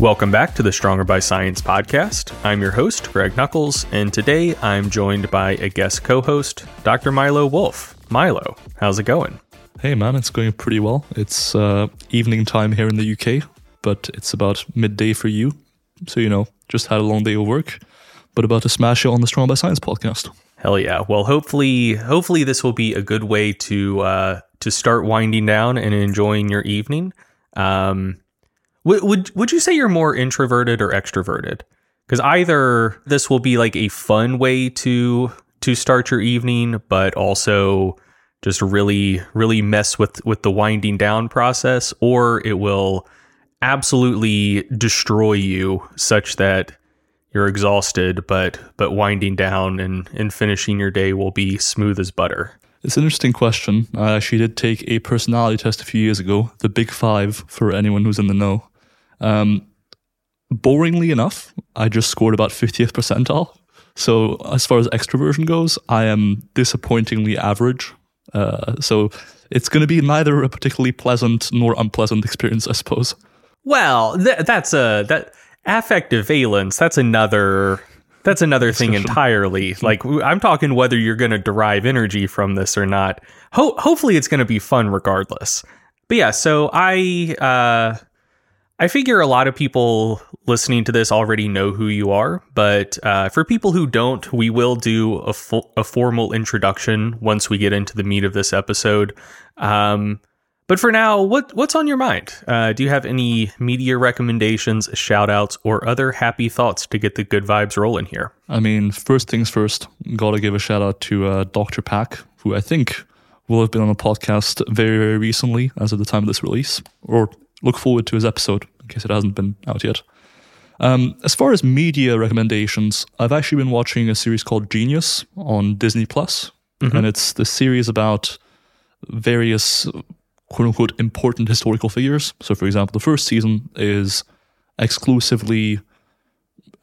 Welcome back to the Stronger by Science podcast. I'm your host, Greg Nuckols, and today I'm joined by a guest co host, Dr. Milo Wolf. Milo, how's it going? Hey man, it's going pretty well. It's uh, evening time here in the UK, but it's about midday for you. So, you know, just had a long day of work, but about to smash it on the Stronger by Science podcast. Hell yeah. Well, hopefully, hopefully this will be a good way to uh, to start winding down and enjoying your evening. Um, would would would you say you're more introverted or extroverted? Because either this will be like a fun way to to start your evening, but also just really really mess with with the winding down process, or it will absolutely destroy you such that you're exhausted, but but winding down and and finishing your day will be smooth as butter. It's an interesting question. I actually did take a personality test a few years ago, the Big Five for anyone who's in the know. Um, boringly enough, I just scored about 50th percentile. So as far as extroversion goes, I am disappointingly average. Uh, so it's going to be neither a particularly pleasant nor unpleasant experience, I suppose. Well, th- that's a that affective valence. That's another that's another thing entirely. Like I'm talking whether you're going to derive energy from this or not. Ho- hopefully, it's going to be fun regardless. But yeah, so I uh, I figure a lot of people listening to this already know who you are, but uh, for people who don't, we will do a, full, a formal introduction once we get into the meat of this episode. Um, but for now, what what's on your mind? Uh, do you have any media recommendations, shout outs, or other happy thoughts to get the good vibes rolling here? I mean, first things first, gotta give a shout out to uh, Dr. Pack, who I think will have been on a podcast very, very recently as of the time of this release, or look forward to his episode in case it hasn't been out yet. Um, as far as media recommendations, I've actually been watching a series called Genius on Disney Plus, mm-hmm. and it's the series about various quote unquote important historical figures. So, for example, the first season is exclusively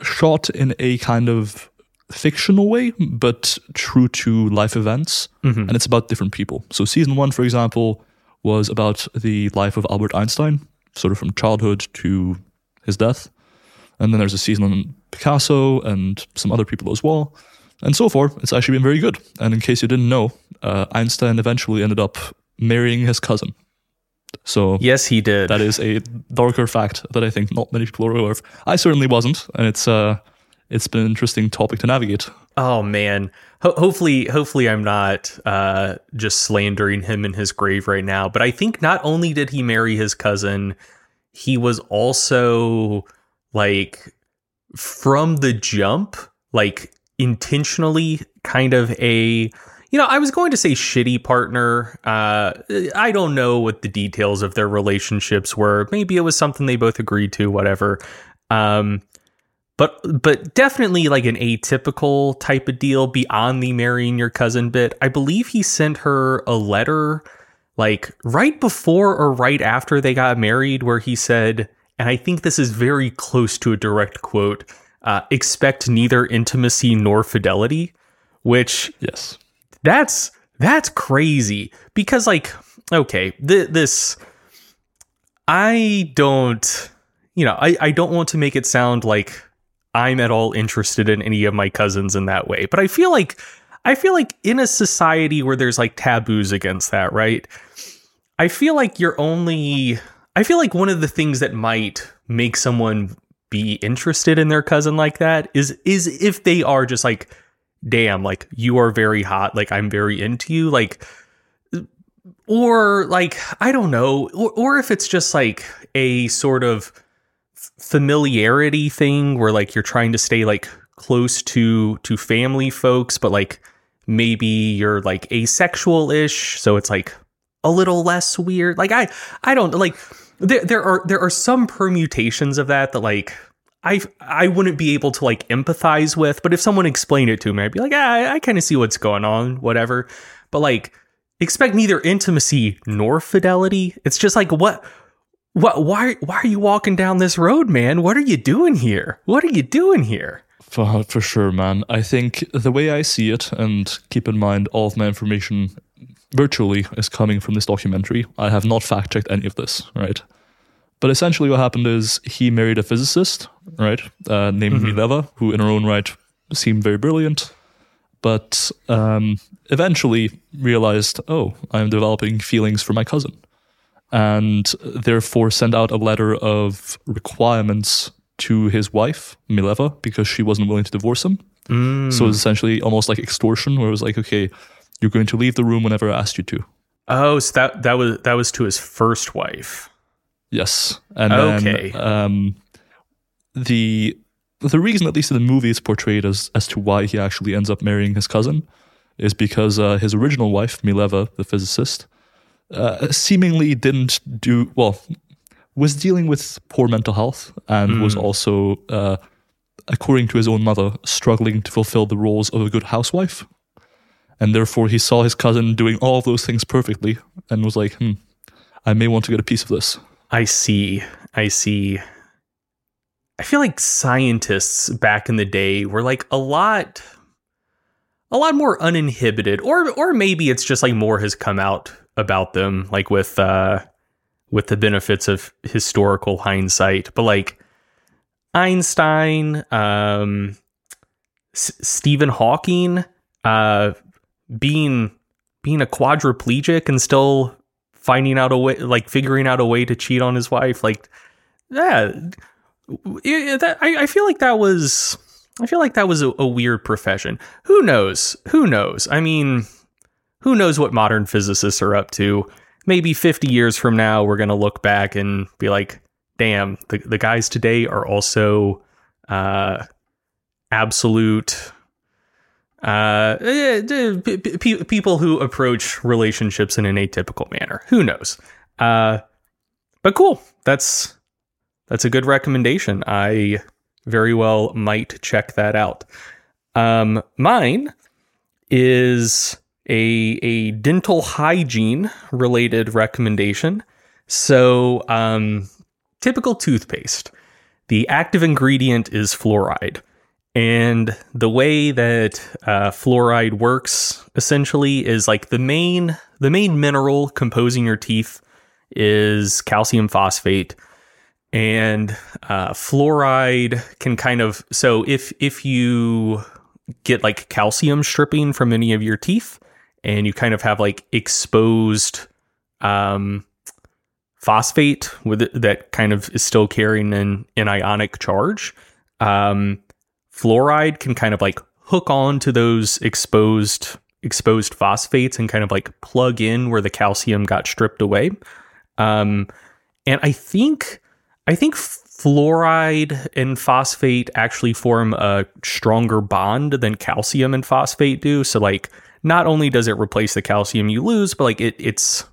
shot in a kind of fictional way, but true to life events, mm-hmm. and it's about different people. So, season one, for example, was about the life of Albert Einstein, sort of from childhood to his death. And then there's a season on Picasso and some other people as well. And so far, it's actually been very good. And in case you didn't know, uh, Einstein eventually ended up marrying his cousin. So yes, he did. That is a darker fact that I think not many people are aware of. I certainly wasn't, and it's uh, it's been an interesting topic to navigate. Oh man, Ho- hopefully, hopefully, I'm not uh, just slandering him in his grave right now. But I think not only did he marry his cousin, he was also like from the jump, like intentionally kind of a you know, I was going to say shitty partner. Uh, I don't know what the details of their relationships were. Maybe it was something they both agreed to, whatever. Um, but but definitely like an atypical type of deal beyond the marrying your cousin bit. I believe he sent her a letter like right before or right after they got married where he said, and I think this is very close to a direct quote, uh, expect neither intimacy nor fidelity, which yes. That's that's crazy because like okay, th- this I don't you know, I, I don't want to make it sound like I'm at all interested in any of my cousins in that way. But I feel like I feel like in a society where there's like taboos against that, right? I feel like you're only I feel like one of the things that might make someone be interested in their cousin like that is is if they are just like damn like you are very hot like I'm very into you like or like I don't know or, or if it's just like a sort of familiarity thing where like you're trying to stay like close to to family folks but like maybe you're like asexual-ish so it's like a little less weird like i i don't like there, there are there are some permutations of that that like I I wouldn't be able to like empathize with, but if someone explained it to me, I'd be like, ah, I, I kind of see what's going on, whatever. But like, expect neither intimacy nor fidelity. It's just like what what? Why? Why are you walking down this road, man? What are you doing here? What are you doing here? For, for sure, man. I think the way I see it, and keep in mind, all of my information virtually is coming from this documentary. I have not fact checked any of this, right? But essentially, what happened is he married a physicist, right, uh, named Mileva, who in her own right seemed very brilliant, but um, eventually realized, oh, I'm developing feelings for my cousin, and therefore sent out a letter of requirements to his wife, Mileva, because she wasn't willing to divorce him. So it was essentially almost like extortion, where it was like, okay, you're going to leave the room whenever I asked you to. Oh, so that that was that was to his first wife. Yes, and Okay. then um, the the reason, at least in the movie, it's portrayed as as to why he actually ends up marrying his cousin is because uh, his original wife, Mileva, the physicist, uh, seemingly didn't do well. Was dealing with poor mental health and was also, uh, according to his own mother, struggling to fulfill the roles of a good housewife. And therefore, he saw his cousin doing all of those things perfectly and was like, hmm, I may want to get a piece of this. I see. I see. I feel like scientists back in the day were like a lot a lot more uninhibited or or maybe it's just like more has come out about them like with uh with the benefits of historical hindsight but like Einstein um S- Stephen Hawking uh being being a quadriplegic and still finding out a way like figuring out a way to cheat on his wife like yeah it- that, I, I feel like that was i feel like that was a, a weird profession. Who knows? Who knows? I mean who knows what modern physicists are up to? Maybe 50 years from now we're going to look back and be like damn the, the guys today are also uh absolute uh, eh, eh, p- p- people who approach relationships in an atypical manner. Who knows? Uh, but cool. That's that's a good recommendation. I very well might check that out. Um, mine is a a dental hygiene related recommendation. So, um, typical toothpaste. The active ingredient is fluoride. And the way that uh, fluoride works essentially is like the main the main mineral composing your teeth is calcium phosphate, and uh, fluoride can kind of so if if you get like calcium stripping from any of your teeth, and you kind of have like exposed um, phosphate with it, that kind of is still carrying an, an ionic charge. Um, fluoride can kind of like hook on to those exposed exposed phosphates and kind of like plug in where the calcium got stripped away. Um, and I think I think fluoride and phosphate actually form a stronger bond than calcium and phosphate do. So like not only does it replace the calcium you lose, but like it it's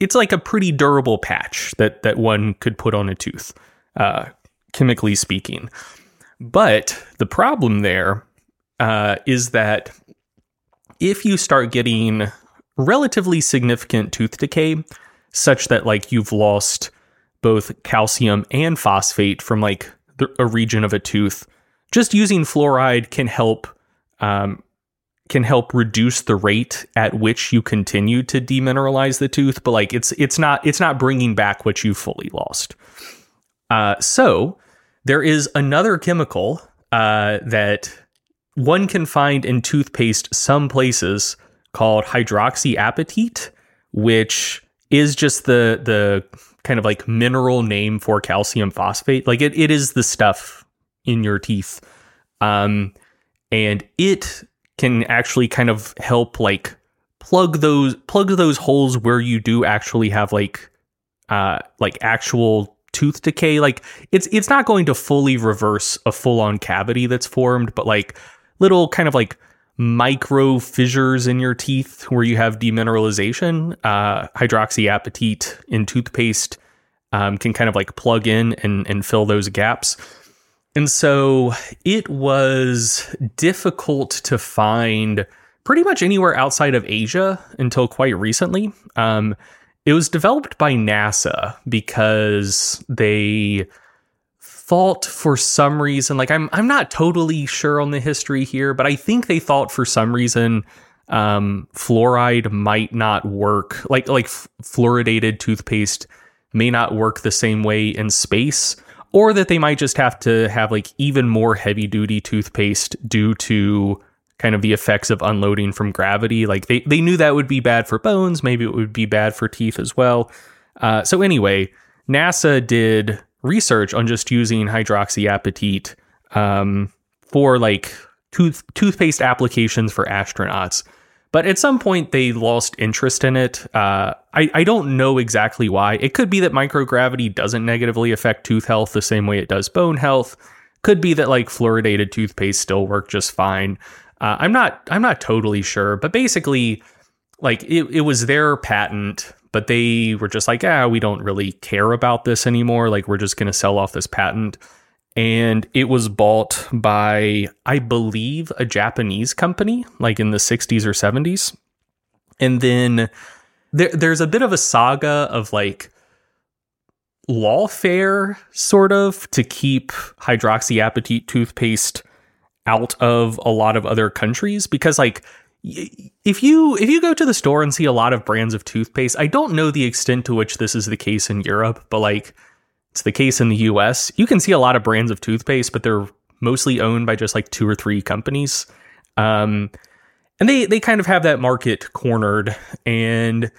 it's like a pretty durable patch that that one could put on a tooth, uh, chemically speaking. But the problem there uh, is that if you start getting relatively significant tooth decay, such that like you've lost both calcium and phosphate from like the, a region of a tooth, just using fluoride can help um, can help reduce the rate at which you continue to demineralize the tooth. But like it's it's not it's not bringing back what you fully lost. Uh, so there is another chemical uh, that one can find in toothpaste some places called hydroxyapatite, which is just the the kind of like mineral name for calcium phosphate. Like it, it is the stuff in your teeth. Um, and it can actually kind of help like plug those plug those holes where you do actually have like uh like actual tooth decay like it's it's not going to fully reverse a full on cavity that's formed but like little kind of like micro fissures in your teeth where you have demineralization uh hydroxyapatite in toothpaste um, can kind of like plug in and and fill those gaps and so it was difficult to find pretty much anywhere outside of Asia until quite recently. Um, it was developed by NASA because they thought for some reason, like I'm I'm not totally sure on the history here, but I think they thought for some reason um, fluoride might not work, like like fluoridated toothpaste may not work the same way in space, or that they might just have to have like even more heavy duty toothpaste due to kind of the effects of unloading from gravity. Like they, they knew that would be bad for bones, maybe it would be bad for teeth as well. Uh, so, anyway, NASA did research on just using hydroxyapatite um, for like tooth toothpaste applications for astronauts. But at some point, they lost interest in it. Uh, I, I don't know exactly why. It could be that microgravity doesn't negatively affect tooth health the same way it does bone health. Could be that like fluoridated toothpaste still work just fine. Uh, I'm not I'm not totally sure, but basically, like it, it was their patent, but they were just like, ah, we don't really care about this anymore. Like we're just gonna sell off this patent and it was bought by, I believe, a Japanese company, like in the 60s or 70s. And then there, there's a bit of a saga of like lawfare, sort of, to keep hydroxyapatite toothpaste out of a lot of other countries because like if you if you go to the store and see a lot of brands of toothpaste i don't know the extent to which this is the case in europe but like it's the case in the US. You can see a lot of brands of toothpaste, but they're mostly owned by just like two or three companies. Um, and they they kind of have that market cornered and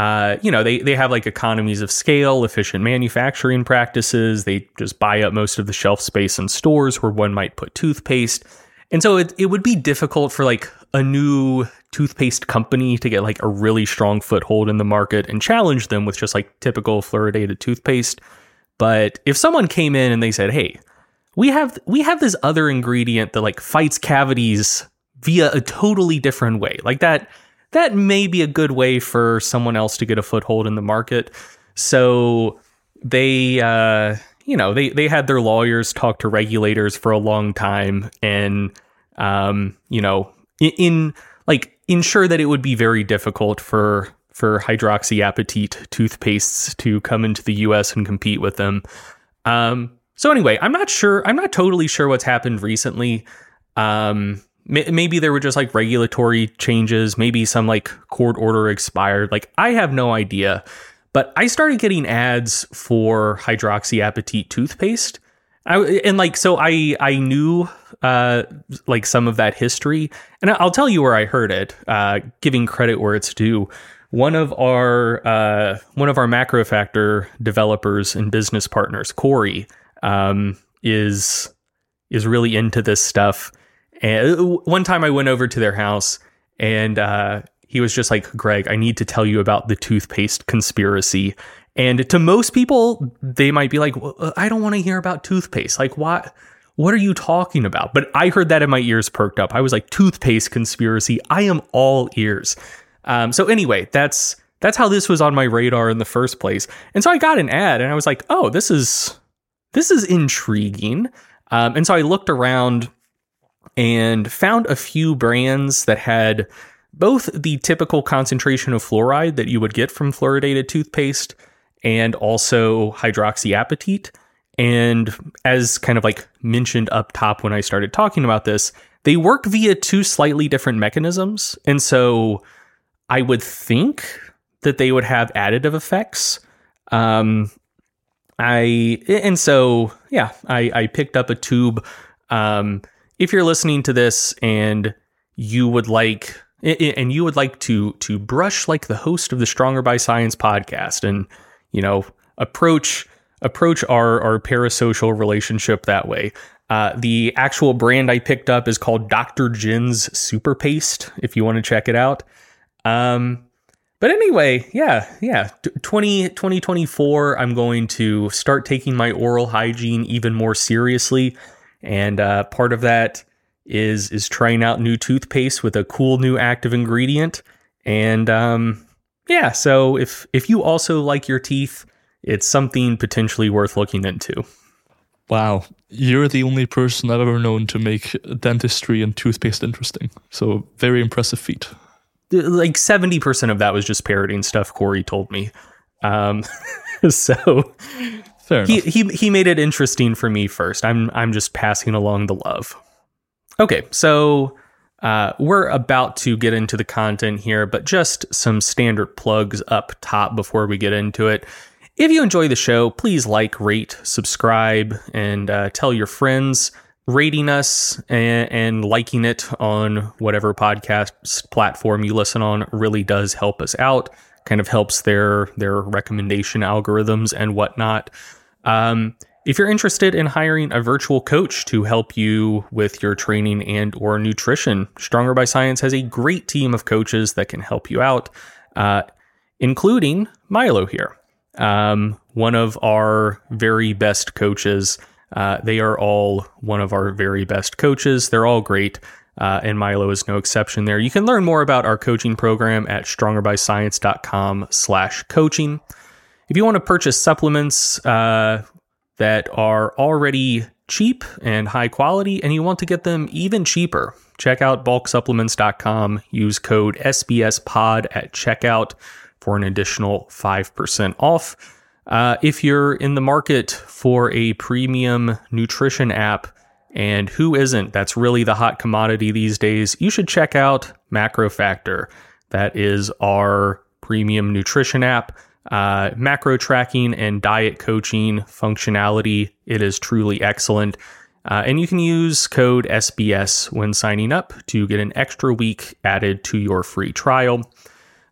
uh, you know, they they have like economies of scale, efficient manufacturing practices. They just buy up most of the shelf space in stores where one might put toothpaste. And so it, it would be difficult for like a new toothpaste company to get like a really strong foothold in the market and challenge them with just like typical fluoridated toothpaste. But if someone came in and they said, "Hey, we have we have this other ingredient that like fights cavities via a totally different way," like that that may be a good way for someone else to get a foothold in the market. So they uh you know, they they had their lawyers talk to regulators for a long time and um, you know, in, in like ensure that it would be very difficult for for hydroxyapatite toothpastes to come into the US and compete with them. Um, so anyway, I'm not sure. I'm not totally sure what's happened recently. Um, maybe there were just like regulatory changes. Maybe some like court order expired. Like I have no idea. But I started getting ads for hydroxyapatite toothpaste. I, and like so I I knew uh like some of that history and I'll tell you where I heard it uh giving credit where it's due one of our uh, one of our MacroFactor developers and business partners, Corey, um, is is really into this stuff. And uh, one time I went over to their house and uh, he was just like, Greg, I need to tell you about the toothpaste conspiracy. And to most people, they might be like, well, I don't want to hear about toothpaste. Like, what? What are you talking about? But I heard that and my ears perked up. I was like, toothpaste conspiracy. I am all ears. Um, so anyway, that's that's how this was on my radar in the first place. And so I got an ad, and I was like, oh, this is this is intriguing. Um, and so I looked around and found a few brands that had both the typical concentration of fluoride that you would get from fluoridated toothpaste and also hydroxyapatite. And as kind of like mentioned up top when I started talking about this, they work via two slightly different mechanisms. And so I would think that they would have additive effects. Um, I and so yeah, I, I picked up a tube. Um, if you're listening to this and you would like and you would like to to brush like the host of the Stronger by Science podcast and you know approach approach our our parasocial relationship that way. Uh, the actual brand I picked up is called Dr. Jen's Super Paste. If you want to check it out, um, but anyway, yeah, yeah. 20, 2024, I'm going to start taking my oral hygiene even more seriously. And uh, part of that is is trying out new toothpaste with a cool new active ingredient. And um, yeah, so if if you also like your teeth, it's something potentially worth looking into. Wow, you're the only person I've ever known to make dentistry and toothpaste interesting. So very impressive feat like 70% of that was just parroting stuff Corey told me. Um, so Fair he, he he made it interesting for me first. I'm I'm just passing along the love. Okay, so uh, we're about to get into the content here, but just some standard plugs up top before we get into it. If you enjoy the show, please like, rate, subscribe, and uh, tell your friends. Rating us and, and liking it on whatever podcast platform you listen on really does help us out. Kind of helps their their recommendation algorithms and whatnot. Um, if you're interested in hiring a virtual coach to help you with your training and or nutrition, Stronger by Science has a great team of coaches that can help you out, uh, including Milo here, um, one of our very best coaches. Uh, they are all one of our very best coaches. They're all great. Uh, and Milo is no exception there. You can learn more about our coaching program at strongerbyscience.com slash coaching. If you want to purchase supplements, uh, that are already cheap and high quality, and you want to get them even cheaper, check out bulksupplements.com. Use code SBSPOD at checkout for an additional 5% off. Uh, if you're in the market for a premium nutrition app, and who isn't? That's really the hot commodity these days. You should check out MacroFactor. That is our premium nutrition app uh, macro tracking and diet coaching functionality. It is truly excellent. Uh, and you can use code SBS when signing up to get an extra week added to your free trial.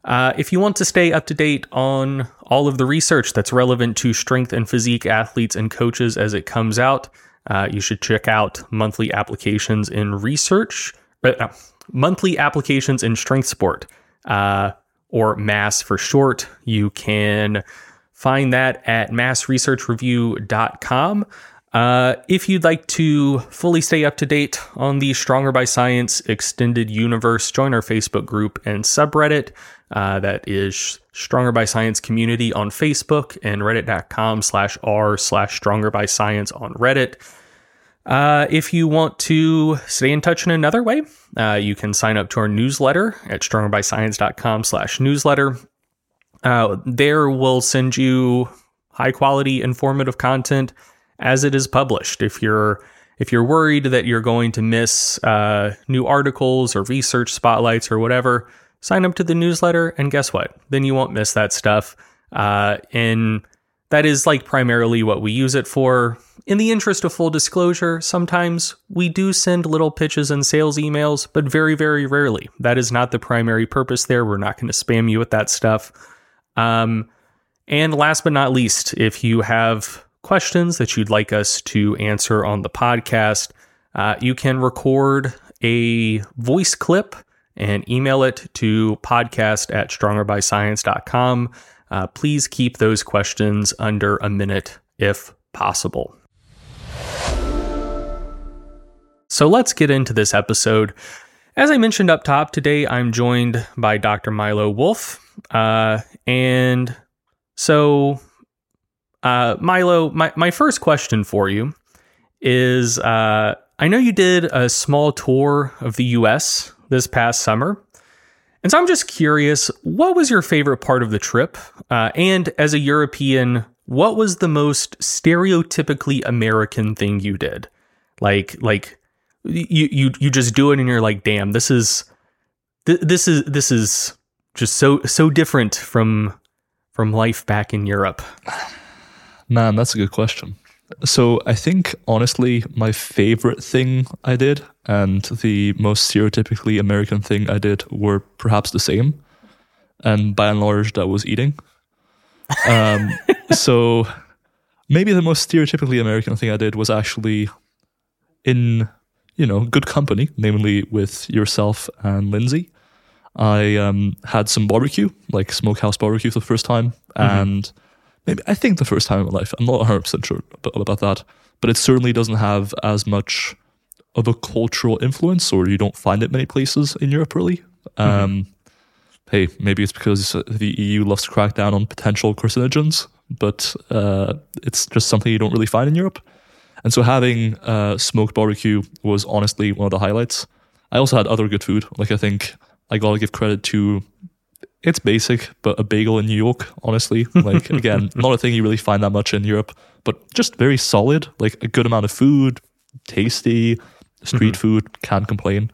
Uh, if you want to stay up to date on all of the research that's relevant to strength and physique athletes and coaches as it comes out, uh, you should check out monthly applications in research, uh, monthly applications in strength sport. Or MASS for short. You can find that at massresearchreview.com. Uh, if you'd like to fully stay up to date on the Stronger by Science extended universe, join our Facebook group and subreddit. Uh, that is Stronger by Science community on Facebook and reddit.com slash r slash Stronger by Science on Reddit. Uh, if you want to stay in touch in another way, uh, you can sign up to our newsletter at strongerbyscience.com slash newsletter. Uh, there we'll send you high quality informative content as it is published. If you're if you're worried that you're going to miss uh, new articles or research spotlights or whatever, sign up to the newsletter and guess what? Then you won't miss that stuff. Uh, and that is like primarily what we use it for. In the interest of full disclosure, sometimes we do send little pitches and sales emails, but very, very rarely. That is not the primary purpose there. We're not going to spam you with that stuff. Um, and last but not least, if you have questions that you'd like us to answer on the podcast, uh, you can record a voice clip and email it to podcast at strongerbyscience.com. Uh, please keep those questions under a minute if possible. So let's get into this episode. As I mentioned up top, today I'm joined by Dr. Milo Wolf. Uh, and so, uh, Milo, my, my first question for you is uh, I know you did a small tour of the US this past summer. And so I'm just curious, what was your favorite part of the trip? Uh, and as a European, what was the most stereotypically American thing you did? Like, like you you you just do it, and you're like, damn, this is th- this is this is just so so different from from life back in Europe. Man, that's a good question. So I think honestly, my favorite thing I did and the most stereotypically American thing I did were perhaps the same. And by and large, that was eating. Um, so maybe the most stereotypically American thing I did was actually in, you know, good company, namely with yourself and Lindsay. I um, had some barbecue, like smokehouse barbecue for the first time. Mm-hmm. And maybe I think the first time in my life. I'm not 100% sure about that. But it certainly doesn't have as much of a cultural influence, or you don't find it many places in Europe, really. Mm-hmm. Um, hey, maybe it's because the EU loves to crack down on potential carcinogens, but uh, it's just something you don't really find in Europe. And so having uh, smoked barbecue was honestly one of the highlights. I also had other good food. Like I think I gotta give credit to it's basic, but a bagel in New York, honestly, like again, not a thing you really find that much in Europe, but just very solid, like a good amount of food, tasty, street mm-hmm. food, can't complain.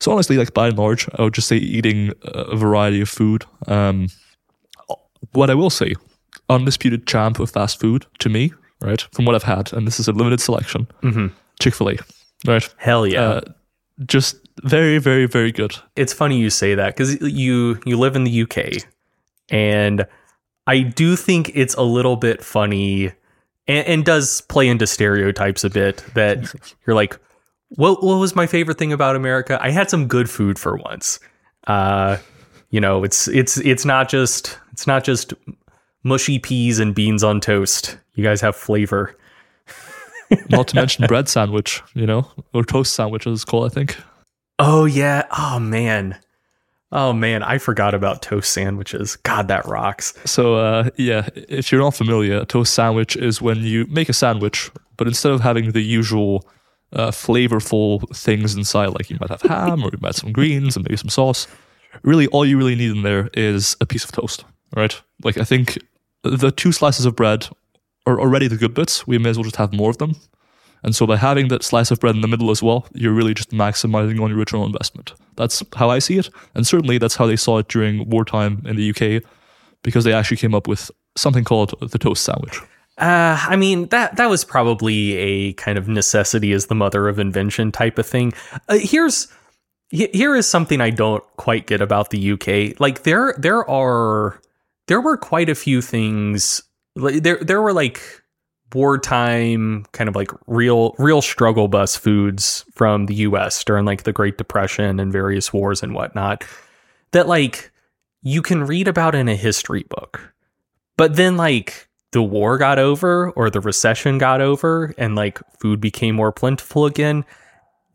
So honestly, like by and large, I would just say eating a variety of food. Um, what I will say, undisputed champ of fast food to me, right? From what I've had, and this is a limited selection. Chick Fil A, right? Hell yeah. Uh, just very, very, very good. it's funny you say that because you you live in the UK, and I do think it's a little bit funny, and, and does play into stereotypes a bit. That you're like, what what was my favorite thing about America? I had some good food for once. Uh, you know, it's it's it's not just it's not just mushy peas and beans on toast. You guys have flavor. Not to mention bread sandwich, you know, or toast sandwich as it's called, I think. Oh yeah. Oh man. Oh man, I forgot about toast sandwiches. God, that rocks. So uh, yeah, if you're not familiar, a toast sandwich is when you make a sandwich, but instead of having the usual uh, flavorful things inside, like you might have ham or you might have some greens and maybe some sauce, really all you really need in there is a piece of toast, right? Like I think the two slices of bread are already the good bits. We may as well just have more of them. And so by having that slice of bread in the middle as well, you're really just maximizing on your original investment. That's how I see it. And certainly that's how they saw it during wartime in the UK, because they actually came up with something called the toast sandwich. Uh, I mean that that was probably a kind of necessity is the mother of invention type of thing. Uh, here's here is something I don't quite get about the UK. Like there there are there were quite a few things. There there were like wartime kind of like real real struggle bus foods from the US during like the Great Depression and various wars and whatnot that like you can read about in a history book. But then like the war got over or the recession got over and like food became more plentiful again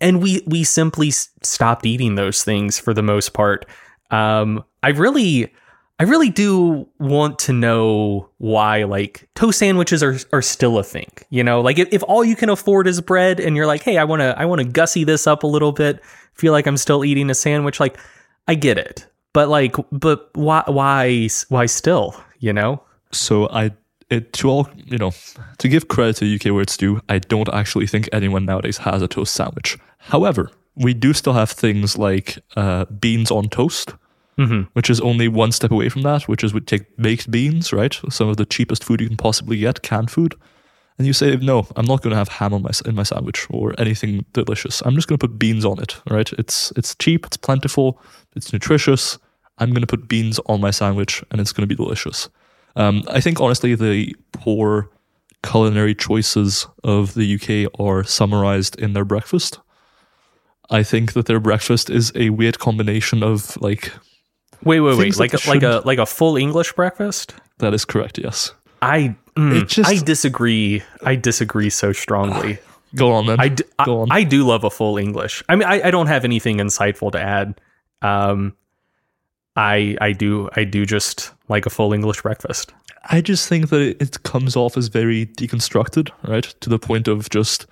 and we we simply stopped eating those things for the most part. Um I really I really do want to know why like toast sandwiches are are still a thing. You know, like if, if all you can afford is bread and you're like, "Hey, I want to I want to gussy this up a little bit, feel like I'm still eating a sandwich." Like I get it. But like but why why why still, you know? So I, it, to all you know, to give credit to UK where it's due, I don't actually think anyone nowadays has a toast sandwich. However, we do still have things like uh, beans on toast, which is only one step away from that. Which is we take baked beans, right? Some of the cheapest food you can possibly get, canned food, and you say, no, I'm not going to have ham on my in my sandwich or anything delicious. I'm just going to put beans on it, right? It's it's cheap, it's plentiful, it's nutritious. I'm going to put beans on my sandwich, and it's going to be delicious. Um, I think honestly, the poor culinary choices of the UK are summarized in their breakfast. I think that their breakfast is a weird combination of like Wait, wait, wait. Like a, like a like a full English breakfast? that is correct. Yes, I mm, It just- I disagree. I disagree so strongly. go on then. I, d- I, Go on. I do love a full English. I mean, I, I don't have anything insightful to add. Um, I I do I do just like a full English breakfast. I just think that it, it comes off as very deconstructed, right? To the point of just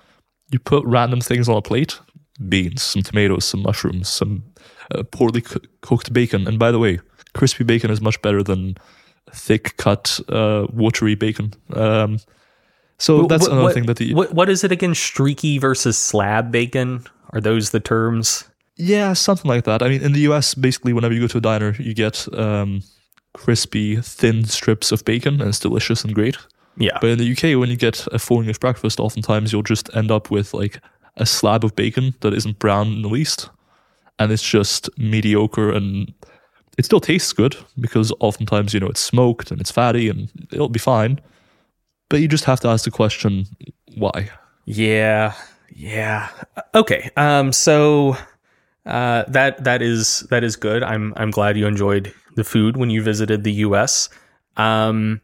you put random things on a plate beans, some tomatoes, some mushrooms, some uh, poorly coo- cooked bacon. And by the way, crispy bacon is much better than thick cut, uh, watery bacon. Um, so that's What- another what- thing that the. what what is it again? Streaky versus slab bacon? Are those the terms? Yeah, something like that. I mean, in the US, basically, whenever you go to a diner, you get um, crispy, thin strips of bacon, and it's delicious and great. Yeah. But in the UK, when you get a full English breakfast, oftentimes you'll just end up with like a slab of bacon that isn't brown in the least, and it's just mediocre and it still tastes good because oftentimes you know it's smoked and it's fatty and it'll be fine. But you just have to ask the question, why? Yeah, yeah. Okay. Um. So, uh, that that is that is good. I'm I'm glad you enjoyed the food when you visited the U.S. Um,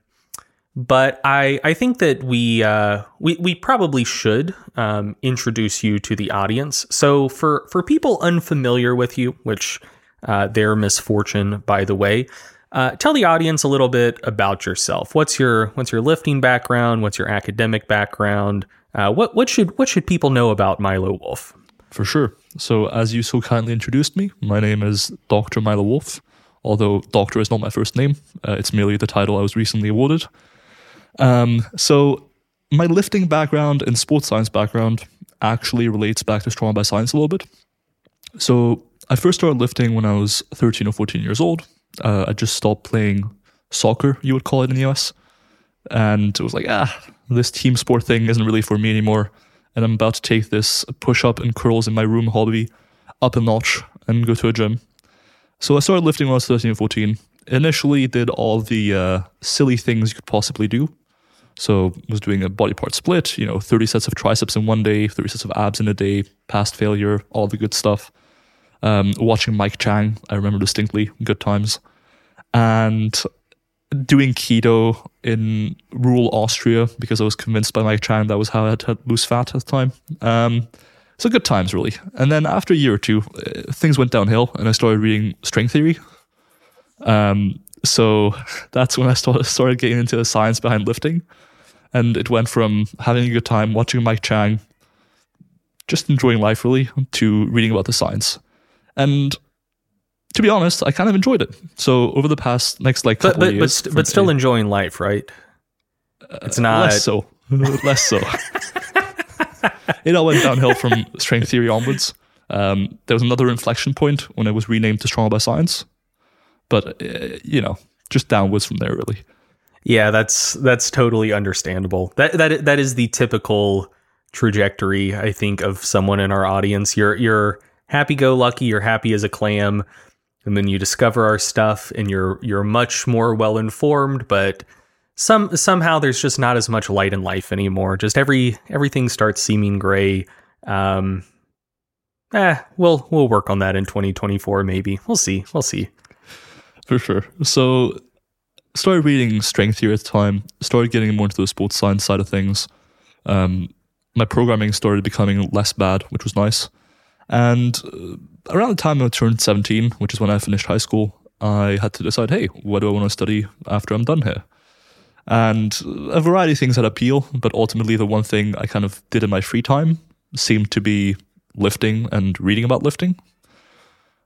but I I think that we uh we we probably should um introduce you to the audience. So for for people unfamiliar with you, which uh, their misfortune, by the way. Uh, tell the audience a little bit about yourself. What's your what's your lifting background? What's your academic background? Uh, what what should what should people know about Milo Wolf? For sure. So, as you so kindly introduced me, my name is Dr. Milo Wolf, although doctor is not my first name. Uh, it's merely the title I was recently awarded. Um, so, my lifting background and sports science background actually relates back to Stronger by Science a little bit. So, I first started lifting when I was 13 or 14 years old. Uh, I just stopped playing soccer, you would call it in the US. and it was like, ah, this team sport thing isn't really for me anymore. And I'm about to take this push up and curls in my room hobby up a notch and go to a gym. So I started lifting when I was 13 or 14. Initially, did all the uh, silly things you could possibly do. So I was doing a body part split, you know, 30 sets of triceps in one day, 30 sets of abs in a day, past failure, all the good stuff. Um, watching Mike Chang, I remember distinctly, good times. And doing keto in rural Austria because I was convinced by Mike Chang that was how I had to lose fat at the time. Um, so good times, really. And then after a year or two, uh, things went downhill, and I started reading Strengtheory. Um, so that's when I started started getting into the science behind lifting, and it went from having a good time watching Mike Chang, just enjoying life really, to reading about the science. And to be honest, I kind of enjoyed it. So over the past next like couple but of but, years, st- but still enjoying life, right? It's not. less so, less so. it all went downhill from Strengtheory onwards. Um, there was another inflection point when it was renamed to Stronger by Science, but uh, you know, just downwards from there, really. Yeah, that's that's totally understandable. That that that is the typical trajectory, I think, of someone in our audience. You're you're happy go lucky, you're happy as a clam, and then you discover our stuff and you're you're much more well informed, but some somehow there's just not as much light in life anymore. Just every everything starts seeming gray. Um eh, we'll we'll work on that in 2024 maybe. We'll see. We'll see. For sure. So, started reading Strengtheory at the time. Started getting more into the sports science side of things. Um, my programming started becoming less bad, which was nice. And uh, around the time I turned 17, which is when I finished high school, I had to decide, hey, what do I want to study after I'm done here? And a variety of things had appeal, but ultimately the one thing I kind of did in my free time seemed to be lifting and reading about lifting.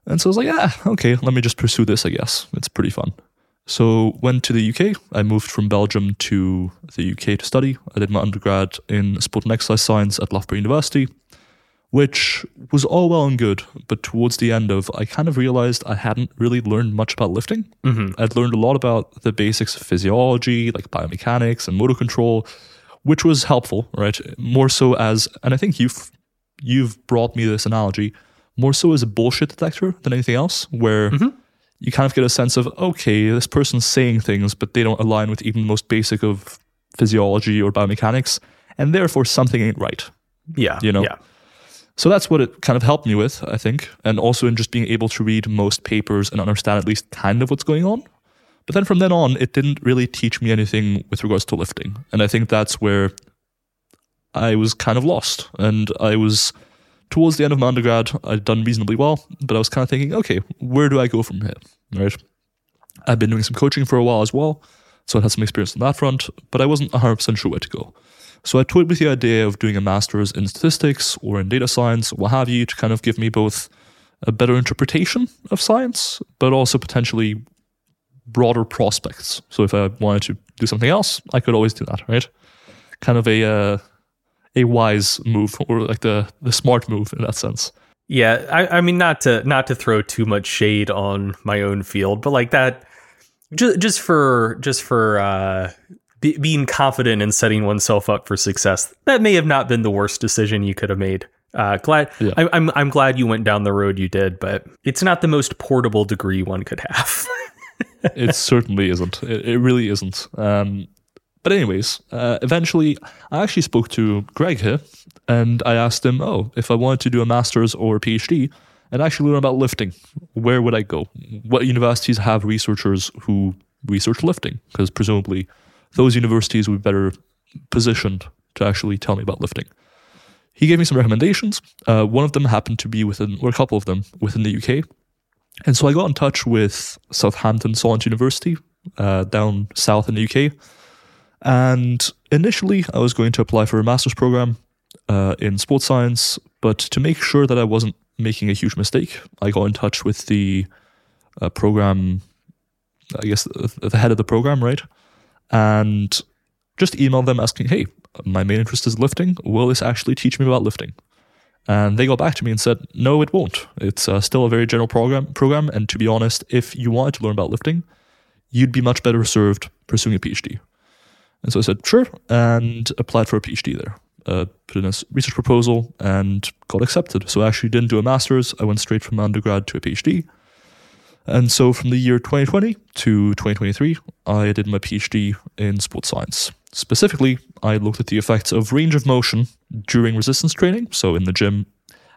And so I was like, yeah, okay, let me just pursue this, I guess. It's pretty fun. So went to the UK. I moved from Belgium to the UK to study. I did my undergrad in sport and exercise science at Loughborough University, which was all well and good. But towards the end of, I kind of realized I hadn't really learned much about lifting. Mm-hmm. I'd learned a lot about the basics of physiology, like biomechanics and motor control, which was helpful, right? More so as, and I think you've you've brought me this analogy, more so as a bullshit detector than anything else, where mm-hmm. you kind of get a sense of okay, this person's saying things, but they don't align with even the most basic of physiology or biomechanics, and therefore something ain't right. Yeah. You know? Yeah. So that's what it kind of helped me with, I think, and also in just being able to read most papers and understand at least kind of what's going on. But then from then on, it didn't really teach me anything with regards to lifting. And I think that's where I was kind of lost. And I was towards the end of my undergrad, I'd done reasonably well, but I was kind of thinking, okay, where do I go from here? Right. I've been doing some coaching for a while as well. So I had some experience on that front, but I wasn't 100% sure where to go. So I toyed with the idea of doing a master's in statistics or in data science, what have you, to kind of give me both a better interpretation of science, but also potentially broader prospects. So if I wanted to do something else, I could always do that, right? Kind of a uh, a wise move or like the the smart move in that sense. Yeah, I, I mean not to not to throw too much shade on my own field, but like that, just just for just for uh, be, being confident in setting oneself up for success, that may have not been the worst decision you could have made. Uh, glad Yeah. I, I'm I'm glad you went down the road you did, but it's not the most portable degree one could have. it certainly isn't. It, it really isn't. Um, but anyways, uh, eventually, I actually spoke to Greg here, and I asked him, "Oh, if I wanted to do a master's or a PhD and actually learn about lifting, where would I go? What universities have researchers who research lifting? Because presumably, those universities would be better positioned to actually tell me about lifting." He gave me some recommendations. Uh, one of them happened to be within, or a couple of them within the UK, and so I got in touch with Southampton Solent University uh, down south in the UK. And initially, I was going to apply for a master's program uh, in sports science, but to make sure that I wasn't making a huge mistake, I got in touch with the uh, program, I guess the the head of the program, right? And just emailed them asking, hey, my main interest is lifting. Will this actually teach me about lifting? And they got back to me and said, no, it won't. It's uh, still a very general program. Program, and to be honest, if you wanted to learn about lifting, you'd be much better served pursuing a PhD. And so I said, sure, and applied for a PhD there. Uh, put in a research proposal and got accepted. So I actually didn't do a master's. I went straight from undergrad to a PhD. And so from the year 2020 to 2023, I did my PhD in sports science. Specifically, I looked at the effects of range of motion during resistance training. So in the gym,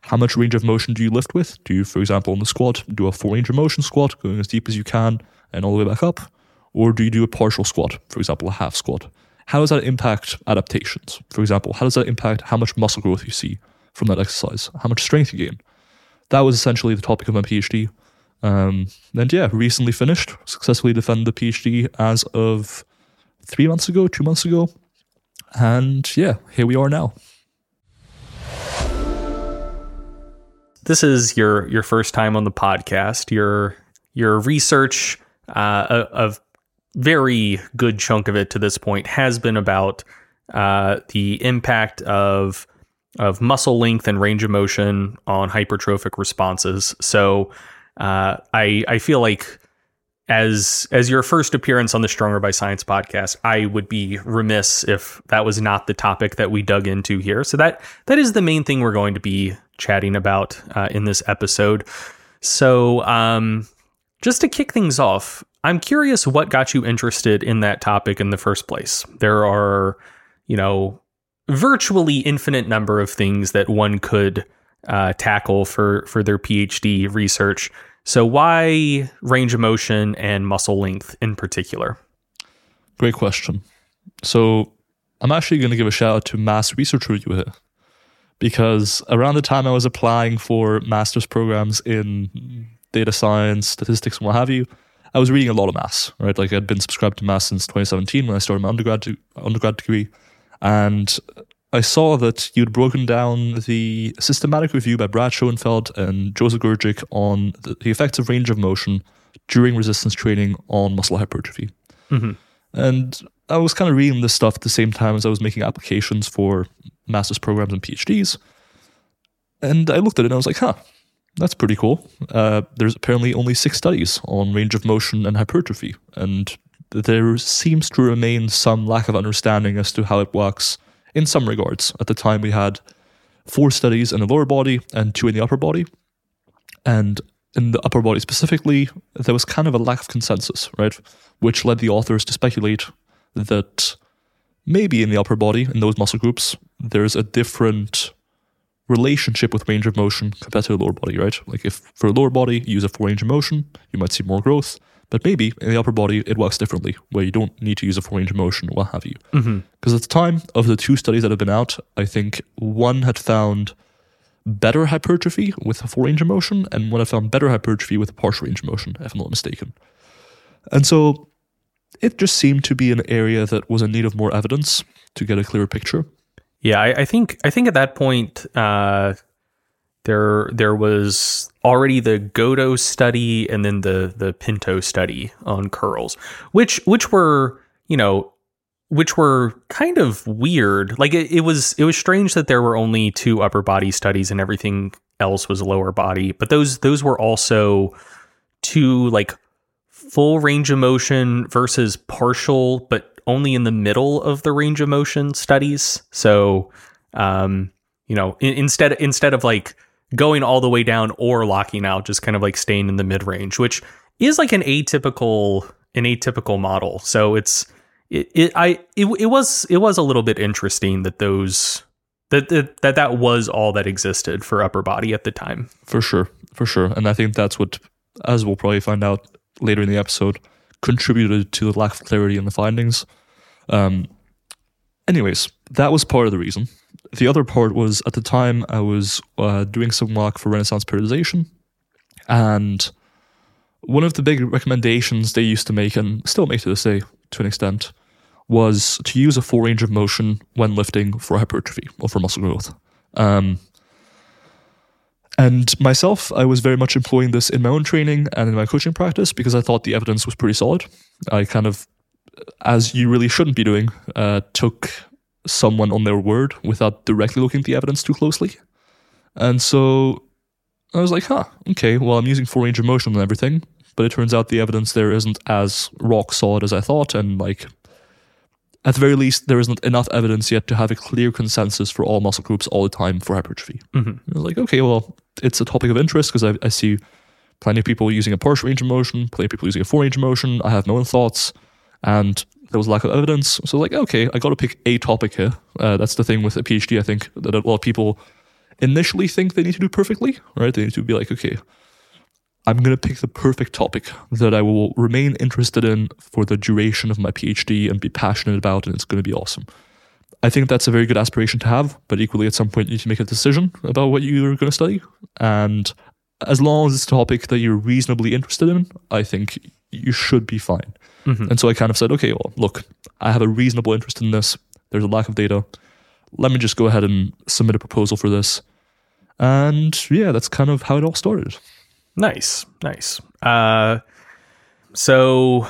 how much range of motion do you lift with? Do you, for example, in the squat, do a full range of motion squat, going as deep as you can and all the way back up? Or do you do a partial squat, for example, a half squat? How does that impact adaptations? For example, how does that impact how much muscle growth you see from that exercise? How much strength you gain? That was essentially the topic of my PhD. Um, and yeah, recently finished, successfully defended the PhD as of three months ago, two months ago. And yeah, here we are now. this is your your first time on the podcast. Your your research, uh, a very good chunk of it to this point has been about uh, the impact of of muscle length and range of motion on hypertrophic responses. So uh, I I feel like as as your first appearance on the Stronger by Science podcast, I would be remiss if that was not the topic that we dug into here. So that that is the main thing we're going to be chatting about uh, in this episode. So um, just to kick things off, I'm curious what got you interested in that topic in the first place. There are, you know, virtually infinite number of things that one could uh, tackle for for their PhD research. So why range of motion and muscle length in particular? Great question. So I'm actually going to give a shout out to Mass Research Review here because around the time I was applying for master's programs in data science, statistics, and what have you, I was reading a lot of mass, right? Like I'd been subscribed to mass since 2017 when I started my undergrad undergrad degree, and I saw that you'd broken down the systematic review by Brad Schoenfeld and Jozo Grgic on the, the effects of range of motion during resistance training on muscle hypertrophy. Mm-hmm. And I was kind of reading this stuff at the same time as I was making applications for master's programs and PhDs. And I looked at it and I was like, huh, that's pretty cool. Uh, there's apparently only six studies on range of motion and hypertrophy. And there seems to remain some lack of understanding as to how it works in some regards. At the time, we had four studies in the lower body and two in the upper body. And in the upper body specifically, there was kind of a lack of consensus, right? Which led the authors to speculate that maybe in the upper body, in those muscle groups, there's a different relationship with range of motion compared to the lower body, right? Like if for the lower body, you use a full range of motion, you might see more growth. But maybe in the upper body, it works differently, where you don't need to use a full range of motion, what have you. Mm-hmm. Because at the time of the two studies that have been out, I think one had found better hypertrophy with a full range of motion, and one had found better hypertrophy with a partial range of motion, if I'm not mistaken. And so it just seemed to be an area that was in need of more evidence to get a clearer picture. Yeah, I, I think I think at that point uh, there there was already the Goto study and then the the Pinto study on curls, which which were you know which were kind of weird. Like it, it was it was strange that there were only two upper body studies and everything else was lower body, but those those were also two like full range of motion versus partial, but only in the middle of the range of motion studies. So, um, you know, in, instead instead of like going all the way down or locking out, just kind of like staying in the mid range, which is like an atypical an atypical model. So it's it, it I it, it was it was a little bit interesting that those that, that that that was all that existed for upper body at the time. For sure, for sure. And I think that's what, as we'll probably find out later in the episode, contributed to the lack of clarity in the findings. Um, anyways, that was part of the reason. The other part was at the time I was uh, doing some work for Renaissance periodization, and one of the big recommendations they used to make, and still make to this day to an extent, was to use a full range of motion when lifting for hypertrophy or for muscle growth. Um, and myself, I was very much employing this in my own training and in my coaching practice because I thought the evidence was pretty solid. I kind of, as you really shouldn't be doing, uh, took someone on their word without directly looking at the evidence too closely. And so I was like, huh, okay, well, I'm using full range of motion and everything, but it turns out the evidence there isn't as rock solid as I thought. And like, at the very least, there isn't enough evidence yet to have a clear consensus for all muscle groups all the time for hypertrophy. Mhm. I was like, okay, well, it's a topic of interest because I, I see plenty of people using a partial range of motion, plenty of people using a full range of motion. I have my own thoughts, and there was lack of evidence. So, like, okay, I got to pick a topic here. Uh, that's the thing with a PhD. I think that a lot of people initially think they need to do perfectly, right? They need to be like, okay, I'm going to pick the perfect topic that I will remain interested in for the duration of my PhD and be passionate about, and it's going to be awesome. I think that's a very good aspiration to have, but equally at some point you need to make a decision about what you're going to study. And as long as it's a topic that you're reasonably interested in, I think you should be fine. Mhm. And so I kind of said, okay, well, look, I have a reasonable interest in this. There's a lack of data. Let me just go ahead and submit a proposal for this. And yeah, that's kind of how it all started. Nice, nice. Uh, so,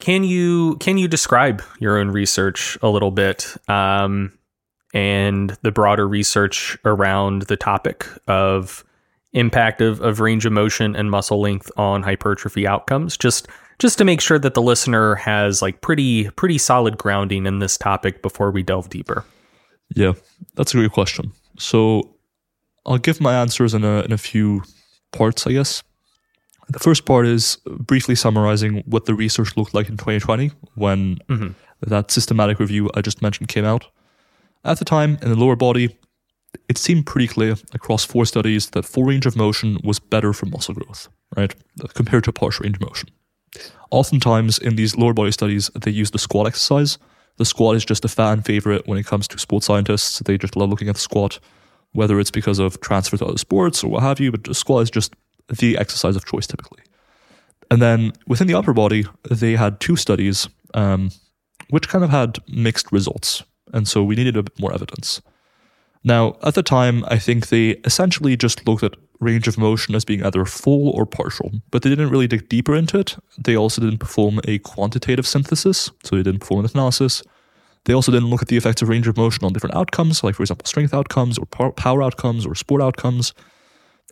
can you can you describe your own research a little bit, um, and the broader research around the topic of impact of, of range of motion and muscle length on hypertrophy outcomes? Just just to make sure that the listener has like pretty pretty solid grounding in this topic before we delve deeper. Yeah, that's a great question. So I'll give my answers in a in a few parts, I guess. The first part is briefly summarizing what the research looked like in 2020 when Mhm. that systematic review I just mentioned came out. At the time, in the lower body, it seemed pretty clear across four studies that full range of motion was better for muscle growth, right, compared to partial range of motion. Oftentimes, in these lower body studies, they use the squat exercise. The squat is just a fan favorite when it comes to sports scientists. They just love looking at the squat, whether it's because of transfer to other sports or what have you, but squat is just the exercise of choice typically. And then within the upper body, they had two studies um, which kind of had mixed results. And so we needed a bit more evidence. Now, at the time, I think they essentially just looked at range of motion as being either full or partial, but they didn't really dig deeper into it. They also didn't perform a quantitative synthesis, so they didn't perform an analysis. They also didn't look at the effects of range of motion on different outcomes, like, for example, strength outcomes or power outcomes or sport outcomes.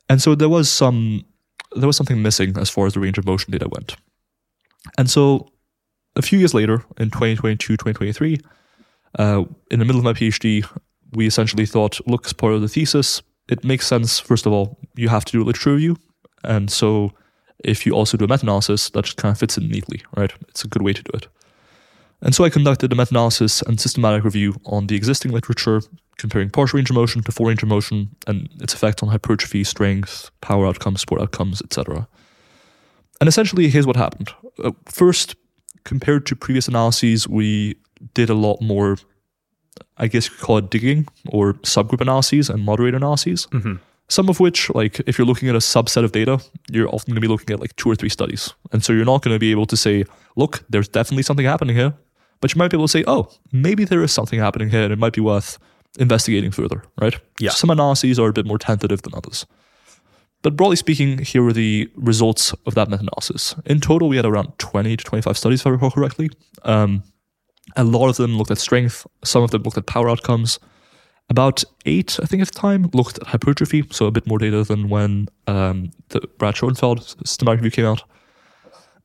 And so there was some there was something missing as far as the range of motion data went. And so a few years later, in 2022, 2023, uh, in the middle of my PhD, we essentially thought, look, as part of the thesis, it makes sense, first of all, you have to do a literature review. And so if you also do a meta analysis, that just kind of fits in neatly, right? It's a good way to do it. And so I conducted a meta analysis and systematic review on the existing literature, comparing partial range of motion to full range of motion and its effect on hypertrophy, strength, power outcomes, sport outcomes, etc. And essentially, here's what happened. Uh, first, compared to previous analyses, we did a lot more, I guess you could call it digging or subgroup analyses and moderator analyses. Mhm. Some of which, like if you're looking at a subset of data, you're often going to be looking at like two or three studies. And so you're not going to be able to say, look, there's definitely something happening here. But you might be able to say, oh, maybe there is something happening here and it might be worth investigating further, right? Yeah. Some analyses are a bit more tentative than others. But broadly speaking, here were the results of that meta analysis. In total, we had around 20 to 25 studies, if I recall correctly. Um, a lot of them looked at strength, some of them looked at power outcomes. About eight, I think, at the time, looked at hypertrophy, so a bit more data than when um, the Brad Schoenfeld systematic review came out.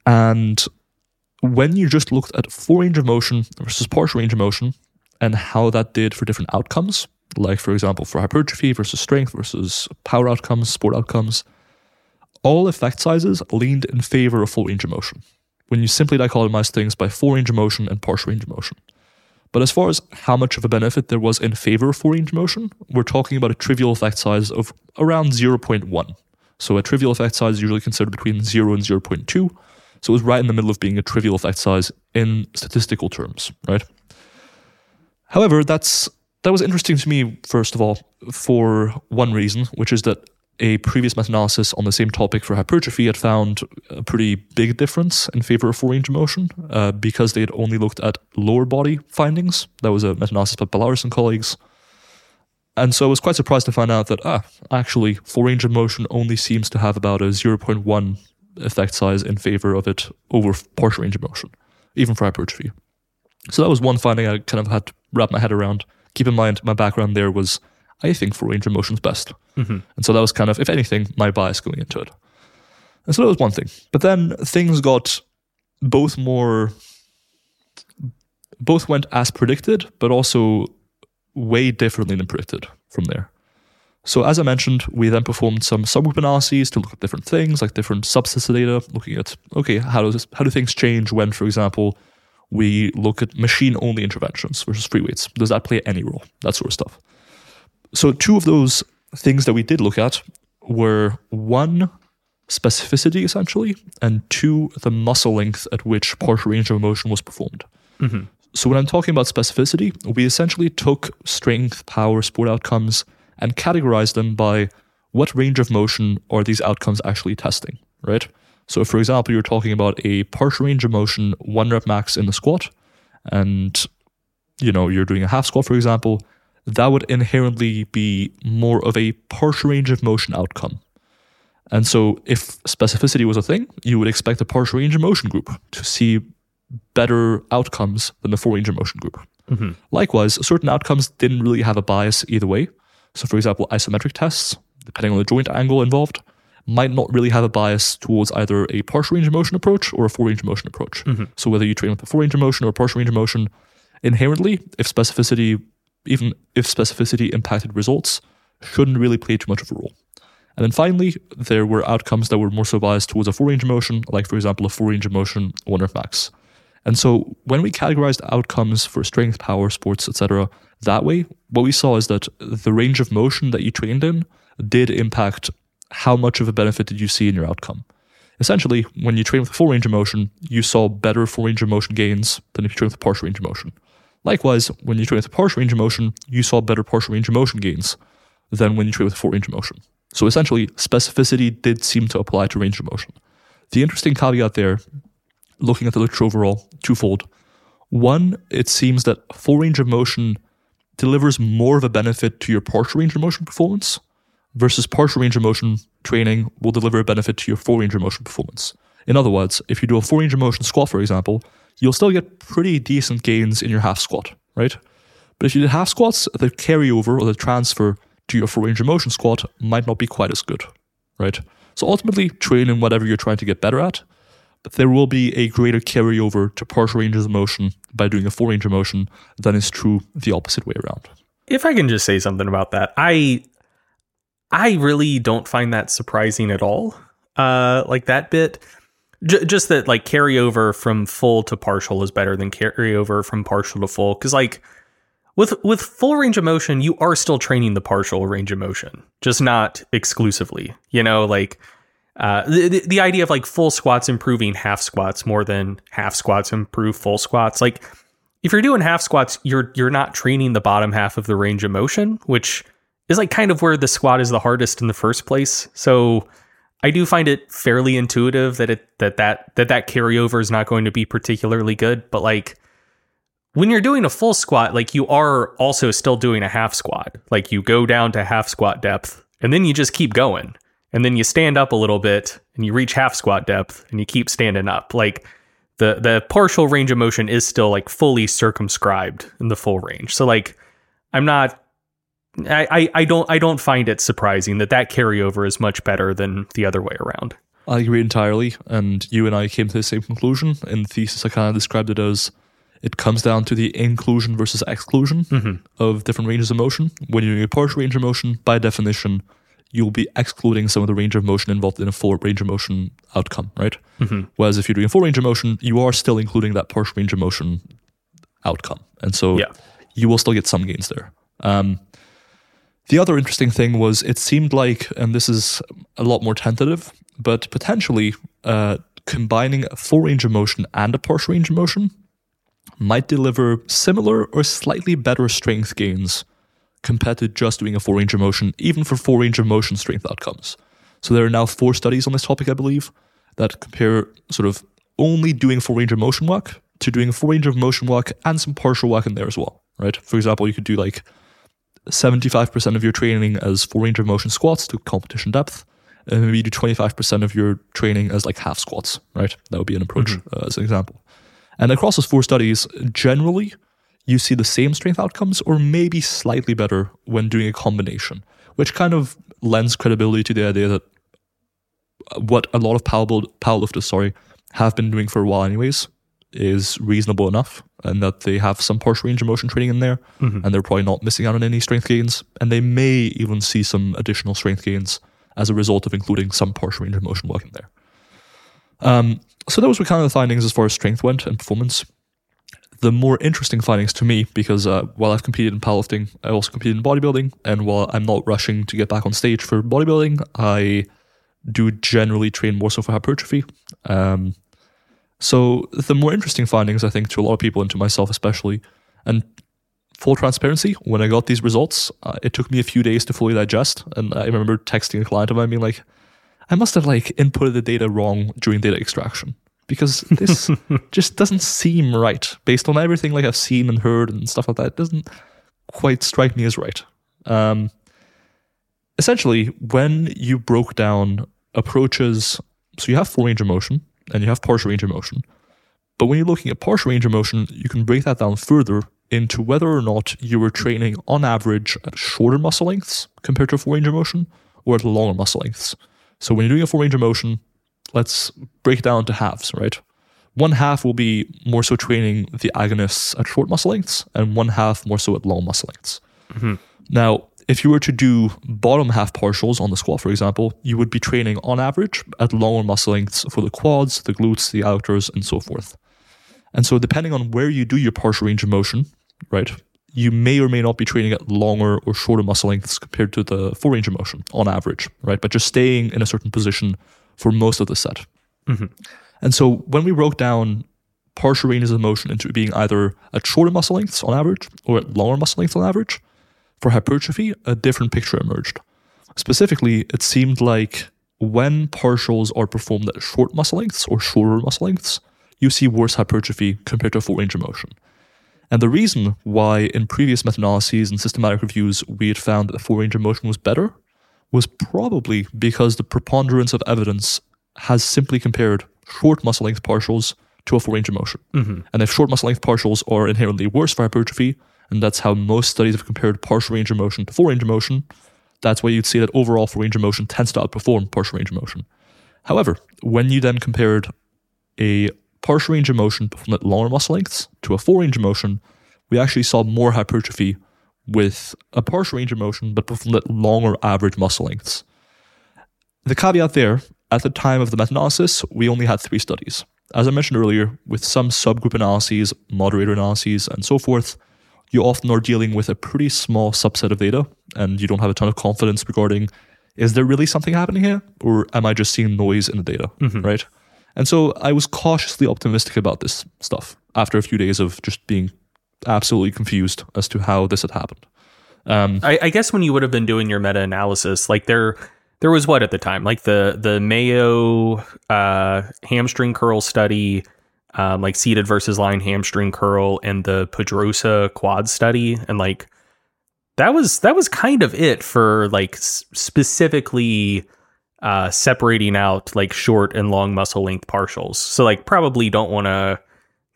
And when you just looked at full range of motion versus partial range of motion and how that did for different outcomes, like for example for hypertrophy versus strength versus power outcomes, sport outcomes, all effect sizes leaned in favor of full range of motion when you simply dichotomize things by full range of motion and partial range of motion. But as far as how much of a benefit there was in favor of full range of motion, we're talking about a trivial effect size of around 0.1. So a trivial effect size is usually considered between 0 and 0.2. So it was right in the middle of being a trivial effect size in statistical terms, right? However, that's that was interesting to me, first of all, for one reason, which is that a previous meta analysis on the same topic for hypertrophy had found a pretty big difference in favor of full range of motion uh, because they had only looked at lower body findings. That was a meta analysis by Pallarés and colleagues. And so I was quite surprised to find out that, ah, actually, full range of motion only seems to have about a 0.1 effect size in favor of it over partial range of motion, even for hypertrophy. So that was one finding I kind of had to wrap my head around. Keep in mind, my background there was, I think, full range of motion's best. Mhm. And so that was kind of, if anything, my bias going into it. And so that was one thing. But then things got both more both went as predicted, but also way differently than predicted from there. So as I mentioned, we then performed some subgroup analyses to look at different things, like different subsets data, looking at okay, how does this, how do things change when, for example, we look at machine-only interventions versus free weights? Does that play any role? That sort of stuff. So two of those things that we did look at were one specificity essentially, and two the muscle length at which partial range of motion was performed. Mm-hmm. So when I'm talking about specificity, we essentially took strength, power, sport outcomes and categorize them by what range of motion are these outcomes actually testing, right? So for example, you're talking about a partial range of motion, one rep max in the squat, and you know, you're doing a half squat, for example, that would inherently be more of a partial range of motion outcome. And so if specificity was a thing, you would expect the partial range of motion group to see better outcomes than the full range of motion group. Mm-hmm. Likewise, certain outcomes didn't really have a bias either way. So, for example, isometric tests, depending on the joint angle involved, might not really have a bias towards either a partial range of motion approach or a full range of motion approach. Mm-hmm. So, whether you train with a full range of motion or a partial range of motion, inherently, if specificity, even if specificity impacted results, shouldn't really play too much of a role. And then finally, there were outcomes that were more so biased towards a full range of motion, like for example, a full range of motion one rep max. And so when we categorized outcomes for strength, power, sports, etc., that way, what we saw is that the range of motion that you trained in did impact how much of a benefit did you see in your outcome. Essentially, when you train with full range of motion, you saw better full range of motion gains than if you train with partial range of motion. Likewise, when you train with partial range of motion, you saw better partial range of motion gains than when you train with full range of motion. So essentially, specificity did seem to apply to range of motion. The interesting caveat there, looking at the literature overall, twofold. One, it seems that full range of motion delivers more of a benefit to your partial range of motion performance versus partial range of motion training will deliver a benefit to your full range of motion performance. In other words, if you do a full range of motion squat, for example, you'll still get pretty decent gains in your half squat, right? But if you did half squats, the carryover or the transfer to your full range of motion squat might not be quite as good, right? So ultimately, train in whatever you're trying to get better at, but there will be a greater carryover to partial ranges of motion by doing a full range of motion than is true the opposite way around. if I can just say something about that, I I really don't find that surprising at all. Uh, like that bit, J- just that like carryover from full to partial is better than carryover from partial to full. Because like with with full range of motion, you are still training the partial range of motion, just not exclusively. You know, like uh, the, the the idea of like full squats improving half squats more than half squats improve full squats, like if you're doing half squats, you're you're not training the bottom half of the range of motion, which is like kind of where the squat is the hardest in the first place. So I do find it fairly intuitive that it that that that that carryover is not going to be particularly good, but like when you're doing a full squat, like you are also still doing a half squat. Like you go down to half squat depth and then you just keep going. And then you stand up a little bit and you reach half squat depth and you keep standing up. Like the the partial range of motion is still like fully circumscribed in the full range. So like I'm not I, I, I don't I don't find it surprising that that carryover is much better than the other way around. I agree entirely, and you and I came to the same conclusion. In the thesis, I kind of described it as it comes down to the inclusion versus exclusion mm-hmm. of different ranges of motion. When you're doing a partial range of motion, by definition, you'll be excluding some of the range of motion involved in a full range of motion outcome, right? Whereas if you're doing a full range of motion, you are still including that partial range of motion outcome, and so Yeah. you will still get some gains there. Um, the other interesting thing was it seemed like, and this is a lot more tentative, but potentially uh, combining a full range of motion and a partial range of motion might deliver similar or slightly better strength gains compared to just doing a full range of motion, even for full range of motion strength outcomes. So there are now four studies on this topic, I believe, that compare sort of only doing full range of motion work to doing full range of motion work and some partial work in there as well, right? For example, you could do like 75% of your training as full range of motion squats to competition depth, and maybe you do 25% of your training as like half squats, right? That would be an approach uh, as an example. And across those four studies, generally, you see the same strength outcomes or maybe slightly better when doing a combination, which kind of lends credibility to the idea that what a lot of power build, powerlifters, sorry, have been doing for a while anyways, is reasonable enough and that they have some partial range of motion training in there and they're probably not missing out on any strength gains. And they may even see some additional strength gains as a result of including some partial range of motion work in there. Um, so those were kind of the findings as far as strength went and performance. The more interesting findings to me, because uh, while I've competed in powerlifting, I also competed in bodybuilding, and while I'm not rushing to get back on stage for bodybuilding, I do generally train more so for hypertrophy. Um, so the more interesting findings, I think, to a lot of people and to myself especially, and full transparency, when I got these results, uh, it took me a few days to fully digest, and I remember texting a client of mine being like, "I must have like inputted the data wrong during data extraction." Because this just doesn't seem right based on everything like I've seen and heard and stuff like that. It doesn't quite strike me as right. Um, essentially, when you broke down approaches, so you have full range of motion and you have partial range of motion. But when you're looking at partial range of motion, you can break that down further into whether or not you were training on average at shorter muscle lengths compared to full range of motion or at longer muscle lengths. So when you're doing a full range of motion, let's break it down to halves, right? One half will be more so training the agonists at short muscle lengths, and one half more so at long muscle lengths. Mm-hmm. Now, if you were to do bottom half partials on the squat, for example, you would be training on average at longer muscle lengths for the quads, the glutes, the outers, and so forth. And so, depending on where you do your partial range of motion, right, you may or may not be training at longer or shorter muscle lengths compared to the full range of motion on average, right? But just staying in a certain position for most of the set. Mm-hmm. And so, when we broke down partial ranges of motion into being either at shorter muscle lengths on average or at longer muscle lengths on average, for hypertrophy, a different picture emerged. Specifically, it seemed like when partials are performed at short muscle lengths or shorter muscle lengths, you see worse hypertrophy compared to full range of motion. And the reason why in previous meta analyses and systematic reviews we had found that the full range of motion was better was probably because the preponderance of evidence has simply compared short muscle length partials to a full range of motion. Mm-hmm. And if short muscle length partials are inherently worse for hypertrophy, and that's how most studies have compared partial range of motion to full range of motion, that's why you'd see that overall full range of motion tends to outperform partial range of motion. However, when you then compared a partial range of motion performed at longer muscle lengths to a full range of motion, we actually saw more hypertrophy with a partial range of motion but at longer average muscle lengths. The caveat there, at the time of the meta analysis, we only had three studies. As I mentioned earlier, with some subgroup analyses, moderator analyses, and so forth, you often are dealing with a pretty small subset of data and you don't have a ton of confidence regarding is there really something happening here or am I just seeing noise in the data, mm-hmm. right? And so I was cautiously optimistic about this stuff after a few days of just being absolutely confused as to how this had happened. Um, I, I guess when you would have been doing your meta analysis, like there, there was what at the time, like the the Maeo uh, hamstring curl study, um, like seated versus lying hamstring curl, and the Pedrosa quad study, and like that was that was kind of it for like s- specifically uh, separating out like short and long muscle length partials. So like probably don't want to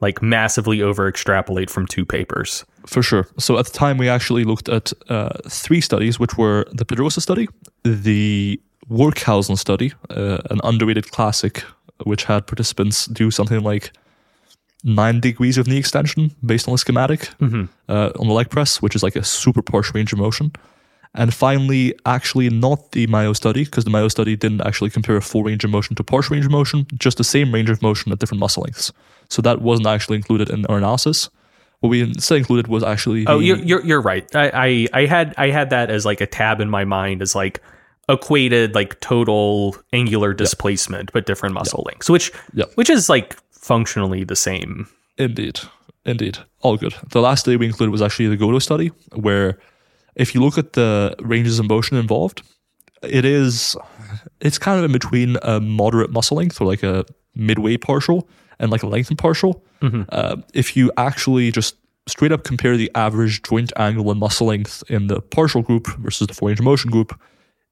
like massively over extrapolate from two papers. For sure. So at the time, we actually looked at uh, three studies, which were the Pedrosa study, the Werkhausen study, uh, an underrated classic, which had participants do something like nine degrees of knee extension based on a schematic uh, on the leg press, which is like a super partial range of motion. And finally, actually not the Maeo study, because the Maeo study didn't actually compare a full range of motion to partial range of motion, just the same range of motion at different muscle lengths. So that wasn't actually included in our analysis. What we instead included was actually Oh, the- you're you're, you're right. I, I I had I had that as like a tab in my mind as like equated like total angular displacement, but different muscle lengths, which which is like functionally the same. Indeed. Indeed. All good. The last study we included was actually the Goto study, where if you look at the ranges of motion involved, it is it's kind of in between a moderate muscle length or like a midway partial and like a lengthened partial. Uh, if you actually just straight up compare the average joint angle and muscle length in the partial group versus the full range of motion group,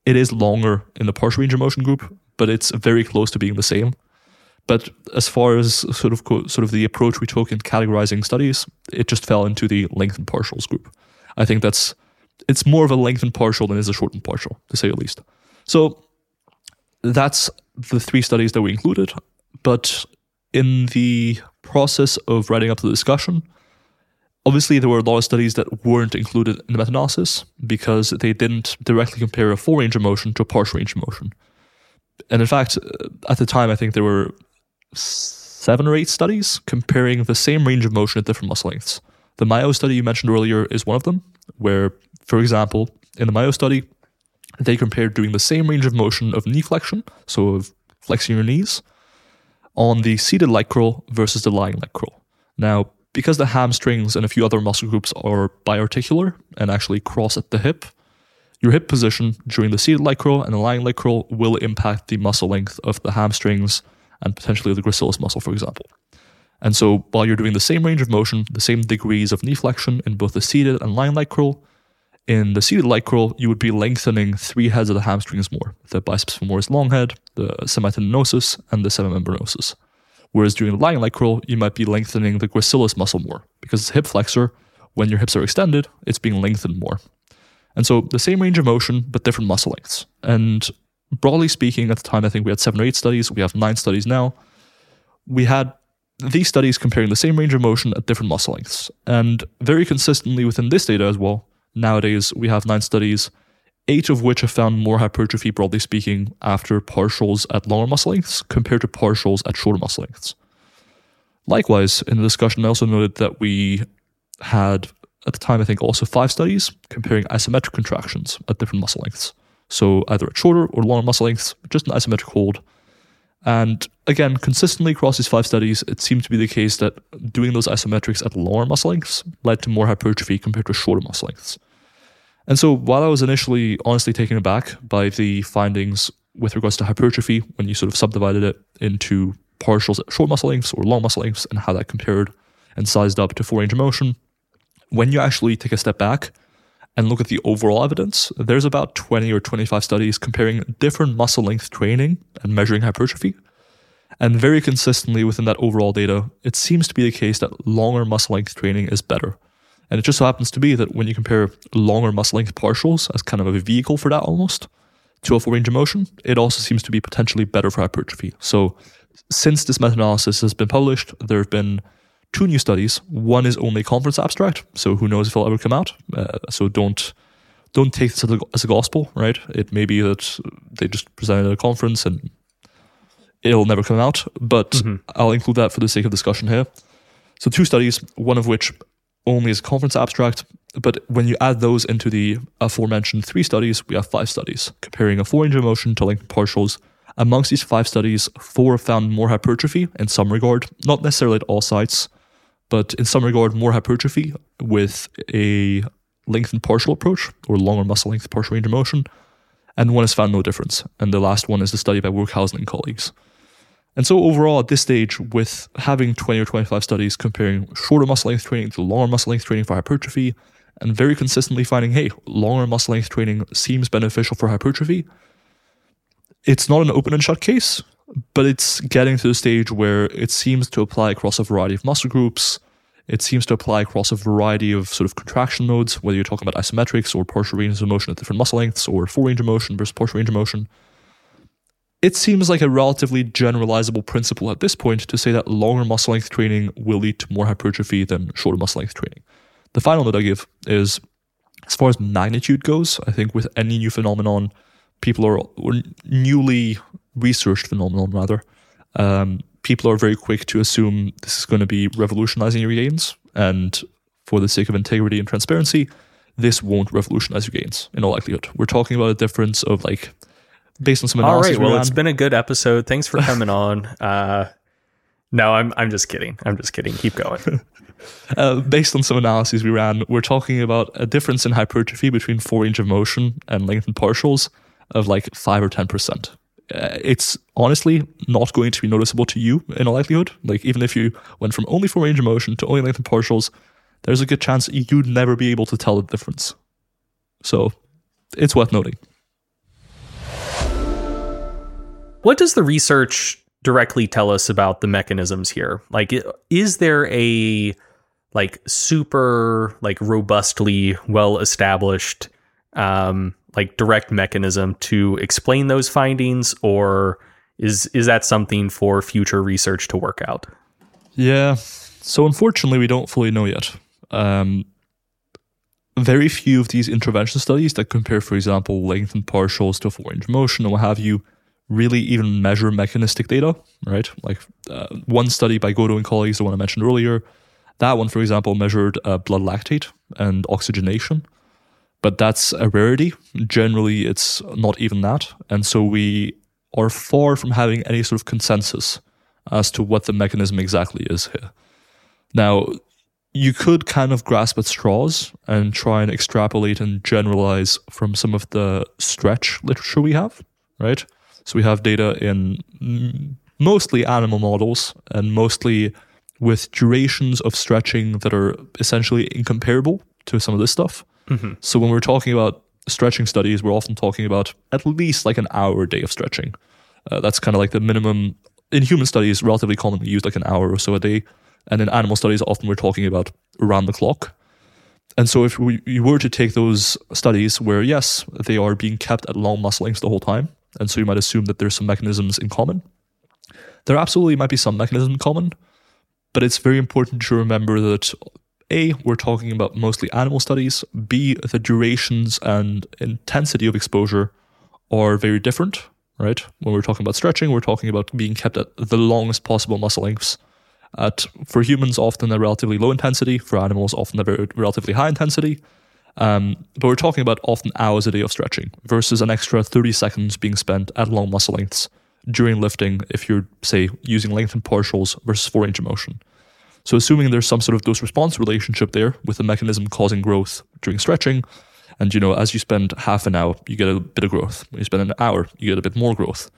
it is longer in the partial range of motion group, but it's very close to being the same. But as far as sort of co- sort of the approach we took in categorizing studies, it just fell into the lengthened partials group. I think that's it's more of a lengthened partial than is a shortened partial, to say the least. So that's the three studies that we included. But in the process of writing up the discussion, obviously there were a lot of studies that weren't included in the meta-analysis because they didn't directly compare a full range of motion to a partial range of motion. And in fact, uh, at the time, I think there were seven or eight studies comparing the same range of motion at different muscle lengths. The Maeo study you mentioned earlier is one of them, where, for example, in the Maeo study, they compared doing the same range of motion of knee flexion, so of flexing your knees, on the seated leg curl versus the lying leg curl. Now, because the hamstrings and a few other muscle groups are biarticular and actually cross at the hip, your hip position during the seated leg curl and the lying leg curl will impact the muscle length of the hamstrings and potentially the gracilis muscle, for example. And so while you're doing the same range of motion, the same degrees of knee flexion in both the seated and lying leg curl, in the seated curl, you would be lengthening three heads of the hamstrings more the biceps femoris long head, the semitendinosus, and the semimembranosus. Whereas during the lying curl, you might be lengthening the gracilis muscle more because it's hip flexor. When your hips are extended, it's being lengthened more. And so the same range of motion, but different muscle lengths. And broadly speaking, at the time, I think we had seven or eight studies. We have nine studies now. We had these studies comparing the same range of motion at different muscle lengths. And very consistently within this data as well, nowadays we have nine studies, eight of which have found more hypertrophy, broadly speaking, after partials at longer muscle lengths compared to partials at shorter muscle lengths. Likewise, in the discussion, I also noted that we had, at the time, I think also five studies comparing isometric contractions at different muscle lengths. So either at shorter or longer muscle lengths, just an isometric hold. And again, consistently across these five studies, it seemed to be the case that doing those isometrics at longer muscle lengths led to more hypertrophy compared to shorter muscle lengths. And so while I was initially honestly taken aback by the findings with regards to hypertrophy, when you sort of subdivided it into partials at short muscle lengths or long muscle lengths and how that compared and sized up to full range of motion, when you actually take a step back and look at the overall evidence, there's about 20 or 25 studies comparing different muscle length training and measuring hypertrophy. And very consistently within that overall data, it seems to be the case that longer muscle length training is better. And it just so happens to be that when you compare longer muscle length partials as kind of a vehicle for that almost to a full range of motion, it also seems to be potentially better for hypertrophy. So since this meta analysis has been published, there have been two new studies. One is only conference abstract, so who knows if it'll ever come out. Uh, so don't don't take this as a, as a gospel, right? It may be that they just presented at a conference and it'll never come out, but mm-hmm. I'll include that for the sake of discussion here. So two studies, one of which only is conference abstract, but when you add those into the aforementioned three studies, we have five studies comparing a four range of motion to length partials. Amongst these five studies, four found more hypertrophy in some regard, not necessarily at all sites, but in some regard more hypertrophy with a lengthened partial approach or longer muscle length partial range of motion, and one has found no difference. And the last one is the study by Werkhausen and colleagues. And so overall, at this stage, with having 20 or 25 studies comparing shorter muscle length training to longer muscle length training for hypertrophy, and very consistently finding, hey, longer muscle length training seems beneficial for hypertrophy, it's not an open and shut case but it's getting to the stage where it seems to apply across a variety of muscle groups. It seems to apply across a variety of sort of contraction modes, whether you're talking about isometrics or partial range of motion at different muscle lengths or full range of motion versus partial range of motion. It seems like a relatively generalizable principle at this point to say that longer muscle length training will lead to more hypertrophy than shorter muscle length training. The final note I give is as far as magnitude goes, I think with any new phenomenon, people are newly researched phenomenon rather, um, people are very quick to assume this is going to be revolutionizing your gains. And for the sake of integrity and transparency, this won't revolutionize your gains in all likelihood. We're talking about a difference of like based on some analysis. All right. Well, it's been a good episode. Thanks for coming on. Uh, no, I'm I'm just kidding. I'm just kidding. Keep going. uh, based on some analyses we ran, we're talking about a difference in hypertrophy between four range of motion and lengthened partials of like five or ten percent uh, it's honestly not going to be noticeable to you in all likelihood. Like even if you went from only full range of motion to only length and partials, there's a good chance you'd never be able to tell the difference. So it's worth noting. What does the research directly tell us about the mechanisms here? Like, is there a like super like robustly well established um, like direct mechanism to explain those findings or is is that something for future research to work out? Yeah. So unfortunately, we don't fully know yet. Um, very few of these intervention studies that compare, for example, lengthened partials to full range motion and what have you, really even measure mechanistic data, right? Like uh, one study by Goto and colleagues, the one I mentioned earlier, that one, for example, measured uh, blood lactate and oxygenation, but that's a rarity. Generally, it's not even that. And so we are far from having any sort of consensus as to what the mechanism exactly is here. Now, you could kind of grasp at straws and try and extrapolate and generalize from some of the stretch literature we have, right? So we have data in mostly animal models and mostly with durations of stretching that are essentially incomparable to some of this stuff. Mm-hmm. So when we're talking about stretching studies, we're often talking about at least like an hour a day of stretching. Uh, that's kind of like the minimum in human studies, relatively commonly used like an hour or so a day. And in animal studies, often we're talking about around the clock. And so if we, you were to take those studies where, yes, they are being kept at long muscle lengths the whole time, and so you might assume that there's some mechanisms in common, there absolutely might be some mechanism in common, but it's very important to remember that A, we're talking about mostly animal studies, B, the durations and intensity of exposure are very different right? When we're talking about stretching, we're talking about being kept at the longest possible muscle lengths. At for humans, often a relatively low intensity. For animals, often a very relatively high intensity. Um, but we're talking about often hours a day of stretching versus an extra 30 seconds being spent at long muscle lengths during lifting if you're, say, using lengthened partials versus range of motion. So, assuming there's some sort of dose response relationship there with the mechanism causing growth during stretching, and you know, as you spend half an hour, you get a bit of growth. When you spend an hour, you get a bit more growth.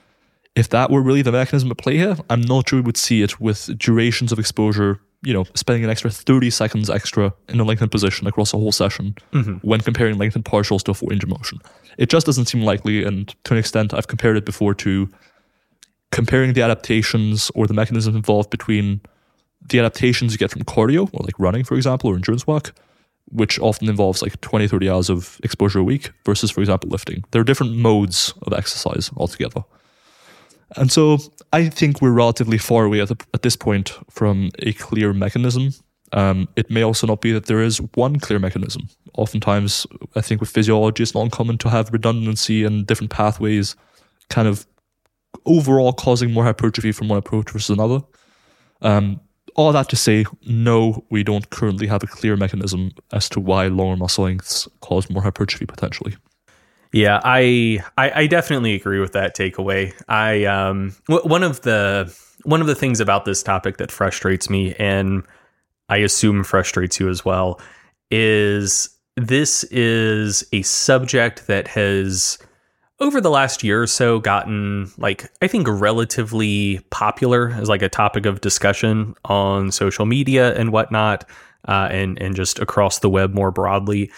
If that were really the mechanism at play here, I'm not sure we would see it with durations of exposure, you know, spending an extra 30 seconds extra in a lengthened position across a whole session mm-hmm. when comparing lengthened partials to a range of motion. It just doesn't seem likely. And to an extent, I've compared it before to comparing the adaptations or the mechanisms involved between the adaptations you get from cardio, or like running, for example, or endurance walk, which often involves like 20, 30 hours of exposure a week versus, for example, lifting. There are different modes of exercise altogether. And so I think we're relatively far away at, the, at this point from a clear mechanism. Um, it may also not be that there is one clear mechanism. Oftentimes, I think with physiology, it's not uncommon to have redundancy and different pathways kind of overall causing more hypertrophy from one approach versus another. Um, all that to say, no, we don't currently have a clear mechanism as to why longer muscle lengths cause more hypertrophy potentially. Yeah, I, I, I definitely agree with that takeaway. I um w- one of the one of the things about this topic that frustrates me, and I assume frustrates you as well, is this is a subject that has over the last year or so gotten like I think relatively popular as like a topic of discussion on social media and whatnot, uh, and and just across the web more broadly.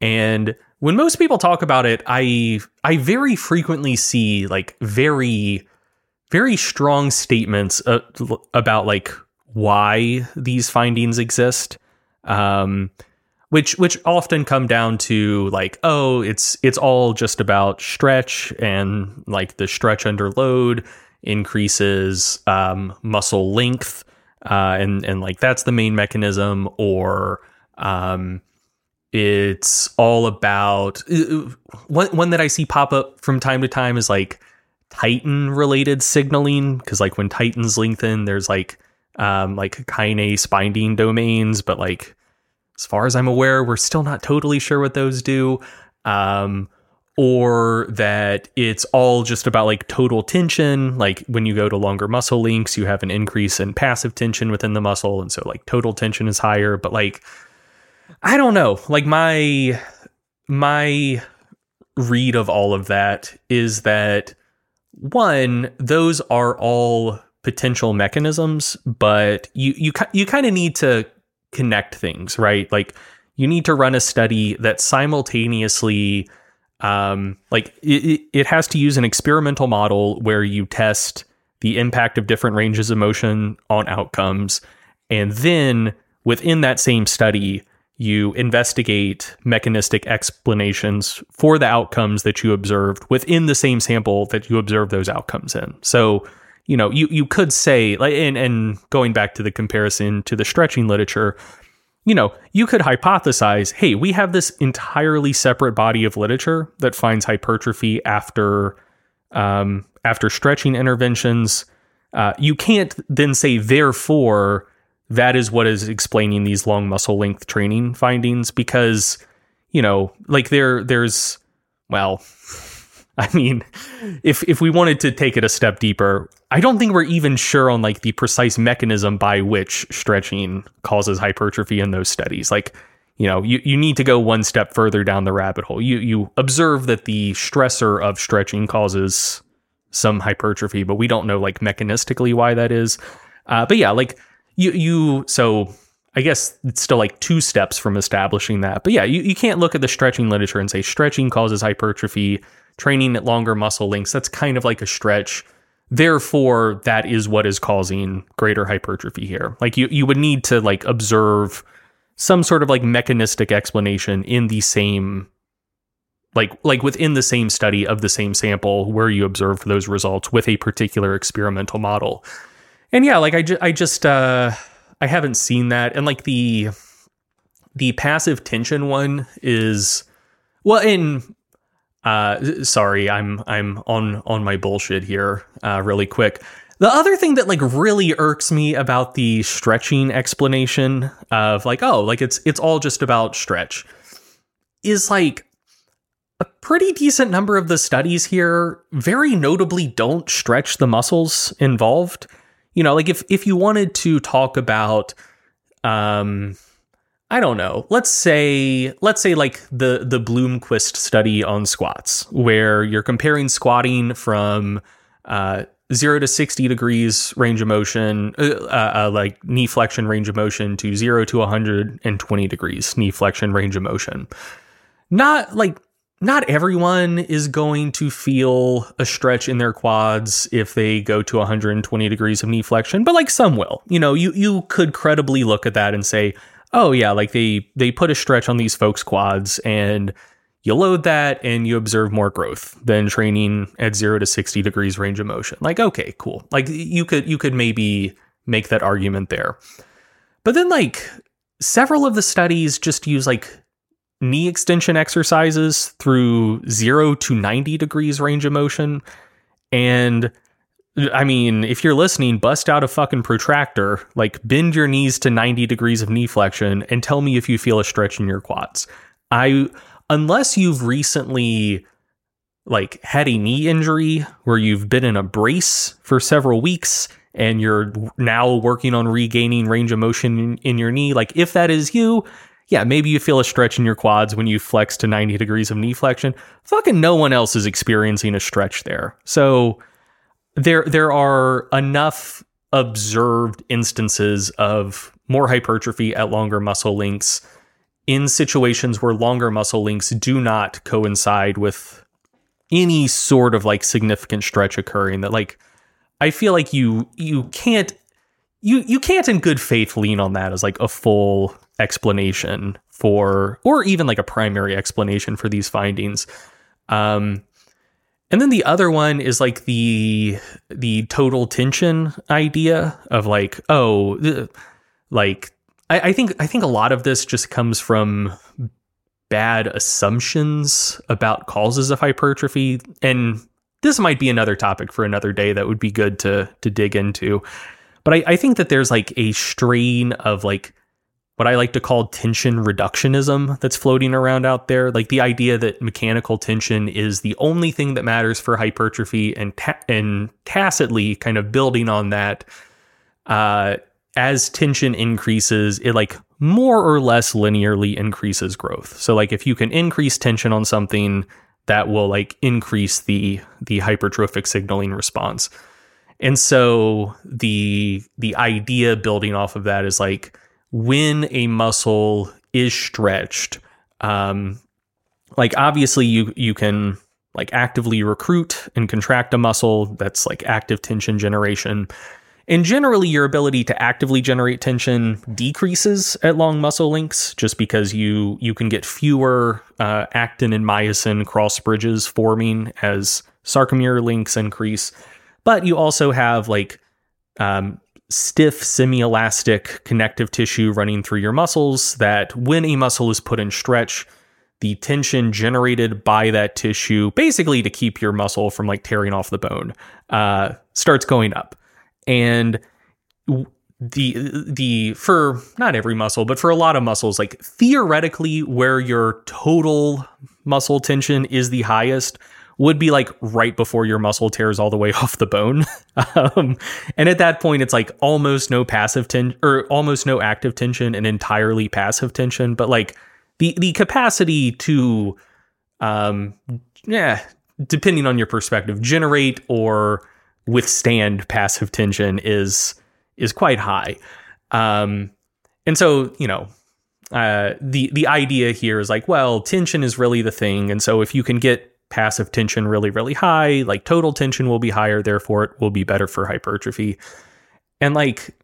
And when most people talk about it, I I very frequently see like very very strong statements uh, about like why these findings exist. Um, which which often come down to like oh it's it's all just about stretch and like the stretch under load increases um, muscle length uh, and and like that's the main mechanism or um, it's all about uh, one one that I see pop up from time to time is like titin related signaling because like when titins lengthen there's like um, like kinase binding domains but like as far as I'm aware, we're still not totally sure what those do. Um, or that it's all just about like total tension. Like when you go to longer muscle links, you have an increase in passive tension within the muscle. And so like total tension is higher. But like, I don't know. Like my, my read of all of that is that one, those are all potential mechanisms, but you, you, you kind of need to connect things, right? Like you need to run a study that simultaneously um, like it, it has to use an experimental model where you test the impact of different ranges of motion on outcomes and then within that same study you investigate mechanistic explanations for the outcomes that you observed within the same sample that you observed those outcomes in. So, you know, you, you could say, like, and, and going back to the comparison to the stretching literature, you know, you could hypothesize, hey, we have this entirely separate body of literature that finds hypertrophy after um, after stretching interventions. Uh, you can't then say, therefore, that is what is explaining these long muscle length training findings because, you know, like there there's well, I mean, if if we wanted to take it a step deeper, I don't think we're even sure on like the precise mechanism by which stretching causes hypertrophy in those studies. Like, you know, you, you need to go one step further down the rabbit hole. You you observe that the stressor of stretching causes some hypertrophy, but we don't know like mechanistically why that is. Uh, but yeah, like you you so I guess it's still like two steps from establishing that. But yeah, you, you can't look at the stretching literature and say stretching causes hypertrophy training at longer muscle lengths, that's kind of like a stretch. Therefore, that is what is causing greater hypertrophy here. Like you, you would need to like observe some sort of like mechanistic explanation in the same like like within the same study of the same sample where you observed those results with a particular experimental model. And yeah, like I, ju- I just uh I haven't seen that and like the the passive tension one is well in uh, sorry, I'm I'm on on my bullshit here, uh, really quick. The other thing that like really irks me about the stretching explanation of like, oh, like it's it's all just about stretch, is like a pretty decent number of the studies here very notably don't stretch the muscles involved. You know, like if if you wanted to talk about um I don't know. Let's say let's say like the the Bloomquist study on squats, where you're comparing squatting from uh, zero to sixty degrees range of motion, uh, uh, uh like knee flexion range of motion, to zero to 120 degrees knee flexion range of motion. Not like not everyone is going to feel a stretch in their quads if they go to 120 degrees of knee flexion, but like some will. You know, you you could credibly look at that and say oh yeah, like they they put a stretch on these folks' quads and you load that and you observe more growth than training at 0 to 60 degrees range of motion. Like okay, cool. Like you could you could maybe make that argument there. But then like several of the studies just use like knee extension exercises through 0 to 90 degrees range of motion and I mean, if you're listening, bust out a fucking protractor, like bend your knees to 90 degrees of knee flexion and tell me if you feel a stretch in your quads. I unless you've recently like had a knee injury where you've been in a brace for several weeks and you're now working on regaining range of motion in, in your knee, like if that is you, yeah, maybe you feel a stretch in your quads when you flex to 90 degrees of knee flexion. Fucking no one else is experiencing a stretch there. So, there there are enough observed instances of more hypertrophy at longer muscle lengths in situations where longer muscle lengths do not coincide with any sort of like significant stretch occurring that like I feel like you you can't you you can't in good faith lean on that as like a full explanation for or even like a primary explanation for these findings. Um and then the other one is like the the total tension idea of like, oh, like I, I think I think a lot of this just comes from bad assumptions about causes of hypertrophy. And this might be another topic for another day that would be good to to dig into. But I, I think that there's like a strain of like what I like to call tension reductionism that's floating around out there. Like the idea that mechanical tension is the only thing that matters for hypertrophy, and ta- and tacitly kind of building on that. Uh, as tension increases, it like more or less linearly increases growth. So like if you can increase tension on something, that will like increase the the hypertrophic signaling response. And so the the idea building off of that is like when a muscle is stretched, um, like obviously you you can like actively recruit and contract a muscle that's like active tension generation. and generally your ability to actively generate tension decreases at long muscle lengths just because you you can get fewer uh, actin and myosin cross bridges forming as sarcomere lengths increase but you also have like um, stiff semi-elastic connective tissue running through your muscles that when a muscle is put in stretch the tension generated by that tissue basically to keep your muscle from like tearing off the bone uh, starts going up. And the the for not every muscle but for a lot of muscles like theoretically where your total muscle tension is the highest would be like right before your muscle tears all the way off the bone. Um, and at that point it's like almost no passive tension or almost no active tension and entirely passive tension. But like the the capacity to um yeah depending on your perspective generate or withstand passive tension is is quite high. Um, and so, you know, uh, the the idea here is like, well, tension is really the thing, and so if you can get passive tension really really high, like total tension will be higher, therefore it will be better for hypertrophy. And like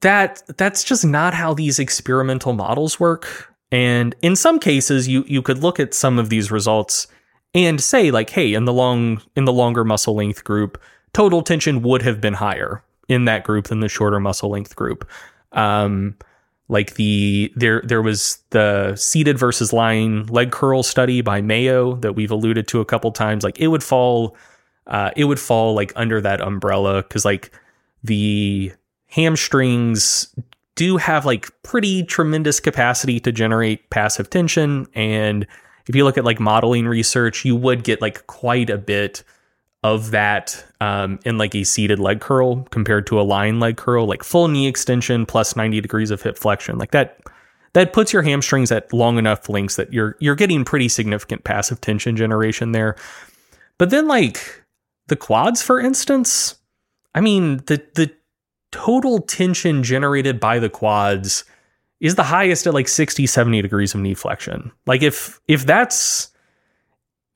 that that's just not how these experimental models work. And in some cases, you you could look at some of these results and say like, hey, in the long in the longer muscle length group, total tension would have been higher in that group than the shorter muscle length group. Um, like the there there was the seated versus lying leg curl study by Maeo that we've alluded to a couple times. Like it would fall, uh, it would fall like under that umbrella because like the hamstrings do have like pretty tremendous capacity to generate passive tension and if you look at like modeling research, you would get like quite a bit of that um, in like a seated leg curl compared to a lying leg curl, like full knee extension plus 90 degrees of hip flexion. Like that that puts your hamstrings at long enough lengths that you're you're getting pretty significant passive tension generation there. But then like the quads, for instance, I mean the the total tension generated by the quads is the highest at like 60 70 degrees of knee flexion like if if that's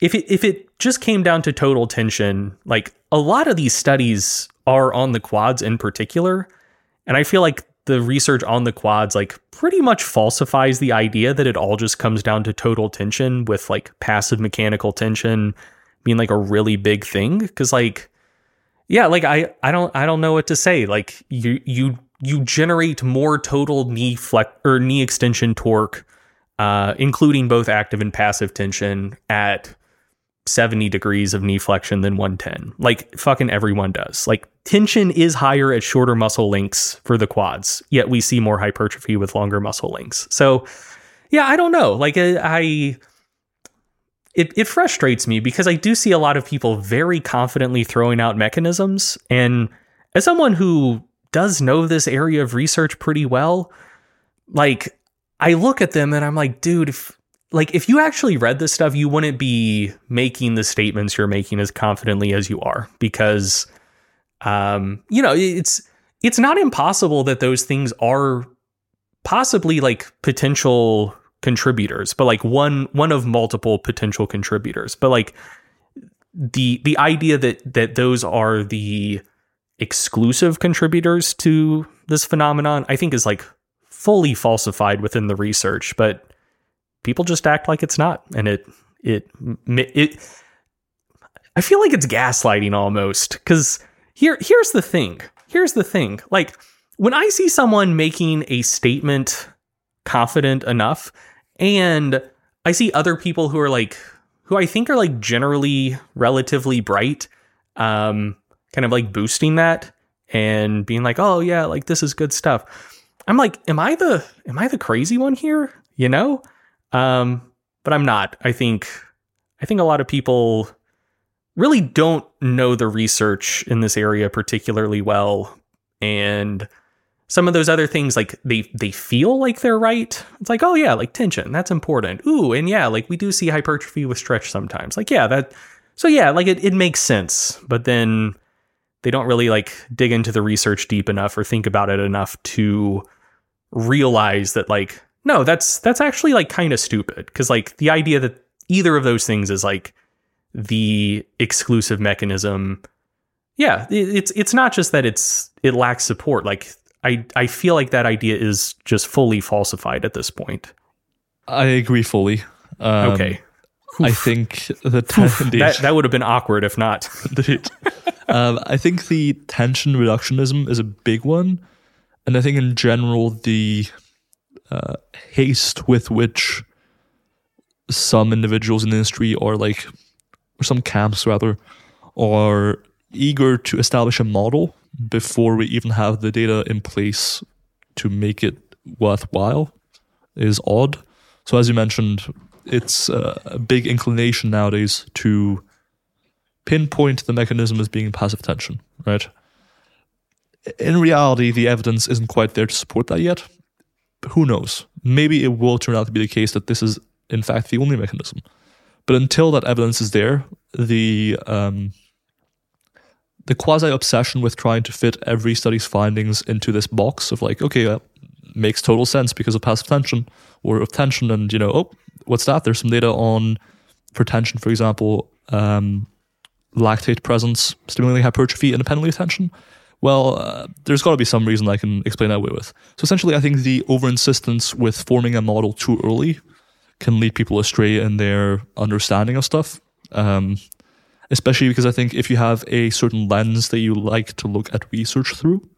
if it if it just came down to total tension. Like a lot of these studies are on the quads in particular and i feel like the research on the quads like pretty much falsifies the idea that it all just comes down to total tension with like passive mechanical tension being like a really big thing. Because like yeah like i i don't i don't know what to say. Like you you you generate more total knee flex or knee extension torque, uh, including both active and passive tension at 70 degrees of knee flexion than 110. Like fucking everyone does. Like tension is higher at shorter muscle lengths for the quads, yet we see more hypertrophy with longer muscle lengths. So, yeah, I don't know. Like I, I it, it frustrates me because I do see a lot of people very confidently throwing out mechanisms. And as someone who does know this area of research pretty well. Like, I look at them and I'm like, dude, if, like if you actually read this stuff, you wouldn't be making the statements you're making as confidently as you are because, um, you know, it's it's not impossible that those things are possibly like potential contributors, but like one one of multiple potential contributors. But like the the idea that that those are the exclusive contributors to this phenomenon, I think is like fully falsified within the research, but people just act like it's not. And it, it, it, I feel like it's gaslighting almost. Cause here, here's the thing. Here's the thing. Like when I see someone making a statement confident enough and I see other people who are like, who I think are like generally relatively bright, um, kind of like boosting that and being like, "Oh yeah, like this is good stuff." I'm like, "Am I the am I the crazy one here?" You know? Um, but I'm not. I think I think a lot of people really don't know the research in this area particularly well. And some of those other things like they they feel like they're right. It's like oh yeah like tension that's important. Ooh and yeah like we do see hypertrophy with stretch sometimes. Like yeah that so yeah like it, it makes sense. But then they don't really like dig into the research deep enough or think about it enough to realize that like no that's that's actually like kind of stupid because like the idea that either of those things is like the exclusive mechanism yeah, it's it's not just that it's it lacks support. Like I I feel like that idea is just fully falsified at this point. I agree fully. Um, Okay. I think the indeed. That that would have been awkward if not. Um, I think the tension reductionism is a big one, and I think in general the uh, haste with which some individuals in the industry or like or some camps rather are eager to establish a model before we even have the data in place to make it worthwhile is odd. So as you mentioned, it's a big inclination nowadays to pinpoint the mechanism as being passive tension, right? In reality, the evidence isn't quite there to support that yet. Who knows? Maybe it will turn out to be the case that this is, in fact, the only mechanism. But until that evidence is there, the um, the quasi obsession with trying to fit every study's findings into this box of like, okay, that makes total sense because of passive tension or of tension, and you know, oh, what's that? There's some data on for tension, for example, um, lactate presence stimulating hypertrophy independently of tension. Well, uh, there's got to be some reason I can explain that away with. So essentially, I think the over insistence with forming a model too early can lead people astray in their understanding of stuff. Um, especially because I think if you have a certain lens that you like to look at research through,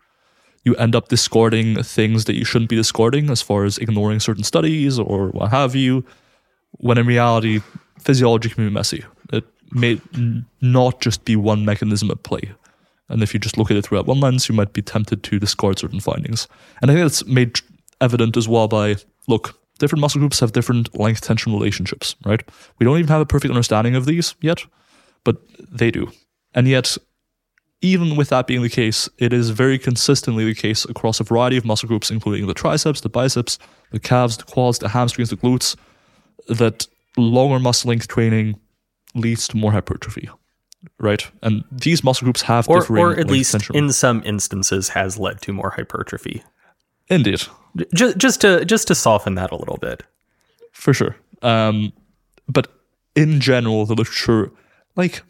you end up discarding things that you shouldn't be discarding as far as ignoring certain studies or what have you, when in reality, physiology can be messy. It may n- not just be one mechanism at play. And if you just look at it through that one lens, you might be tempted to discard certain findings. And I think that's made evident as well by look, different muscle groups have different length tension relationships, right? We don't even have a perfect understanding of these yet, but they do. And yet, even with that being the case, it is very consistently the case across a variety of muscle groups, including the triceps, the biceps, the calves, the quads, the hamstrings, the glutes, that longer muscle length training leads to more hypertrophy, right? And these muscle groups have Or differing or at least tension- in some instances has led to more hypertrophy. indeed, Just just to just to soften that a little bit. for sure. Um, but in general, the literature, like,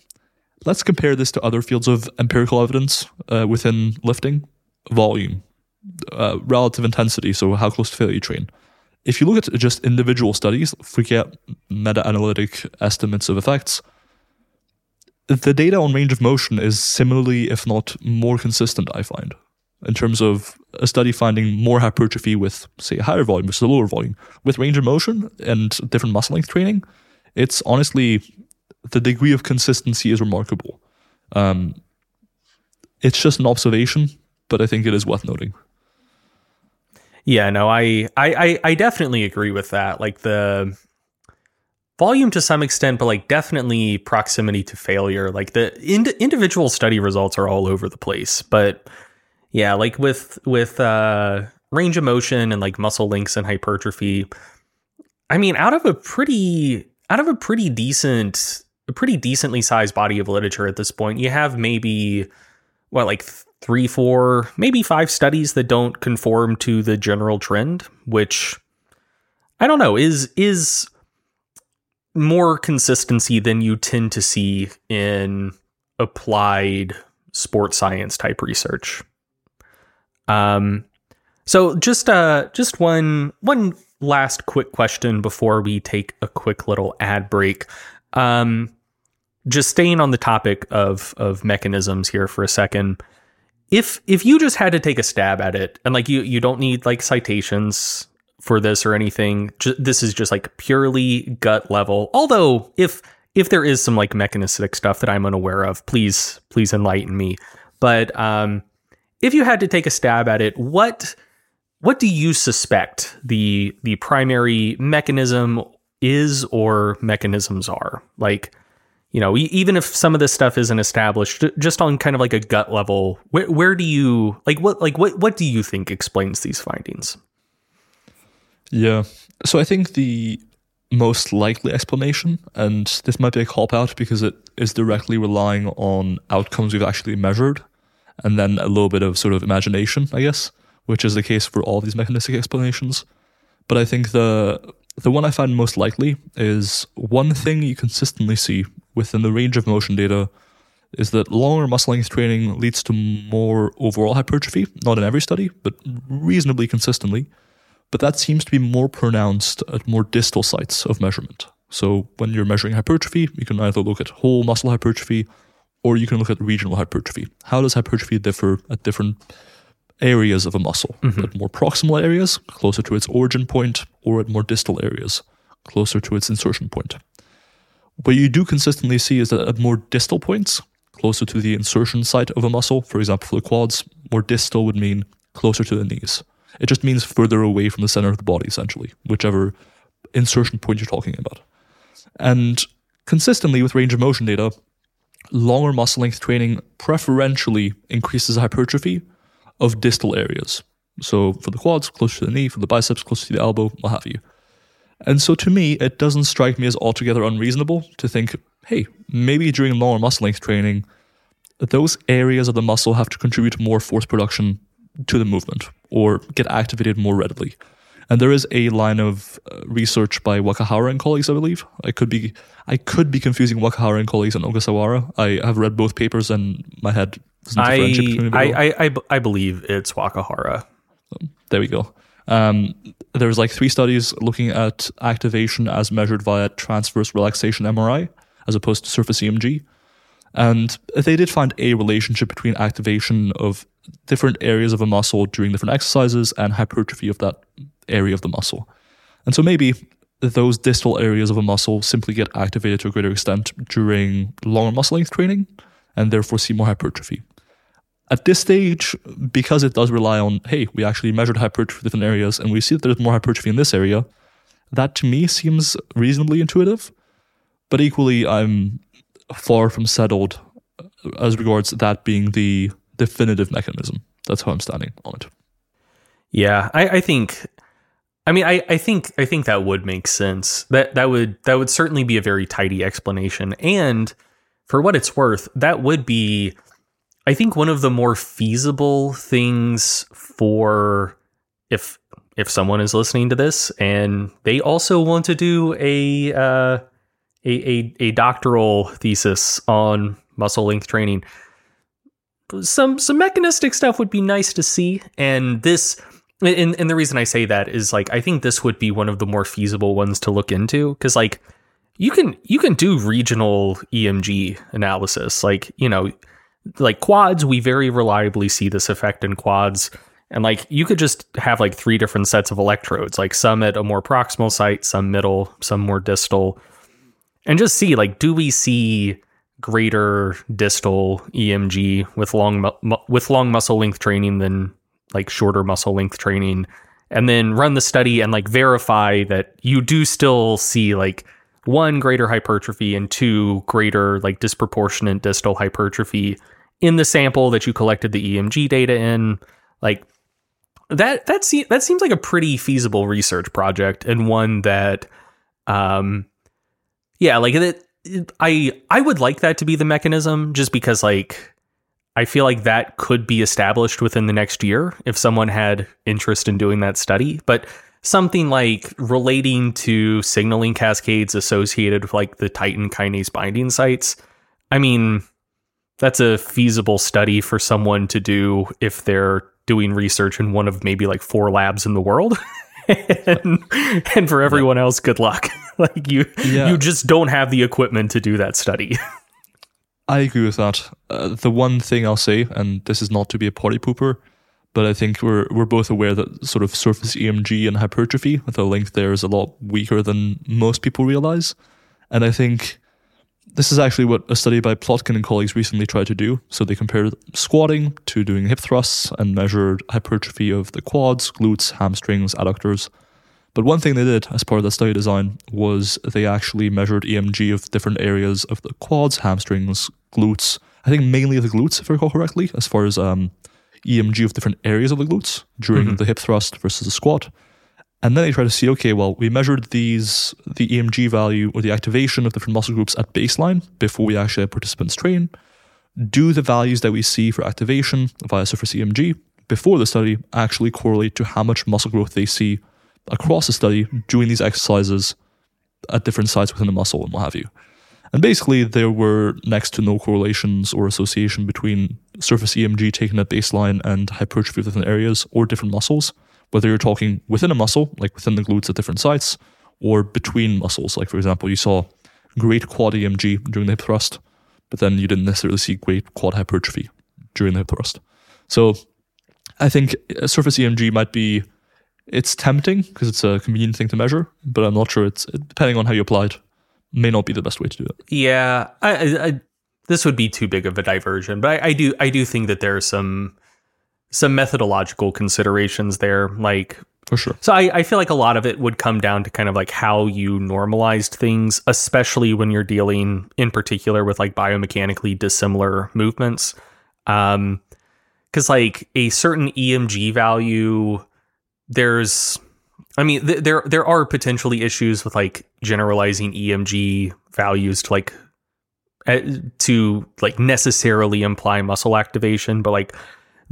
let's compare this to other fields of empirical evidence uh, within lifting, volume, uh, relative intensity, so how close to failure you train. If you look at just individual studies, forget meta-analytic estimates of effects, the data on range of motion is similarly, if not more consistent, I find, in terms of a study finding more hypertrophy with, say, a higher volume versus a lower volume. With range of motion and different muscle length training, it's honestly the degree of consistency is remarkable. Um, it's just an observation, but I think it is worth noting. Yeah, no, I, I, I, I definitely agree with that. Like the volume to some extent, but like definitely proximity to failure. Like the ind- individual study results are all over the place. But yeah, like with with uh, range of motion and like muscle lengths and hypertrophy. I mean, out of a pretty out of a pretty decent, a pretty decently sized body of literature at this point, you have maybe what like three, four, maybe five studies that don't conform to the general trend, which I don't know is is more consistency than you tend to see in applied sports science type research. Um, so just uh, just one one last quick question before we take a quick little ad break. Um, just staying on the topic of of mechanisms here for a second if if you just had to take a stab at it and like you you don't need like citations for this or anything. Ju- this is just like purely gut level. Although if if there is some like mechanistic stuff that i'm unaware of please please enlighten me. But um if you had to take a stab at it what what do you suspect the the primary mechanism is or mechanisms are? Like you know, e- even if some of this stuff isn't established, just on kind of like a gut level, where where do you like what like what what do you think explains these findings? Yeah. So I think the most likely explanation, and this might be a cop out because it is directly relying on outcomes we've actually measured, and then a little bit of sort of imagination, I guess, which is the case for all these mechanistic explanations. But I think the the one I find most likely is one thing you consistently see within the range of motion data is that longer muscle length training leads to more overall hypertrophy, not in every study, but reasonably consistently. But that seems to be more pronounced at more distal sites of measurement. So when you're measuring hypertrophy, you can either look at whole muscle hypertrophy or you can look at regional hypertrophy. How does hypertrophy differ at different areas of a muscle? Mm-hmm. At more proximal areas, closer to its origin point, or at more distal areas, closer to its insertion point. What you do consistently see is that at more distal points, closer to the insertion site of a muscle, for example, for the quads, more distal would mean closer to the knees. It just means further away from the center of the body, essentially, whichever insertion point you're talking about. And consistently with range of motion data, longer muscle length training preferentially increases hypertrophy of distal areas. So for the quads, close to the knee, for the biceps, close to the elbow, what have you. And so to me, it doesn't strike me as altogether unreasonable to think, hey, maybe during longer muscle length training, those areas of the muscle have to contribute more force production to the movement or get activated more readily. And there is a line of uh, research by Wakahara and colleagues, I believe. I could be I could be confusing Wakahara and colleagues and Ogasawara. I have read both papers and my head doesn't I, differentiate between the I. I, I, I believe it's Wakahara. There we go. Um, there's like three studies looking at activation as measured via transverse relaxation MRI as opposed to surface EMG. And they did find a relationship between activation of different areas of a muscle during different exercises and hypertrophy of that area of the muscle. And so maybe those distal areas of a muscle simply get activated to a greater extent during longer muscle length training and therefore see more hypertrophy. At this stage, because it does rely on, hey, we actually measured hypertrophy in different areas and we see that there's more hypertrophy in this area, that to me seems reasonably intuitive. But equally, I'm far from settled as regards that being the definitive mechanism. That's how I'm standing on it. Yeah, I, I think. I mean, I, I think I think that would make sense. That that would that would certainly be a very tidy explanation. And for what it's worth, that would be, I think, one of the more feasible things for if if someone is listening to this and they also want to do a uh, a, a a doctoral thesis on muscle length training. Some some mechanistic stuff would be nice to see, and this and, and the reason I say that is like I think this would be one of the more feasible ones to look into because like you can you can do regional EMG analysis like you know like quads we very reliably see this effect in quads and like you could just have like three different sets of electrodes like some at a more proximal site some middle some more distal and just see like do we see greater distal EMG with long mu- with long muscle length training than like shorter muscle length training? And then run the study and like verify that you do still see like one greater hypertrophy and two greater like disproportionate distal hypertrophy in the sample that you collected the EMG data in. Like that that se- that seems like a pretty feasible research project and one that um yeah like it, it- I I would like that to be the mechanism just because like I feel like that could be established within the next year if someone had interest in doing that study. But something like relating to signaling cascades associated with like the titin kinase binding sites, I mean, that's a feasible study for someone to do if they're doing research in one of maybe like four labs in the world. and, and for everyone else, good luck. like you, Yeah. you just don't have the equipment to do that study. I agree with that. Uh, the one thing I'll say, and this is not to be a party pooper, but I think we're we're both aware that sort of surface EMG and hypertrophy, the link there is a lot weaker than most people realize. And I think this is actually what a study by Plotkin and colleagues recently tried to do. So they compared squatting to doing hip thrusts and measured hypertrophy of the quads, glutes, hamstrings, adductors. But one thing they did as part of the study design was they actually measured EMG of different areas of the quads, hamstrings, glutes. I think mainly the glutes, if I recall correctly, as far as um, EMG of different areas of the glutes during the hip thrust versus the squat. And then they try to see, okay, well, we measured these the EMG value or the activation of different muscle groups at baseline before we actually had participants train. Do the values that we see for activation via surface EMG before the study actually correlate to how much muscle growth they see across the study doing these exercises at different sites within the muscle and what have you. And basically, there were next to no correlations or association between surface EMG taken at baseline and hypertrophy of different areas or different muscles, whether you're talking within a muscle, like within the glutes at different sites, or between muscles. Like, for example, you saw great quad EMG during the hip thrust, but then you didn't necessarily see great quad hypertrophy during the hip thrust. So I think a surface EMG might be it's tempting because it's a convenient thing to measure, but I'm not sure it's depending on how you apply it may not be the best way to do it. Yeah, I, I this would be too big of a diversion, but I, I do I do think that there are some some methodological considerations there, like For sure. So I, I feel like a lot of it would come down to kind of like how you normalized things, especially when you're dealing in particular with like biomechanically dissimilar movements. Um, because like a certain EMG value, there's, I mean, th- there there are potentially issues with like generalizing EMG values to like eh, to like necessarily imply muscle activation, but like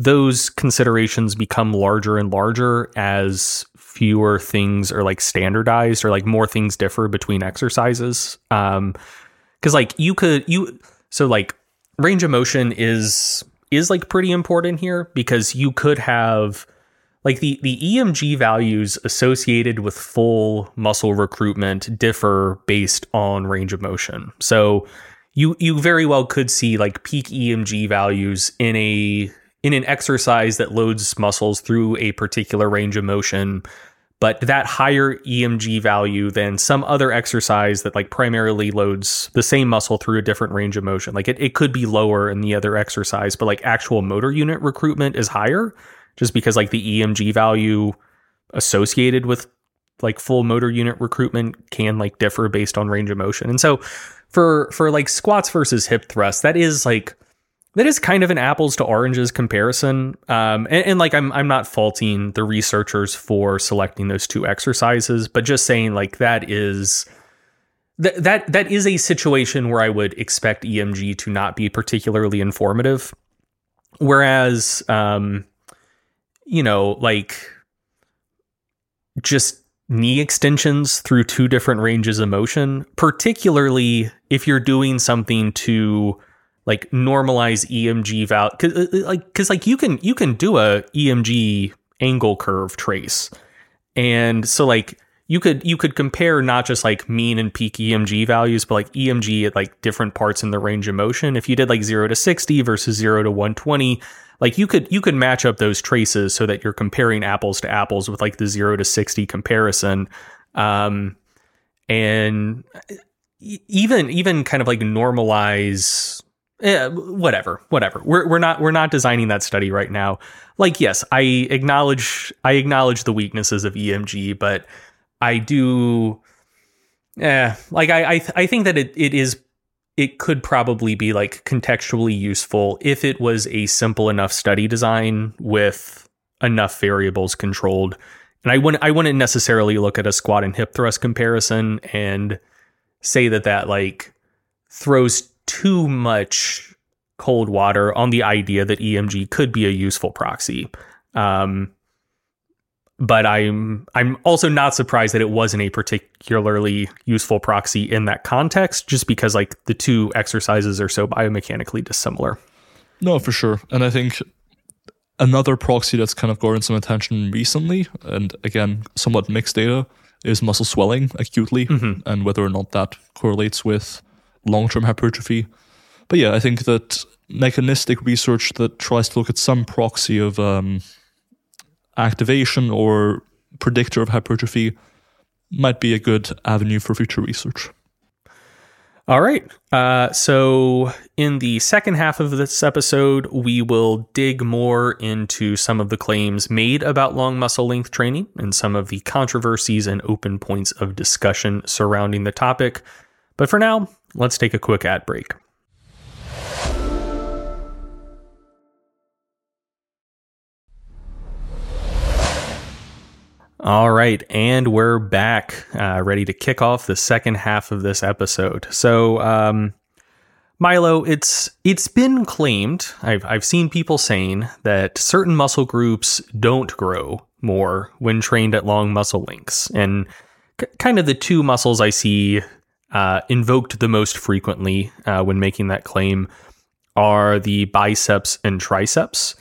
those considerations become larger and larger as fewer things are like standardized or like more things differ between exercises. Um, because like you could you so like range of motion is is like pretty important here because you could have like the the EMG values associated with full muscle recruitment differ based on range of motion. So you you very well could see like peak EMG values in a in an exercise that loads muscles through a particular range of motion but that higher EMG value than some other exercise that like primarily loads the same muscle through a different range of motion. Like it, it could be lower in the other exercise, but like actual motor unit recruitment is higher just because like the EMG value associated with like full motor unit recruitment can like differ based on range of motion. And so for for like squats versus hip thrust, that is like that is kind of an apples to oranges comparison. Um, and, and, like I'm I'm not faulting the researchers for selecting those two exercises, but just saying like that is that that that is a situation where I would expect EMG to not be particularly informative. Whereas um, you know, like just knee extensions through two different ranges of motion, particularly if you're doing something to like normalize EMG value cuz uh, uh, like cuz like you can you can do a EMG angle curve trace. And so like you could you could compare not just like mean and peak EMG values but like EMG at like different parts in the range of motion. If you did like 0 to 60 versus 0 to 120, like you could you could match up those traces so that you're comparing apples to apples with like the 0 to 60 comparison. Um and uh, even even kind of like normalize eh, whatever, whatever. We're we're not we're not designing that study right now. Like, yes, I acknowledge I acknowledge the weaknesses of EMG, but I do, yeah, like I I, I think that it, it is it could probably be like contextually useful if it was a simple enough study design with enough variables controlled. And I wouldn't I wouldn't necessarily look at a squat and hip thrust comparison and say that that like throws too much cold water on the idea that EMG could be a useful proxy. Um, but I'm I'm also not surprised that it wasn't a particularly useful proxy in that context, just because like the two exercises are so biomechanically dissimilar. No, for sure, and I think another proxy that's kind of gotten some attention recently, and again somewhat mixed data, is muscle swelling acutely, Mhm. and whether or not that correlates with long-term hypertrophy. But yeah, I think that mechanistic research that tries to look at some proxy of um, activation or predictor of hypertrophy might be a good avenue for future research. All right. Uh, so, in the second half of this episode, we will dig more into some of the claims made about long muscle length training and some of the controversies and open points of discussion surrounding the topic. But for now, let's take a quick ad break. All right, and we're back, uh, ready to kick off the second half of this episode. So, um, Milo, it's it's been claimed. I've I've seen people saying that certain muscle groups don't grow more when trained at long muscle lengths, and k- kind of the two muscles I see uh, invoked the most frequently uh, when making that claim are the biceps and triceps.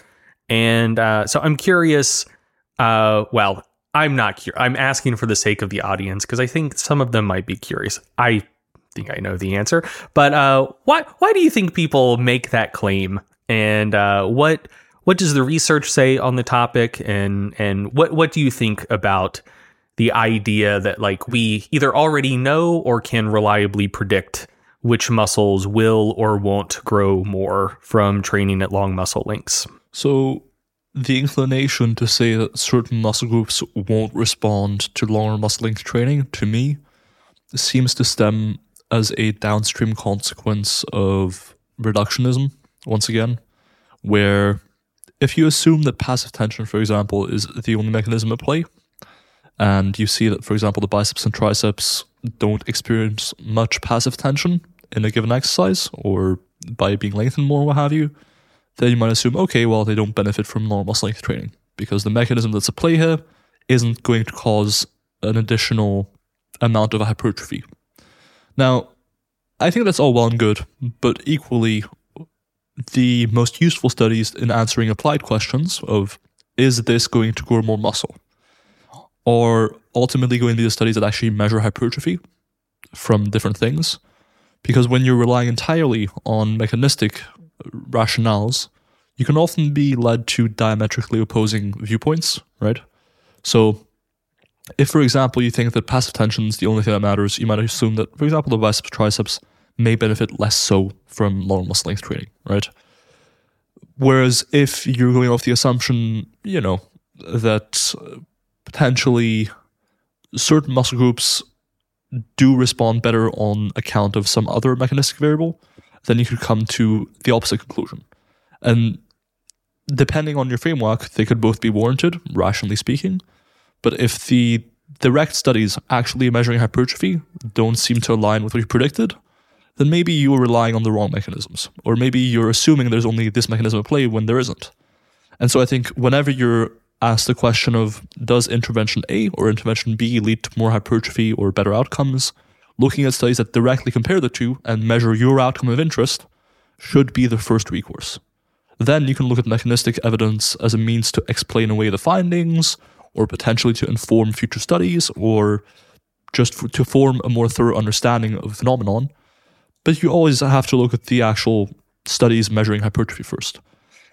And uh, so I'm curious. Uh, well, I'm not curious. I'm asking for the sake of the audience because I think some of them might be curious. I think I know the answer, but uh, why why do you think people make that claim? And uh, what what does the research say on the topic? And and what what do you think about the idea that like we either already know or can reliably predict which muscles will or won't grow more from training at long muscle lengths? So the inclination to say that certain muscle groups won't respond to longer muscle length training, to me, seems to stem as a downstream consequence of reductionism, once again, where if you assume that passive tension, for example, is the only mechanism at play, and you see that, for example, the biceps and triceps don't experience much passive tension in a given exercise or by being lengthened more, what have you, then you might assume, okay, well, they don't benefit from normal muscle length training because the mechanism that's at play here isn't going to cause an additional amount of hypertrophy. Now, I think that's all well and good, but equally, the most useful studies in answering applied questions of is this going to grow more muscle? Or ultimately going to be the studies that actually measure hypertrophy from different things. Because when you're relying entirely on mechanistic rationales, you can often be led to diametrically opposing viewpoints, right? So, if, for example, you think that passive tension is the only thing that matters, you might assume that, for example, the biceps triceps may benefit less so from long muscle length training, right? Whereas if you're going off the assumption, you know, that potentially certain muscle groups do respond better on account of some other mechanistic variable, then you could come to the opposite conclusion. And depending on your framework, they could both be warranted, rationally speaking. But if the direct studies actually measuring hypertrophy don't seem to align with what you predicted, then maybe you are relying on the wrong mechanisms. Or maybe you're assuming there's only this mechanism at play when there isn't. And so I think whenever you're asked the question of does intervention A or intervention B lead to more hypertrophy or better outcomes, looking at studies that directly compare the two and measure your outcome of interest should be the first recourse. Then you can look at mechanistic evidence as a means to explain away the findings or potentially to inform future studies or just for, to form a more thorough understanding of the phenomenon. But you always have to look at the actual studies measuring hypertrophy first.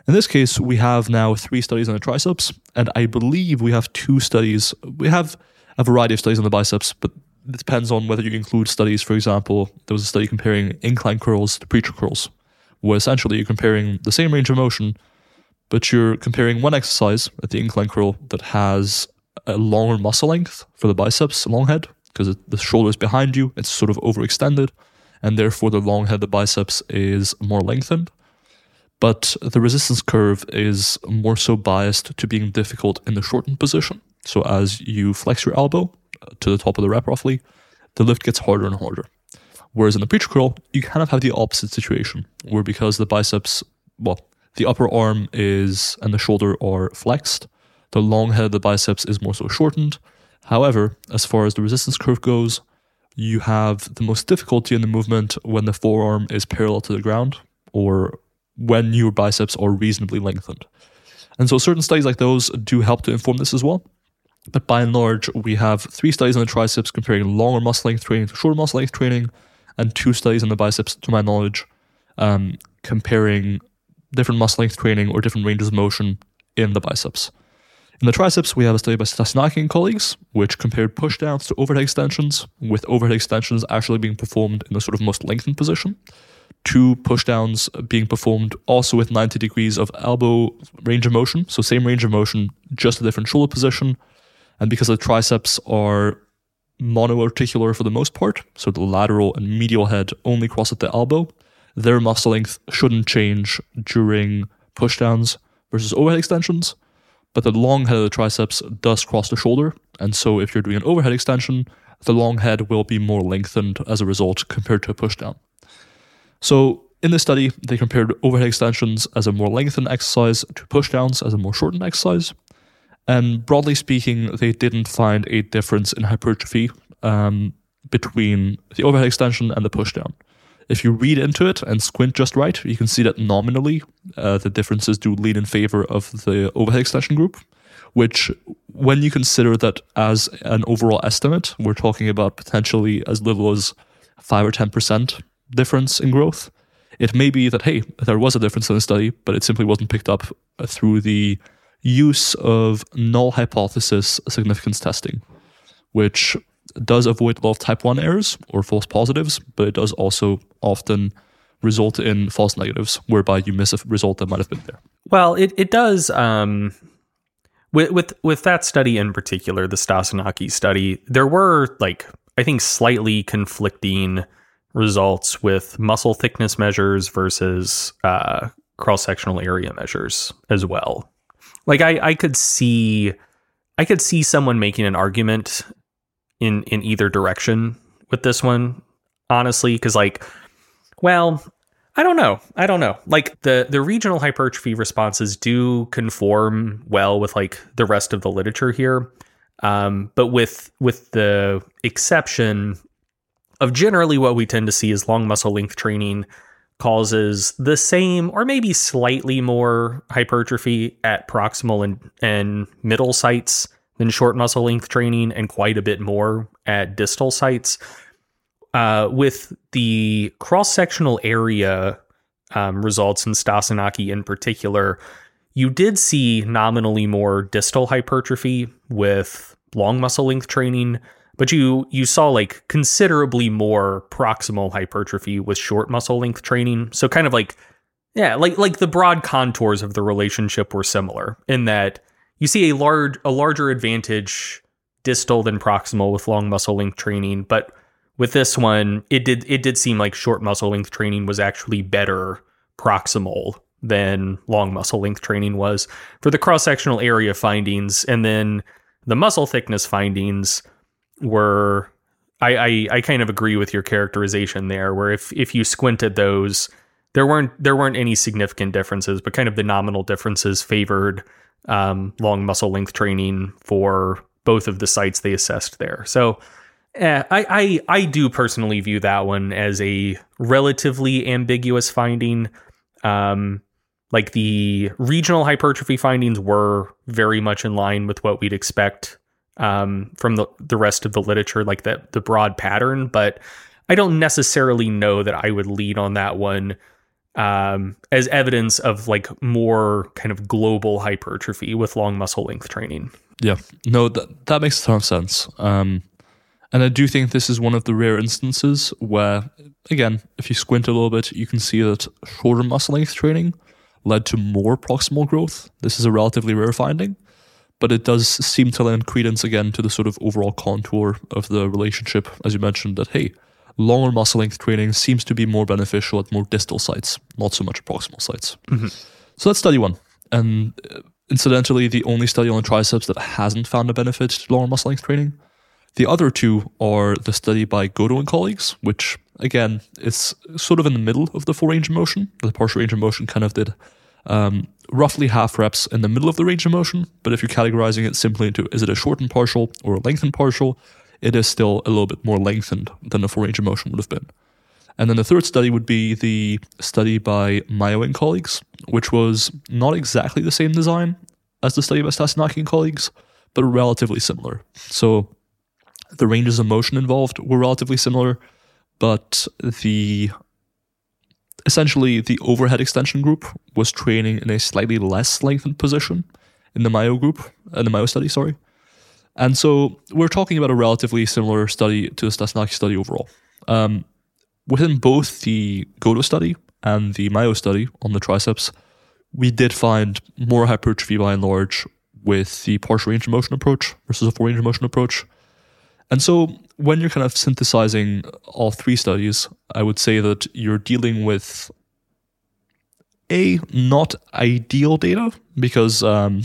In this case, we have now three studies on the triceps, and I believe we have two studies. We have a variety of studies on the biceps, but it depends on whether you include studies. For example, there was a study comparing incline curls to preacher curls, where essentially you're comparing the same range of motion, but you're comparing one exercise at the incline curl that has a longer muscle length for the biceps long head, because the shoulder is behind you, it's sort of overextended, and therefore the long head, of the biceps is more lengthened but the resistance curve is more so biased to being difficult in the shortened position. So as you flex your elbow uh, to the top of the rep roughly, the lift gets harder and harder. Whereas in the preacher curl, you kind of have the opposite situation, where because the biceps, well, the upper arm is and the shoulder are flexed, the long head of the biceps is more so shortened. However, as far as the resistance curve goes, you have the most difficulty in the movement when the forearm is parallel to the ground or when your biceps are reasonably lengthened. And so certain studies like those do help to inform this as well. But by and large, we have three studies on the triceps comparing longer muscle length training to shorter muscle length training, and two studies on the biceps, to my knowledge, um, comparing different muscle length training or different ranges of motion in the biceps. In the triceps, we have a study by Stasinaki and colleagues, which compared pushdowns to overhead extensions, with overhead extensions actually being performed in the sort of most lengthened position two pushdowns being performed also with 90 degrees of elbow range of motion. So same range of motion, just a different shoulder position. And because the triceps are monoarticular for the most part, so the lateral and medial head only cross at the elbow, their muscle length shouldn't change during pushdowns versus overhead extensions. But the long head of the triceps does cross the shoulder. And so if you're doing an overhead extension, the long head will be more lengthened as a result compared to a pushdown. So in this study, they compared overhead extensions as a more lengthened exercise to pushdowns as a more shortened exercise. And broadly speaking, they didn't find a difference in hypertrophy um, between the overhead extension and the pushdown. If you read into it and squint just right, you can see that nominally uh, the differences do lean in favor of the overhead extension group, which, when you consider that as an overall estimate, we're talking about potentially as little as 5 or 10% difference in growth. It may be that, hey, there was a difference in the study, but it simply wasn't picked up through the use of null hypothesis significance testing, which does avoid a lot of type 1 errors or false positives, but it does also often result in false negatives, whereby you miss a result that might have been there. Well, it, it does. Um, with, with, with that study in particular, the Stasinaki study, there were like, I think, slightly conflicting results with muscle thickness measures versus uh, cross sectional area measures as well. Like I, I could see I could see someone making an argument in in either direction with this one, honestly, because like, well, I don't know. I don't know. Like the the regional hypertrophy responses do conform well with like the rest of the literature here, um, but with with the exception of generally what we tend to see is long muscle length training causes the same or maybe slightly more hypertrophy at proximal and, and middle sites than short muscle length training and quite a bit more at distal sites. Uh, with the cross sectional area um, results in Stasinaki in particular, you did see nominally more distal hypertrophy with long muscle length training, but you you saw like considerably more proximal hypertrophy with short muscle length training. So kind of like yeah, like like the broad contours of the relationship were similar in that you see a large a larger advantage distal than proximal with long muscle length training, but with this one, it did it did seem like short muscle length training was actually better proximal than long muscle length training was for the cross sectional area findings, and then the muscle thickness findings were. I, I I kind of agree with your characterization there, where if if you squinted those, there weren't there weren't any significant differences, but kind of the nominal differences favored um, long muscle length training for both of the sites they assessed there. So eh, I, I I do personally view that one as a relatively ambiguous finding. Um, like the regional hypertrophy findings were very much in line with what we'd expect um, from the, the rest of the literature, like the, the broad pattern, but I don't necessarily know that I would lead on that one um, as evidence of like more kind of global hypertrophy with long muscle length training. Yeah, no, that that makes a ton of sense. Um, and I do think this is one of the rare instances where, again, if you squint a little bit, you can see that shorter muscle length training led to more proximal growth. This is a relatively rare finding, but it does seem to lend credence again to the sort of overall contour of the relationship, as you mentioned, that hey, longer muscle length training seems to be more beneficial at more distal sites, not so much proximal sites. Mm-hmm. So that's study one. And uh, incidentally, the only study on triceps that hasn't found a benefit to longer muscle length training. The other two are the study by Goto and colleagues, which again is sort of in the middle of the full range of motion. The partial range of motion kind of did um, roughly half reps in the middle of the range of motion. But if you're categorizing it simply into is it a shortened partial or a lengthened partial, it is still a little bit more lengthened than the full range of motion would have been. And then the third study would be the study by Maeo and colleagues, which was not exactly the same design as the study by Stasinaki and colleagues, but relatively similar. So the ranges of motion involved were relatively similar, but the essentially the overhead extension group was training in a slightly less lengthened position in the Maeo group, in the Maeo study, sorry. And so we're talking about a relatively similar study to the Stasinaki study overall. Um, within both the Goto study and the Maeo study on the triceps, we did find more hypertrophy by and large with the partial range of motion approach versus a full range of motion approach. And so when you're kind of synthesizing all three studies, I would say that you're dealing with a not ideal data because um,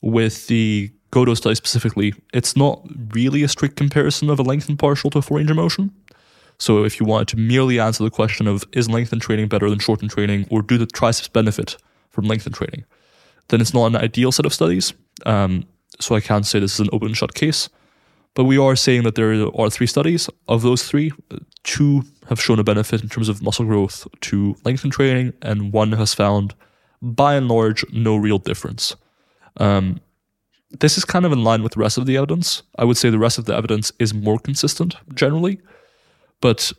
with the Goto study specifically, it's not really a strict comparison of a lengthened partial to a full range of motion. So if you wanted to merely answer the question of is lengthened training better than shortened training, or do the triceps benefit from lengthened training, then it's not an ideal set of studies. Um, so I can't say this is an open shut case. But we are saying that there are three studies. Of those three, two have shown a benefit in terms of muscle growth to lengthen training, and one has found, by and large, no real difference. Um, this is kind of in line with the rest of the evidence. I would say the rest of the evidence is more consistent generally, but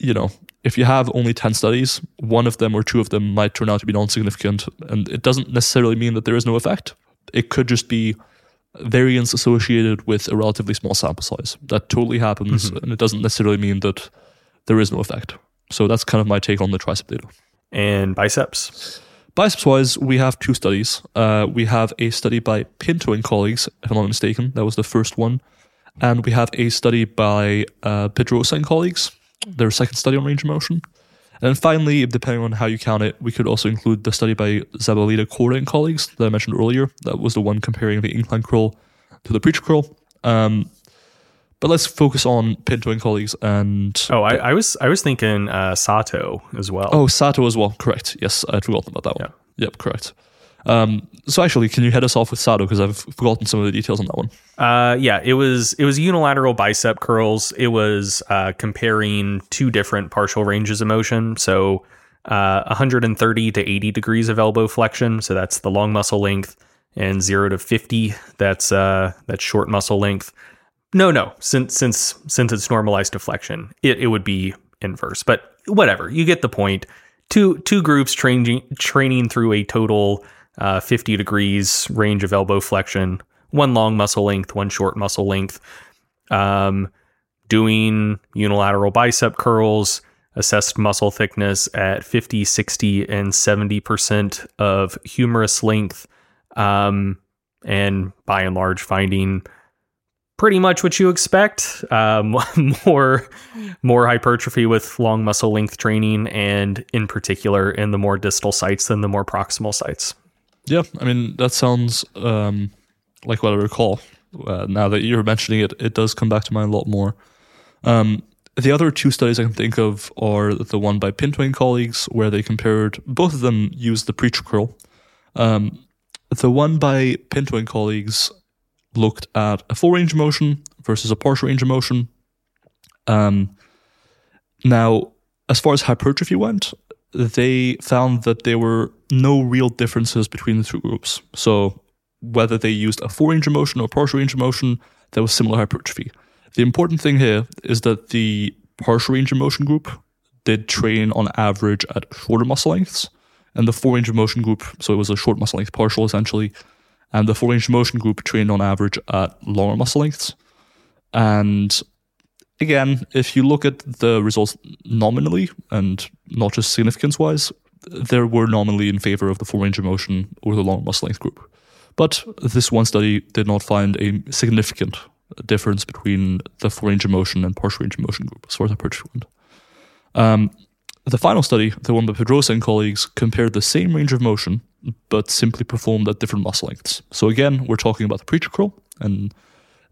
you know, if you have only 10 studies, one of them or two of them might turn out to be non significant. And it doesn't necessarily mean that there is no effect. It could just be variance associated with a relatively small sample size. That totally happens. Mhm. And it doesn't necessarily mean that there is no effect. So that's kind of my take on the tricep data. And biceps. Biceps wise, we have two studies. Uh, we have a study by Pinto and colleagues, if I'm not mistaken. That was the first one. And we have a study by uh, Pedrosa and colleagues, their second study on range of motion. And then finally, depending on how you count it, we could also include the study by Zabaleta-Korta and colleagues that I mentioned earlier. That was the one comparing the incline curl to the preacher curl. Um, but let's focus on Pinto and colleagues and Oh, I, I was I was thinking uh, Sato as well. Oh, Sato as well. Correct. Yes, I'd forgotten about that one. Yep, correct. Um, so actually, can you head us off with Sato because I've forgotten some of the details on that one. Uh, yeah, it was it was unilateral bicep curls. It was uh, comparing two different partial ranges of motion. So uh, 130 to 80 degrees of elbow flexion. So that's the long muscle length, and zero to 50. That's uh, that's short muscle length. No, no. Since since since it's normalized to flexion, it, it would be inverse. But whatever, you get the point. Two two groups training training through a total uh, 50 degrees range of elbow flexion one long muscle length, one short muscle length. Um, doing unilateral bicep curls, assessed muscle thickness at 50, 60, and 70% of humerus length. Um, and by and large, finding pretty much what you expect um, more more hypertrophy with long muscle length training and in particular in the more distal sites than the more proximal sites Yeah, I mean that sounds um, like what I recall. Uh, now that you're mentioning it, it does come back to mind a lot more. Um, the other two studies I can think of are the one by Pinto colleagues, where they compared both of them used the preacher curl. Um, the one by Pinto colleagues looked at a full range of motion versus a partial range of motion. Um, now, as far as hypertrophy went, they found that there were no real differences between the two groups. So, whether they used a four-range of motion or partial range of motion, there was similar hypertrophy. The important thing here is that the partial range of motion group did train on average at shorter muscle lengths, and the four range of motion group, so it was a short muscle length partial essentially, and the four range of motion group trained on average at longer muscle lengths. And again, if you look at the results nominally and not just significance wise, there were nominally in favor of the full range of motion or the long muscle length group. But this one study did not find a significant difference between the full range of motion and partial range of motion group as far as hypertrophy went. Um, the final study, the one by Pedrosa and colleagues, compared the same range of motion but simply performed at different muscle lengths. So again, we're talking about the preacher curl, and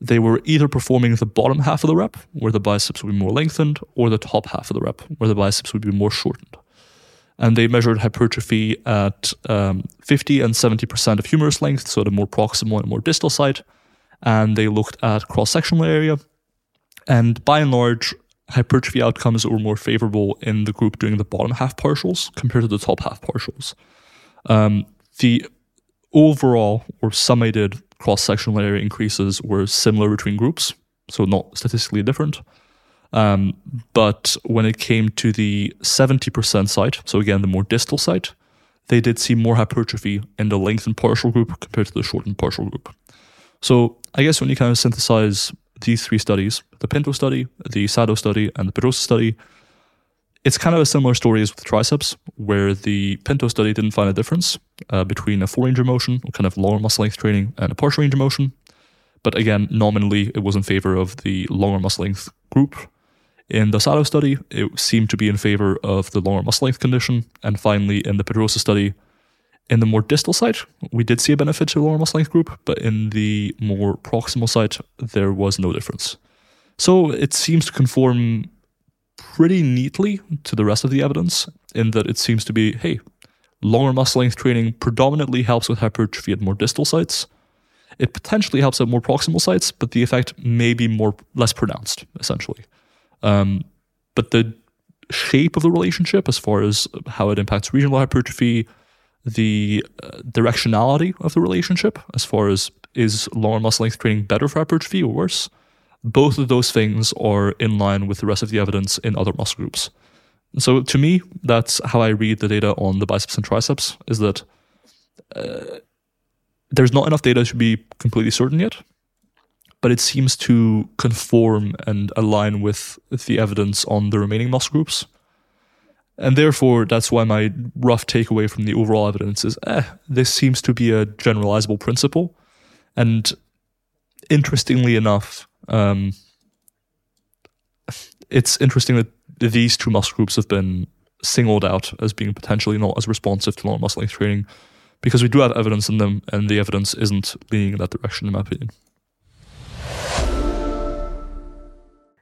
they were either performing the bottom half of the rep, where the biceps would be more lengthened, or the top half of the rep, where the biceps would be more shortened. And they measured hypertrophy at um, 50 and 70% of humerus length, so the more proximal and more distal site. And they looked at cross sectional area. And by and large, hypertrophy outcomes were more favorable in the group doing the bottom half partials compared to the top half partials. Um, the overall or summated cross sectional area increases were similar between groups, so not statistically different. Um, but when it came to the 70% site, so again, the more distal site, they did see more hypertrophy in the lengthened partial group compared to the shortened partial group. So I guess when you kind of synthesize these three studies, the Pinto study, the Sato study, and the Pedrosa study, it's kind of a similar story as with the triceps, where the Pinto study didn't find a difference uh, between a full range of motion, kind of lower muscle length training, and a partial range of motion. But again, nominally, it was in favor of the longer muscle length group. In the Sato study, it seemed to be in favor of the longer muscle length condition. And finally, in the Pedrosa study, in the more distal site, we did see a benefit to the lower muscle length group, but in the more proximal site, there was no difference. So it seems to conform pretty neatly to the rest of the evidence in that it seems to be hey, longer muscle length training predominantly helps with hypertrophy at more distal sites. it potentially helps at more proximal sites, but the effect may be more less pronounced, essentially. Um, but the shape of the relationship, as far as how it impacts regional hypertrophy, the uh, directionality of the relationship, as far as is longer muscle length training better for hypertrophy or worse, both of those things are in line with the rest of the evidence in other muscle groups. So to me, that's how I read the data on the biceps and triceps. Is that uh, there's not enough data to be completely certain yet, but it seems to conform and align with the evidence on the remaining muscle groups. And therefore, that's why my rough takeaway from the overall evidence is eh, this seems to be a generalizable principle. And interestingly enough, um, it's interesting that these two muscle groups have been singled out as being potentially not as responsive to long muscle length training because we do have evidence in them, and the evidence isn't leaning in that direction, in my opinion.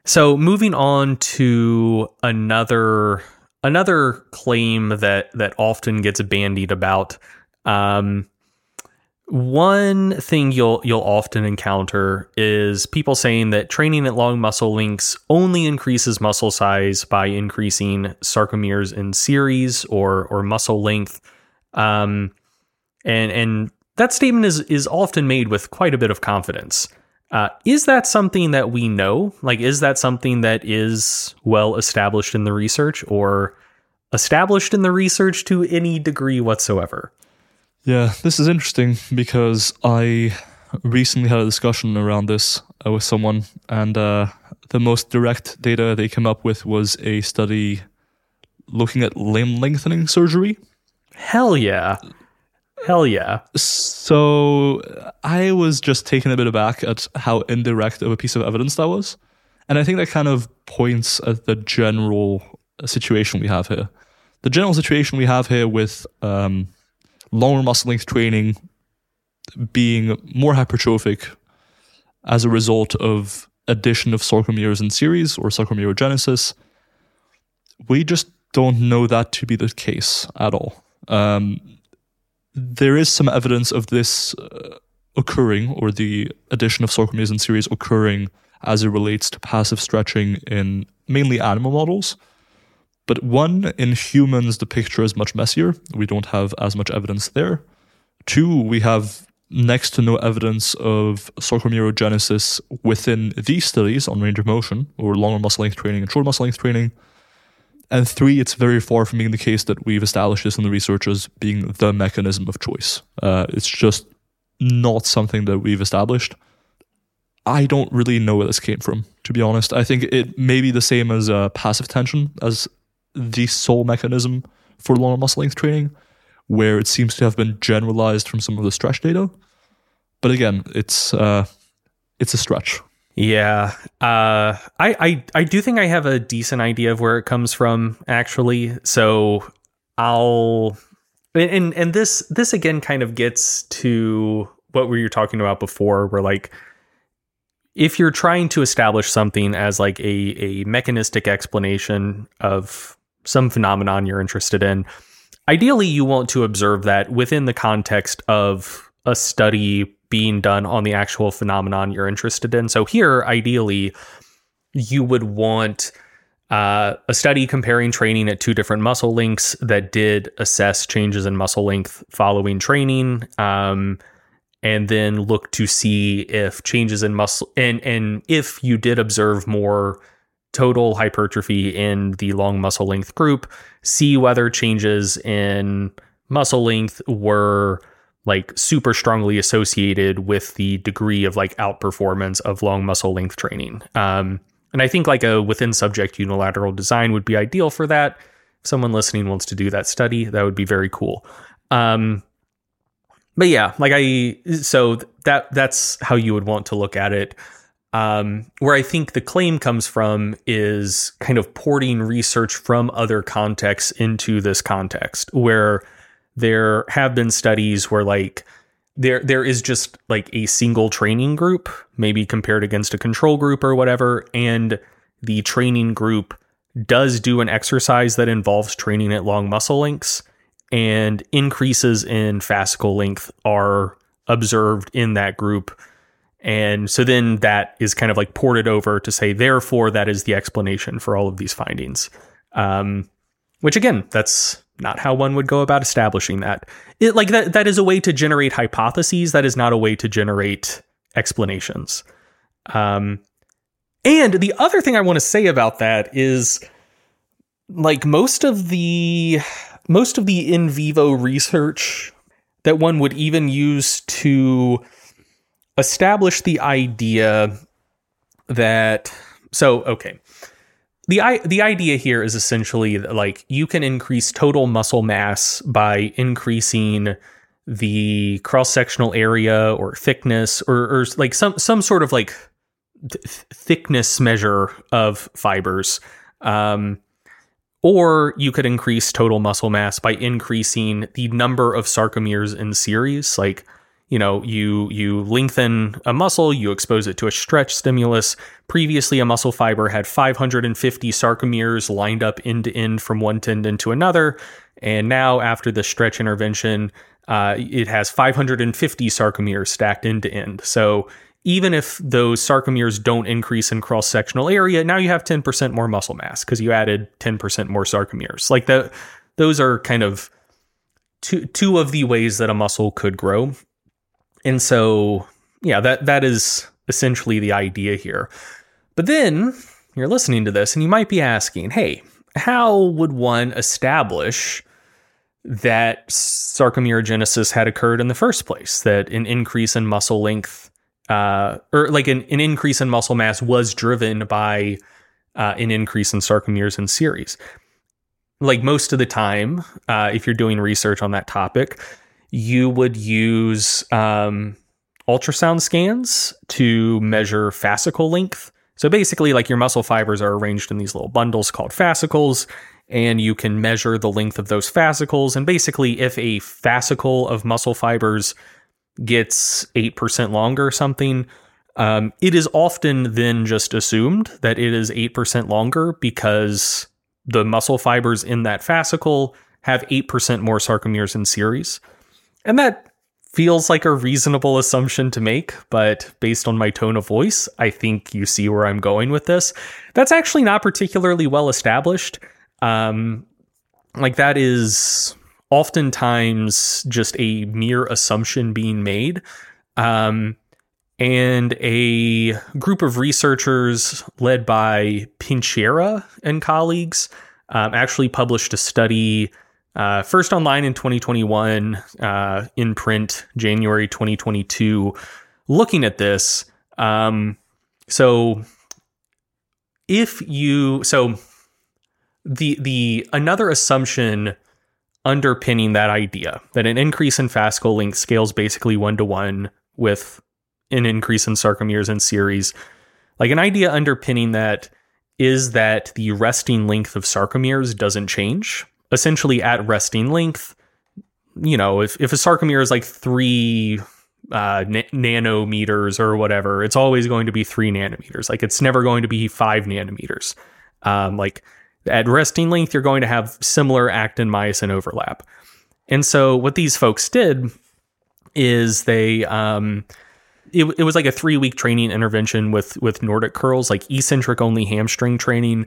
So moving on to another another claim that that often gets bandied about. Um, one thing you'll you'll often encounter is people saying that training at long muscle lengths only increases muscle size by increasing sarcomeres in series or or muscle length. Um, and and that statement is is often made with quite a bit of confidence. Uh, is that something that we know? Like, is that something that is well established in the research or established in the research to any degree whatsoever? Yeah, this is interesting because I recently had a discussion around this uh, with someone, and uh, the most direct data they came up with was a study looking at limb lengthening surgery. Hell yeah. Hell yeah. So I was just taken a bit aback at how indirect of a piece of evidence that was. And I think that kind of points at the general situation we have here. The general situation we have here with um, longer muscle length training being more hypertrophic as a result of addition of sarcomeres in series or sarcomerogenesis, we just don't know that to be the case at all. Um, there is some evidence of this uh, occurring, or the addition of sarcomeres in series occurring as it relates to passive stretching in mainly animal models. But one, in humans, the picture is much messier. We don't have as much evidence there. Two, we have next to no evidence of sarcomerogenesis within these studies on range of motion, or longer muscle length training and short muscle length training. And three, it's very far from being the case that we've established this in the research as being the mechanism of choice. Uh, it's just not something that we've established. I don't really know where this came from, to be honest. I think it may be the same as uh, passive tension as the sole mechanism for longer muscle length training, where it seems to have been generalized from some of the stretch data. But again, it's uh, it's a stretch. Yeah, uh, I, I I do think I have a decent idea of where it comes from, actually. So I'll and and this this again kind of gets to what we were talking about before, where like if you're trying to establish something as like a a mechanistic explanation of some phenomenon you're interested in, ideally you want to observe that within the context of a study being done on the actual phenomenon you're interested in. So here, ideally, you would want uh, a study comparing training at two different muscle lengths that did assess changes in muscle length following training. Um, and then look to see if changes in muscle and and if you did observe more total hypertrophy in the long muscle length group, see whether changes in muscle length were like super strongly associated with the degree of like outperformance of long muscle length training. Um, and I think like a within subject unilateral design would be ideal for that. If someone listening wants to do that study, that would be very cool. Um, but yeah, like I so that that's how you would want to look at it. Um, where I think the claim comes from is kind of porting research from other contexts into this context, where there have been studies where like there there is just like a single training group, maybe compared against a control group or whatever, and the training group does do an exercise that involves training at long muscle lengths, and increases in fascicle length are observed in that group. And so then that is kind of like ported over to say, therefore, that is the explanation for all of these findings. Um, which again, that's not how one would go about establishing that. It like that that is a way to generate hypotheses. That is not a way to generate explanations. Um, and the other thing I want to say about that is like most of the most of the in vivo research that one would even use to establish the idea that so okay the the idea here is essentially that like you can increase total muscle mass by increasing the cross sectional area or thickness or, or like some some sort of like th- thickness measure of fibers. Um, or you could increase total muscle mass by increasing the number of sarcomeres in series. Like you know you you lengthen a muscle you expose it to a stretch stimulus. Previously a muscle fiber had 550 sarcomeres lined up end to end from one tendon to another. And now after the stretch intervention uh, it has 550 sarcomeres stacked end to end. So even if those sarcomeres don't increase in cross sectional area now you have 10% more muscle mass because you added 10% more sarcomeres. Like the those are kind of two two of the ways that a muscle could grow and so, yeah, that that is essentially the idea here. But then you're listening to this and you might be asking, "Hey, how would one establish that sarcomerogenesis had occurred in the first place? That an increase in muscle length, uh, or like an, an increase in muscle mass, was driven by uh, an increase in sarcomeres in series?" Like most of the time, uh, if you're doing research on that topic, you would use um, ultrasound scans to measure fascicle length. So basically, like your muscle fibers are arranged in these little bundles called fascicles, and you can measure the length of those fascicles. And basically, if a fascicle of muscle fibers gets 8% longer or something, um, it is often then just assumed that it is 8% longer because the muscle fibers in that fascicle have 8% more sarcomeres in series. And that feels like a reasonable assumption to make, but based on my tone of voice, I think you see where I'm going with this. That's actually not particularly well established. Um, like, that is oftentimes just a mere assumption being made. Um, and a group of researchers led by Pincheira and colleagues um, actually published a study uh, first online in 2021, uh, in print January 2022. Looking at this, um, so if you so the the another assumption underpinning that idea that an increase in fascicle length scales basically one to one with an increase in sarcomeres in series, like an idea underpinning that is that the resting length of sarcomeres doesn't change essentially at resting length. You know, if, if a sarcomere is like three uh, na- nanometers or whatever, it's always going to be three nanometers. Like it's never going to be five nanometers. Um, like at resting length, you're going to have similar actin myosin overlap. And so what these folks did is they um, it, it was like a three week training intervention with with Nordic curls, like eccentric only hamstring training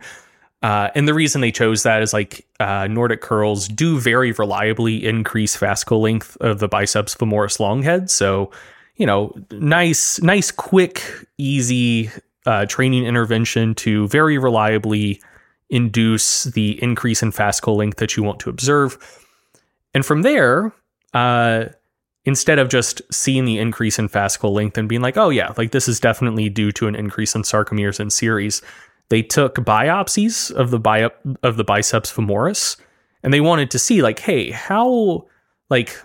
uh, and the reason they chose that is like uh, Nordic curls do very reliably increase fascicle length of the biceps femoris long head. So, you know, nice, nice, quick, easy uh, training intervention to very reliably induce the increase in fascicle length that you want to observe. And from there, uh, instead of just seeing the increase in fascicle length and being like, oh, yeah, like this is definitely due to an increase in sarcomeres in series, they took biopsies of the bi- of the biceps femoris and they wanted to see like hey how like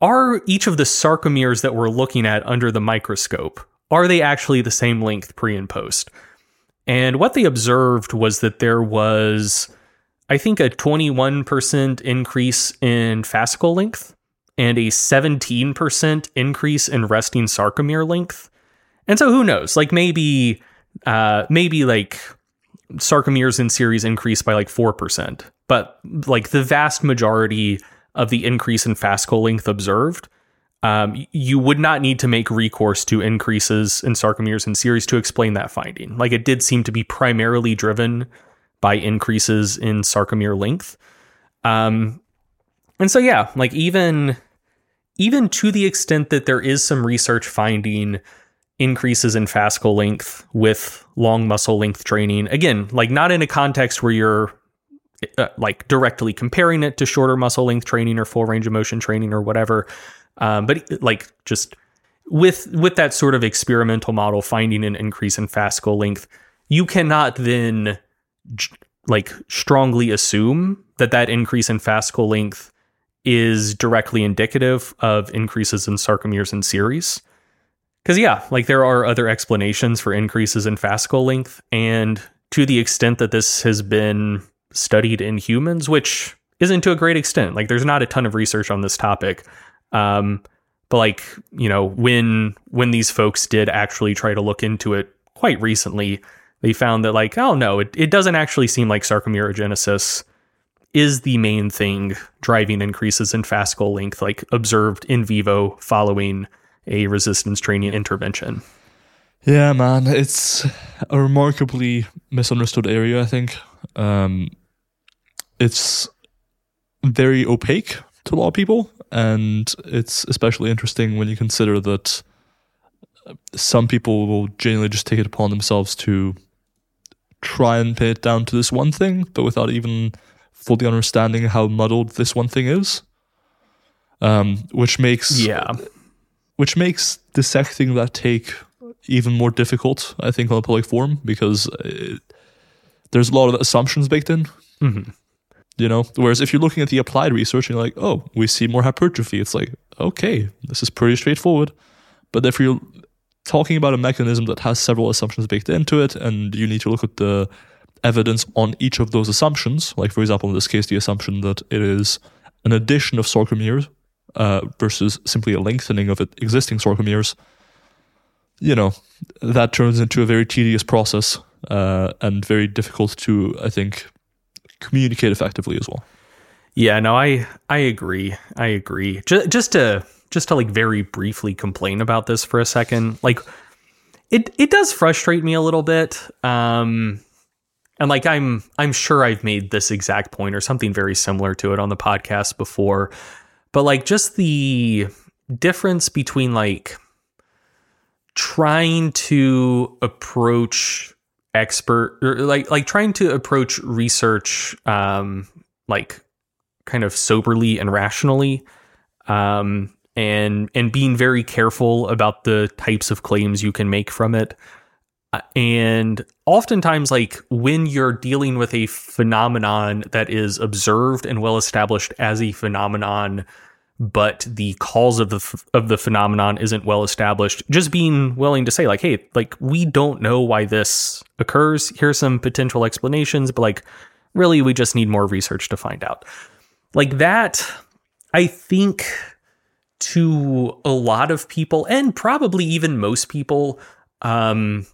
are each of the sarcomeres that we're looking at under the microscope are they actually the same length pre and post? And what they observed was that there was i think a 21% increase in fascicle length and a 17% increase in resting sarcomere length. And so who knows? Like maybe uh, maybe like sarcomeres in series increase by like 4%, but like the vast majority of the increase in fascicle length observed um, you would not need to make recourse to increases in sarcomeres in series to explain that finding. Like it did seem to be primarily driven by increases in sarcomere length. Um, and so yeah, like even even to the extent that there is some research finding increases in fascicle length with long muscle length training. Again, like not in a context where you're uh, like directly comparing it to shorter muscle length training or full range of motion training or whatever, um, but like just with with that sort of experimental model finding an increase in fascicle length, you cannot then like strongly assume that that increase in fascicle length is directly indicative of increases in sarcomeres and series. Because, yeah, like there are other explanations for increases in fascicle length. And to the extent that this has been studied in humans, which isn't to a great extent, like there's not a ton of research on this topic. Um, but like, you know, when when these folks did actually try to look into it quite recently, they found that like, oh no, it, it doesn't actually seem like sarcomerogenesis is the main thing driving increases in fascicle length, like observed in vivo following a resistance training intervention. Yeah, man, it's a remarkably misunderstood area. I think um, it's very opaque to a lot of people, and it's especially interesting when you consider that some people will genuinely just take it upon themselves to try and pin it down to this one thing, but without even fully understanding how muddled this one thing is. Um, which makes yeah, which makes dissecting that take even more difficult. I think on a public forum because it, there's a lot of assumptions baked in. Mm-hmm. You know, whereas if you're looking at the applied research and you're like, oh, we see more hypertrophy, it's like, okay, this is pretty straightforward. But if you're talking about a mechanism that has several assumptions baked into it, and you need to look at the evidence on each of those assumptions. Like, for example, in this case, the assumption that it is an addition of sarcomeres uh, versus simply a lengthening of existing sarcomeres. You know, that turns into a very tedious process uh, and very difficult to, I think, communicate effectively as well. Yeah, no, I I agree. I agree. Just just to just to like very briefly complain about this for a second, like it it does frustrate me a little bit. Um, and like i'm i'm sure i've made this exact point or something very similar to it on the podcast before but like just the difference between like trying to approach expert or like like trying to approach research um like kind of soberly and rationally um and and being very careful about the types of claims you can make from it and oftentimes like when you're dealing with a phenomenon that is observed and well established as a phenomenon but the cause of the of the phenomenon isn't well established just being willing to say like hey like we don't know why this occurs. Here's some potential explanations but like really we just need more research to find out. Like that i think to a lot of people and probably even most people um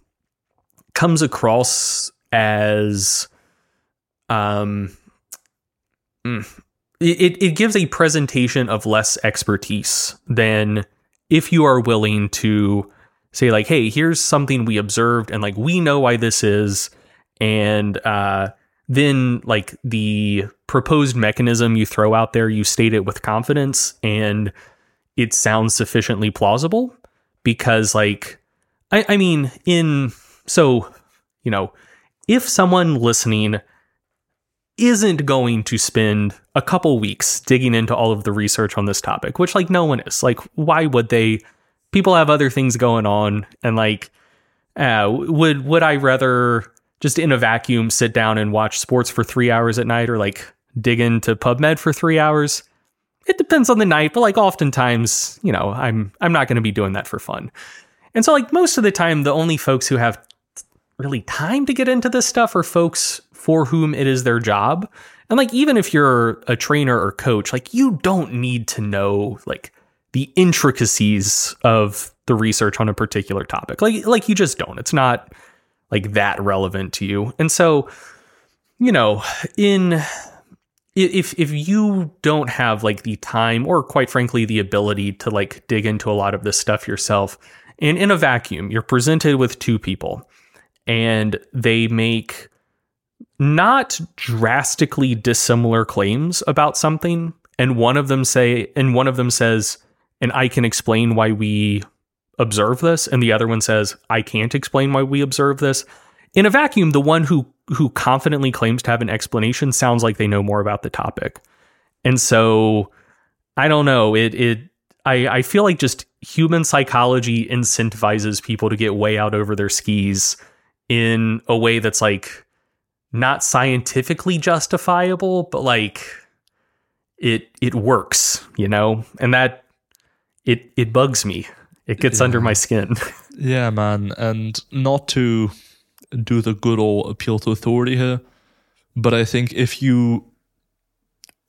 comes across as um mm, it, it gives a presentation of less expertise than if you are willing to say like hey here's something we observed and like we know why this is and uh then like the proposed mechanism you throw out there you state it with confidence and it sounds sufficiently plausible because like I, I mean in so, you know, if someone listening isn't going to spend a couple weeks digging into all of the research on this topic, which like no one is, like, why would they? People have other things going on, and like, uh, would would I rather just in a vacuum sit down and watch sports for three hours at night, or like dig into PubMed for three hours? It depends on the night, but like oftentimes, you know, I'm I'm not going to be doing that for fun. And so like most of the time the only folks who have really time to get into this stuff are folks for whom it is their job. And like even if you're a trainer or coach, like you don't need to know like the intricacies of the research on a particular topic. Like like you just don't. It's not like that relevant to you. And so, you know, in if if you don't have like the time or quite frankly the ability to like dig into a lot of this stuff yourself and in a vacuum you're presented with two people and they make not drastically dissimilar claims about something and one of them say and one of them says and I can explain why we observe this and the other one says I can't explain why we observe this. In a vacuum the one who who confidently claims to have an explanation sounds like they know more about the topic. And so I don't know it it I I feel like just human psychology incentivizes people to get way out over their skis in a way that's like not scientifically justifiable but like it it works you know? And that it it bugs me. It gets Yeah. under my skin. Yeah, man, and not to do the good old appeal to authority here, but I think if you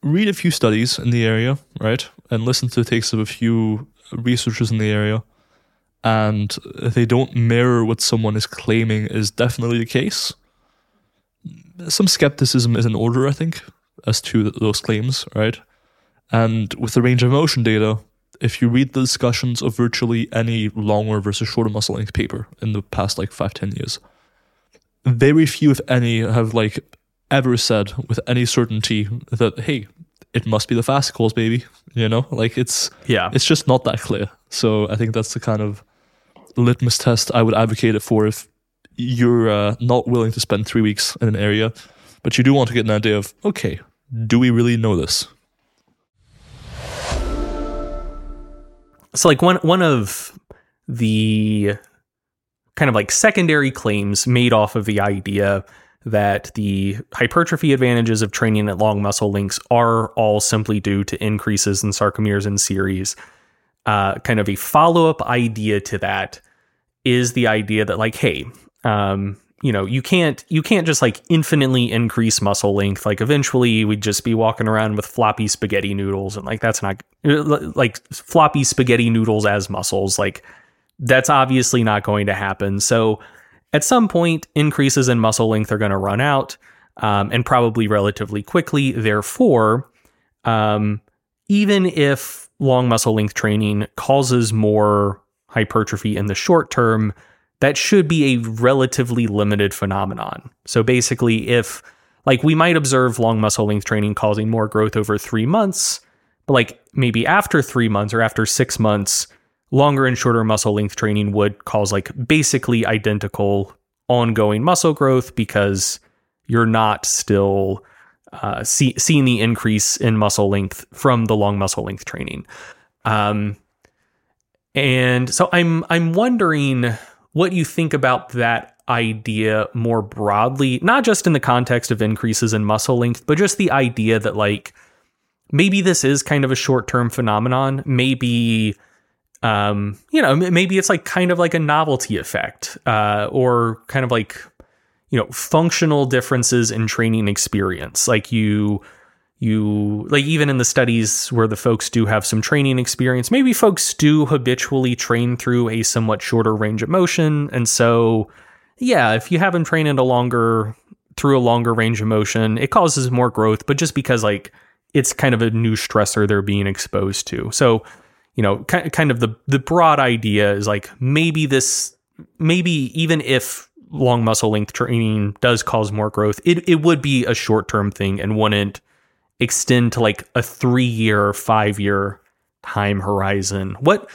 read a few studies in the area, right, and listen to the takes of a few researchers in the area, and they don't mirror what someone is claiming is definitely the case, some skepticism is in order, I think, as to those claims, right? And with the range of motion data, if you read the discussions of virtually any longer versus shorter muscle length paper in the past like five, ten years, very few, if any, have like ever said with any certainty that, hey, it must be the fascicles, baby. You know, like it's yeah it's just not that clear. So I think that's the kind of litmus test I would advocate it for if you're uh, not willing to spend three weeks in an area, but you do want to get an idea of, okay, do we really know this? so like one one of the kind of like secondary claims made off of the idea that the hypertrophy advantages of training at long muscle lengths are all simply due to increases in sarcomeres in series. Uh, kind of a follow up idea to that is the idea that like, hey, um, you know, you can't you can't just like infinitely increase muscle length. Like eventually we'd just be walking around with floppy spaghetti noodles, and like that's not like floppy spaghetti noodles as muscles. Like that's obviously not going to happen. So at some point, increases in muscle length are going to run out, um, and probably relatively quickly. Therefore, um, even if long muscle length training causes more hypertrophy in the short term, that should be a relatively limited phenomenon. So basically, if like we might observe long muscle length training causing more growth over three months, but like maybe after three months or after six months, longer and shorter muscle length training would cause like basically identical ongoing muscle growth because you're not still uh, see, seeing the increase in muscle length from the long muscle length training. Um, and so I'm I'm wondering what you think about that idea more broadly, not just in the context of increases in muscle length, but just the idea that like maybe this is kind of a short-term phenomenon, maybe um, you know, maybe it's like kind of like a novelty effect, uh, or kind of like, you know, functional differences in training experience. Like you, you, like even in the studies where the folks do have some training experience, maybe folks do habitually train through a somewhat shorter range of motion. And so, yeah, if you have them train in a longer, through a longer range of motion, it causes more growth, but just because like it's kind of a new stressor they're being exposed to. So, you know, kind of the the broad idea is like maybe this, maybe even if long muscle length training does cause more growth, it it would be a short term thing and wouldn't extend to like a three year, five year time horizon. What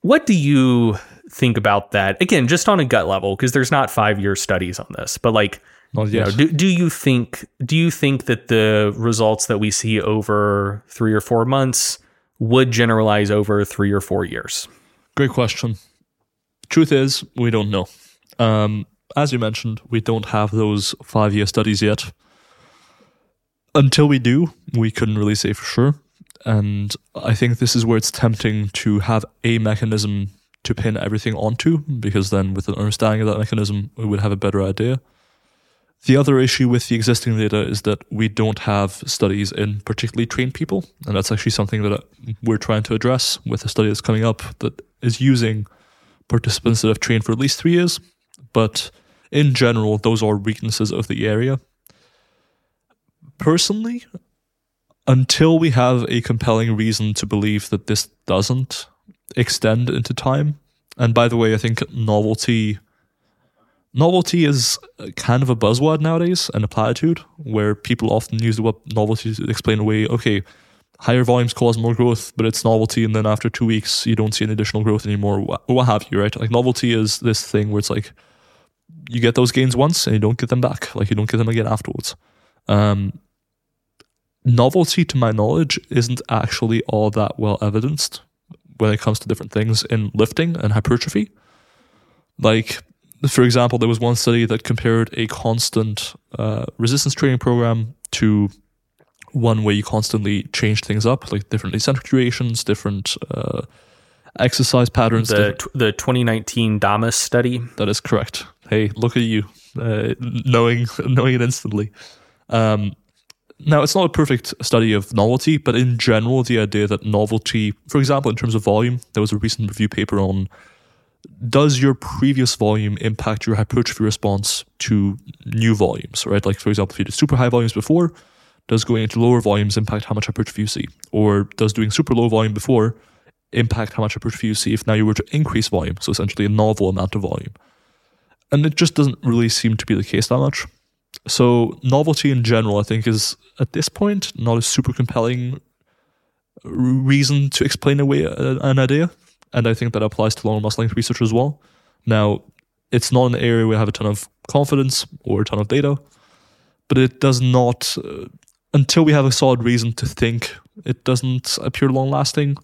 what do you think about that? Again, just on a gut level, because there's not five year studies on this, but like Not you know, do, do you think do you think that the results that we see over three or four months would generalize over three or four years? Great question. Truth is, we don't know. Um, as you mentioned, we don't have those five year studies yet. Until we do, we couldn't really say for sure. And I think this is where it's tempting to have a mechanism to pin everything onto, because then with an understanding of that mechanism, we would have a better idea. The other issue with the existing data is that we don't have studies in particularly trained people. And that's actually something that we're trying to address with a study that's coming up that is using participants that have trained for at least three years. But in general, those are weaknesses of the area. Personally, until we have a compelling reason to believe that this doesn't extend into time. And by the way, I think novelty novelty is kind of a buzzword nowadays and a platitude where people often use the word novelty to explain away, okay, higher volumes cause more growth, but it's novelty, and then after two weeks you don't see any additional growth anymore, what have you, right? Like novelty is this thing where it's like you get those gains once and you don't get them back, like you don't get them again afterwards. Um, novelty, to my knowledge, isn't actually all that well evidenced when it comes to different things in lifting and hypertrophy. Like, for example, there was one study that compared a constant uh, resistance training program to one where you constantly change things up, like different eccentric durations, different uh, exercise patterns. The the 2019 Damas study. That is correct. Hey, look at you, uh, knowing knowing it instantly. Um, now, it's not a perfect study of novelty, but in general, the idea that novelty, for example, in terms of volume, there was a recent review paper on does your previous volume impact your hypertrophy response to new volumes, right? Like, for example, if you did super high volumes before, does going into lower volumes impact how much hypertrophy you see? Or does doing super low volume before impact how much hypertrophy you see if now you were to increase volume? So essentially a novel amount of volume. And it just doesn't really seem to be the case that much. So novelty in general, I think, is at this point not a super compelling reason to explain away an idea. And I think that applies to long muscle length research as well. Now, it's not an area where I have a ton of confidence or a ton of data, but it does not uh, until we have a solid reason to think it doesn't appear long lasting,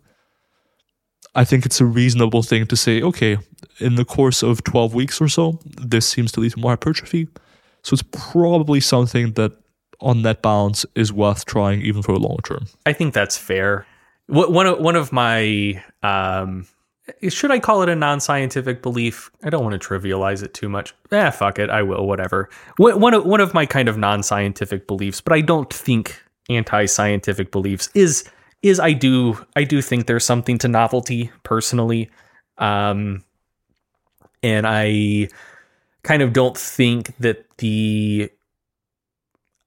I think it's a reasonable thing to say, okay, in the course of 12 weeks or so, this seems to lead to more hypertrophy. So it's probably something that on net balance is worth trying even for a long term. I think that's fair. One of, one of my um, should I call it a non-scientific belief? I don't want to trivialize it too much. Eh, fuck it, I will. Whatever. One of one of my kind of non-scientific beliefs, but I don't think anti-scientific beliefs is is I do I do think there's something to novelty personally, um, and I kind of don't think that the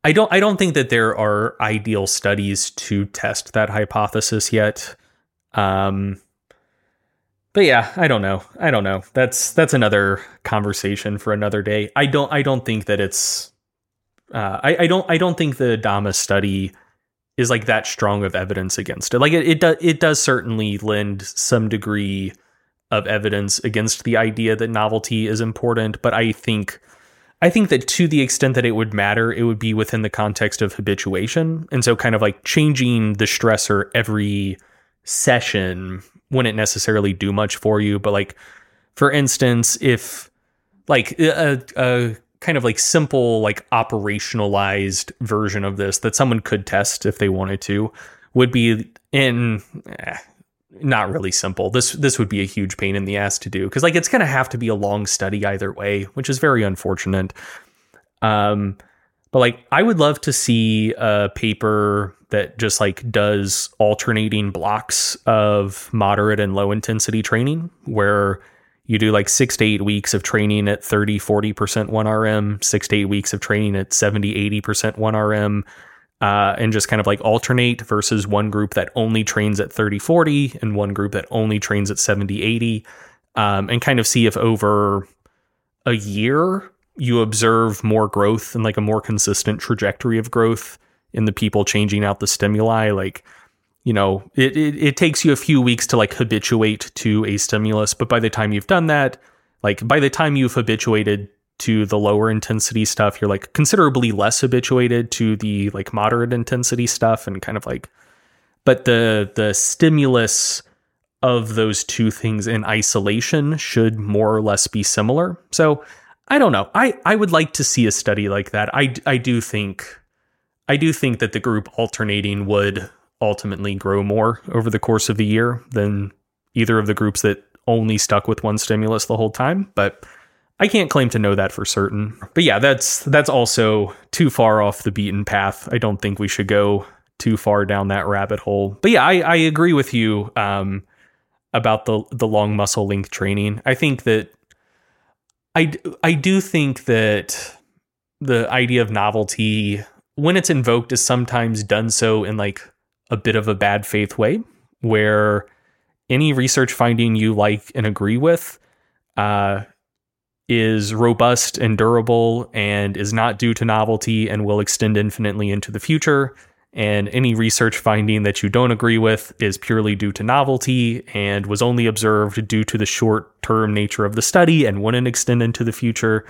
I don't I don't think that there are ideal studies to test that hypothesis yet. Um, but yeah, I don't know. I don't know. That's that's another conversation for another day. I don't I don't think that it's uh, I, I don't I don't think the Damas study is like that strong of evidence against it. Like it it it does certainly lend some degree of evidence against the idea that novelty is important, but I think I think that to the extent that it would matter, it would be within the context of habituation. And so kind of like changing the stressor every session wouldn't necessarily do much for you. But like, for instance, if like a, a kind of like simple, like operationalized version of this that someone could test if they wanted to would be in eh, not really simple. This this would be a huge pain in the ass to do because like it's gonna have to be a long study either way, which is very unfortunate. Um, but like I would love to see a paper that just like does alternating blocks of moderate and low intensity training where you do like six to eight weeks of training at 30, 40% 1RM, six to eight weeks of training at 70, 80% 1RM, uh, and just kind of like alternate versus one group that only trains at 30, 40 and one group that only trains at 70, 80, um, and kind of see if over a year you observe more growth and like a more consistent trajectory of growth in the people changing out the stimuli. Like you know it, it, it takes you a few weeks to like habituate to a stimulus but by the time you've done that like by the time you've habituated to the lower intensity stuff you're like considerably less habituated to the like moderate intensity stuff and kind of like but the the stimulus of those two things in isolation should more or less be similar. So i don't know. I i would like to see a study like that. I i do think I do think that the group alternating would ultimately grow more over the course of the year than either of the groups that only stuck with one stimulus the whole time, but I can't claim to know that for certain. But yeah, that's that's also too far off the beaten path. I don't think we should go too far down that rabbit hole. But yeah, I, I agree with you um, about the the long muscle length training. I think that I I do think that the idea of novelty when it's invoked is sometimes done so in like a bit of a bad faith way where any research finding you like and agree with uh, is robust and durable and is not due to novelty and will extend infinitely into the future. And any research finding that you don't agree with is purely due to novelty and was only observed due to the short term nature of the study and wouldn't extend into the future.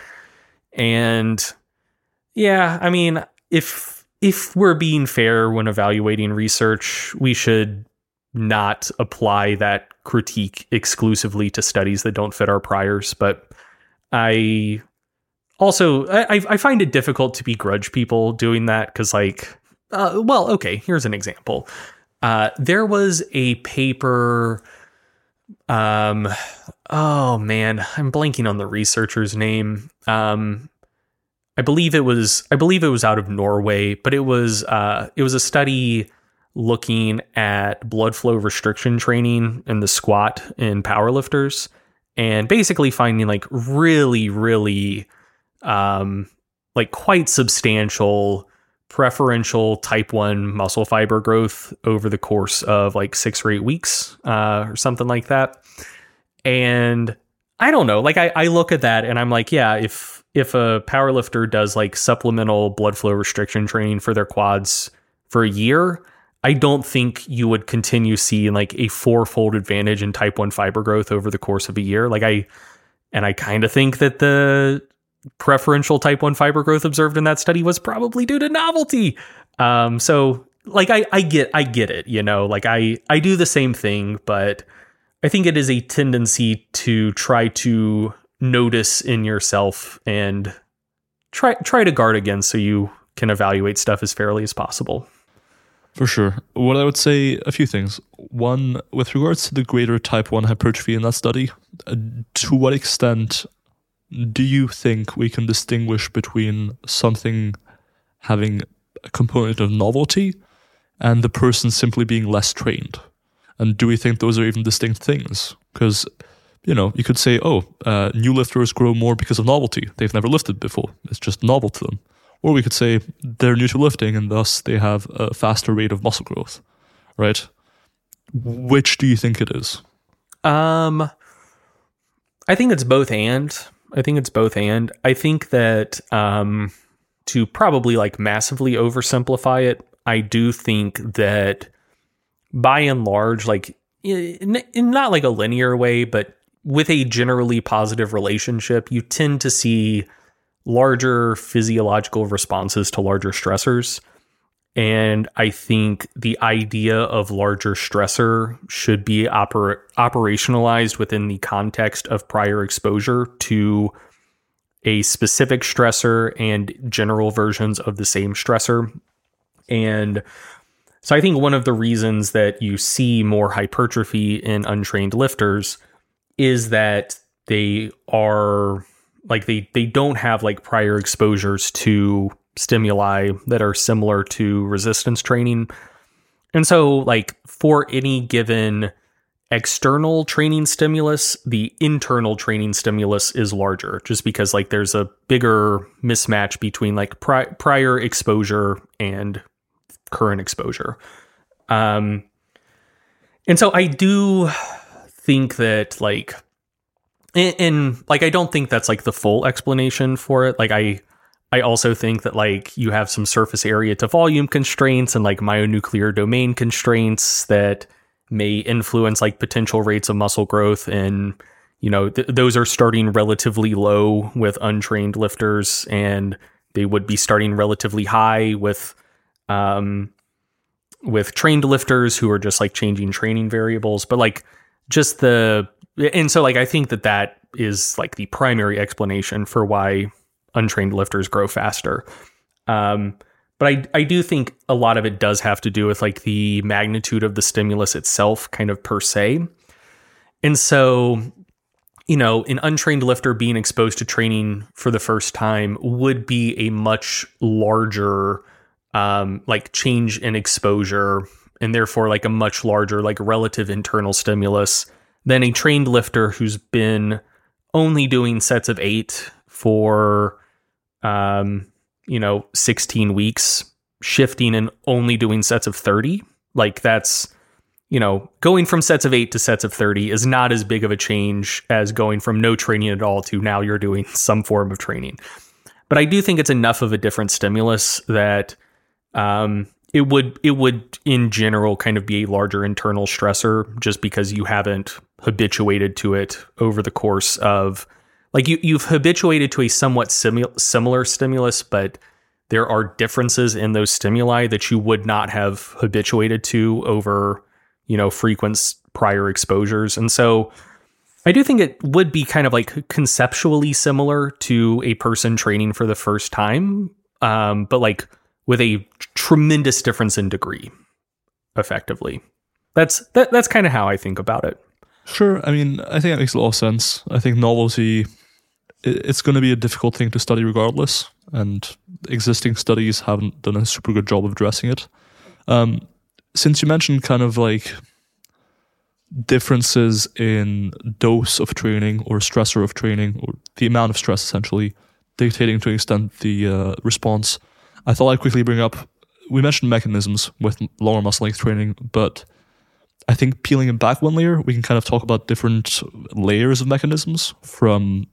And yeah, I mean, if if we're being fair when evaluating research, we should not apply that critique exclusively to studies that don't fit our priors. But I also I, I find it difficult to begrudge people doing that because like uh, well okay here's an example. Uh, there was a paper um oh man i'm blanking on the researcher's name. Um i believe it was i believe it was out of norway but it was uh it was a study looking at blood flow restriction training in the squat in powerlifters and basically finding like really, really, um, like quite substantial preferential type 1 muscle fiber growth over the course of like six or eight weeks uh, or something like that. And I don't know, like I, I look at that and I'm like, yeah, if if a powerlifter does like supplemental blood flow restriction training for their quads for a year, I don't think you would continue seeing like a fourfold advantage in type 1 fiber growth over the course of a year. Like I and I kind of think that the preferential type 1 fiber growth observed in that study was probably due to novelty. Um so like I I get I get it, you know, like I I do the same thing, but I think it is a tendency to try to notice in yourself and try try to guard against so you can evaluate stuff as fairly as possible. For sure. What I would say, a few things. One, with regards to the greater type 1 hypertrophy in that study, uh, to what extent do you think we can distinguish between something having a component of novelty and the person simply being less trained? And do we think those are even distinct things? Because, you know, you could say, oh, uh, new lifters grow more because of novelty. They've never lifted before. It's just novel to them. Or we could say they're new to lifting and thus they have a faster rate of muscle growth, right? Which do you think it is? Um, I think it's both and. I think it's both and. I think that um, to probably like massively oversimplify it, I do think that by and large, like in, in not like a linear way, but with a generally positive relationship, you tend to see larger physiological responses to larger stressors. And I think the idea of larger stressor should be oper- operationalized within the context of prior exposure to a specific stressor and general versions of the same stressor. And so I think one of the reasons that you see more hypertrophy in untrained lifters is that they are like they they don't have like prior exposures to stimuli that are similar to resistance training. And so like for any given external training stimulus, the internal training stimulus is larger just because like there's a bigger mismatch between like pri- prior exposure and current exposure. Um and so I do think that like and, and like I don't think that's like the full explanation for it. Like I I also think that like you have some surface area to volume constraints and like myonuclear domain constraints that may influence like potential rates of muscle growth and you know th- those are starting relatively low with untrained lifters and they would be starting relatively high with um with trained lifters who are just like changing training variables but like just the and so like I think that that is like the primary explanation for why untrained lifters grow faster. Um, but I I do think a lot of it does have to do with like the magnitude of the stimulus itself, kind of per se. And so, you know, an untrained lifter being exposed to training for the first time would be a much larger um, like change in exposure and therefore like a much larger like relative internal stimulus than a trained lifter who's been only doing sets of eight for, um, you know, 16 weeks shifting and only doing sets of 30. Like that's, you know, going from sets of eight to sets of 30 is not as big of a change as going from no training at all to now you're doing some form of training. But I do think it's enough of a different stimulus that um, it would it would in general kind of be a larger internal stressor just because you haven't habituated to it over the course of like you you've habituated to a somewhat similar stimulus but there are differences in those stimuli that you would not have habituated to over you know frequent prior exposures. And so i do think it would be kind of like conceptually similar to a person training for the first time um, but like with a tremendous difference in degree effectively that's that, that's kind of how i think about it Sure. I mean, I think that makes a lot of sense. I think novelty, it's going to be a difficult thing to study regardless, and existing studies haven't done a super good job of addressing it. Um, since you mentioned kind of like differences in dose of training or stressor of training or the amount of stress essentially dictating to an extent the uh, response, I thought I'd quickly bring up. We mentioned mechanisms with lower muscle length training, but I think peeling it back one layer, we can kind of talk about different layers of mechanisms from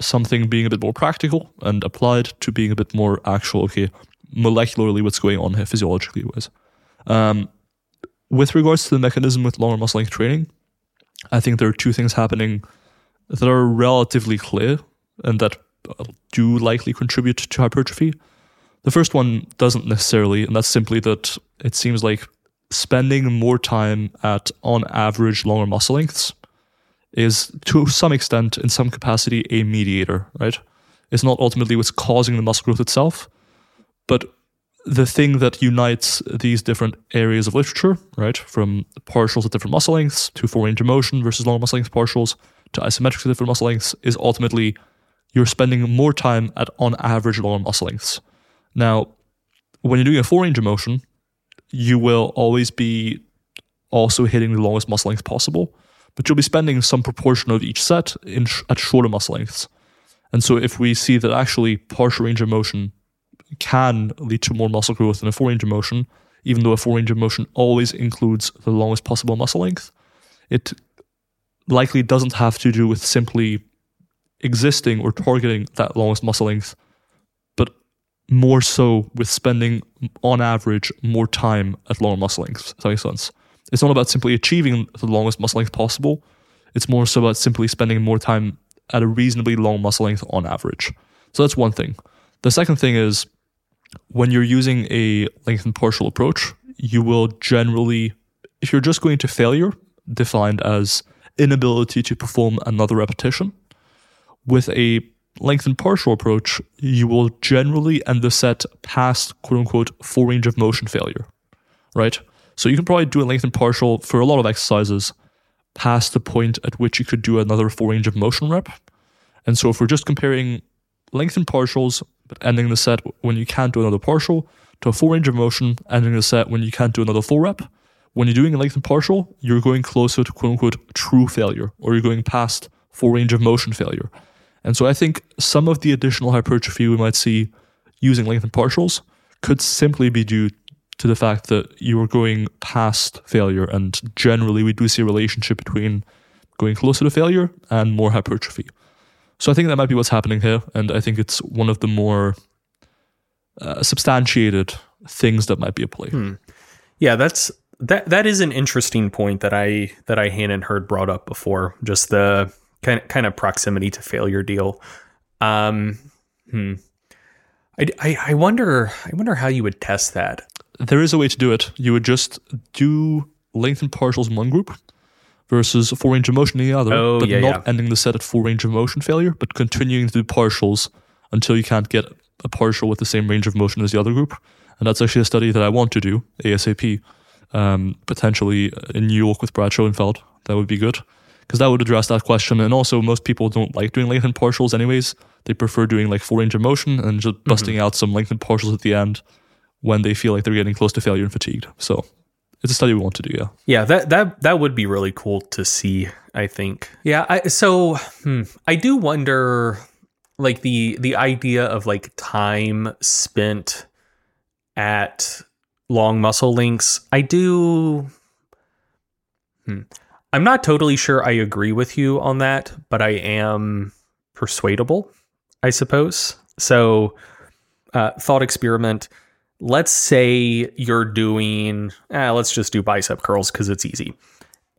something being a bit more practical and applied to being a bit more actual, okay, molecularly what's going on here physiologically wise. Um, with regards to the mechanism with lower muscle length training, I think there are two things happening that are relatively clear and that do likely contribute to hypertrophy. The first one doesn't necessarily, and that's simply that it seems like spending more time at, on average, longer muscle lengths is to some extent, in some capacity, a mediator, right? It's not ultimately what's causing the muscle growth itself, but the thing that unites these different areas of literature, right, from partials at different muscle lengths to full range of motion versus long muscle length partials to isometrics at different muscle lengths, is ultimately you're spending more time at on average longer muscle lengths. Now, when you're doing a full range of motion, you will always be also hitting the longest muscle length possible, but you'll be spending some proportion of each set in sh- at shorter muscle lengths. And so, if we see that actually partial range of motion can lead to more muscle growth than a four range of motion, even though a four range of motion always includes the longest possible muscle length, it likely doesn't have to do with simply existing or targeting that longest muscle length, more so with spending, on average, more time at longer muscle lengths. If that makes sense. It's not about simply achieving the longest muscle length possible. It's more so about simply spending more time at a reasonably long muscle length on average. So that's one thing. The second thing is when you're using a lengthened partial approach, you will generally, if you're just going to failure, defined as inability to perform another repetition, with a lengthened partial approach, you will generally end the set past quote unquote full range of motion failure, right? So you can probably do a lengthened partial for a lot of exercises past the point at which you could do another full range of motion rep. And so if we're just comparing lengthened partials, but ending the set when you can't do another partial, to a full range of motion, ending the set when you can't do another full rep, when you're doing a lengthened partial, you're going closer to quote unquote true failure, or you're going past full range of motion failure. And so I think some of the additional hypertrophy we might see using lengthened partials could simply be due to the fact that you are going past failure. And generally, we do see a relationship between going closer to failure and more hypertrophy. So I think that might be what's happening here. And I think it's one of the more uh, substantiated things that might be at play. Hmm. Yeah, that's that that is an interesting point that I that I hadn't heard brought up before. Just the kind of, kind of proximity to failure deal. Um, hmm. I, I, I wonder I wonder how you would test that. There is a way to do it. You would just do lengthened partials in one group versus full range of motion in the other, Oh, but yeah, not yeah. ending the set at full range of motion failure, but continuing to do partials until you can't get a partial with the same range of motion as the other group. And that's actually a study that I want to do ASAP, um, potentially in New York with Brad Schoenfeld. That would be good because that would address that question. And also, most people don't like doing lengthened partials, anyways. They prefer doing like full range of motion and just busting out some lengthened partials at the end when they feel like they're getting close to failure and fatigued. So it's a study we want to do. Yeah. Yeah, that that that would be really cool to see. I think. Yeah. I, so hmm, I do wonder, like the the idea of like time spent at long muscle lengths. I do. Hmm. I'm not totally sure I agree with you on that, but I am persuadable, I suppose. So, uh, thought experiment. Let's say you're doing, eh, let's just do bicep curls because it's easy.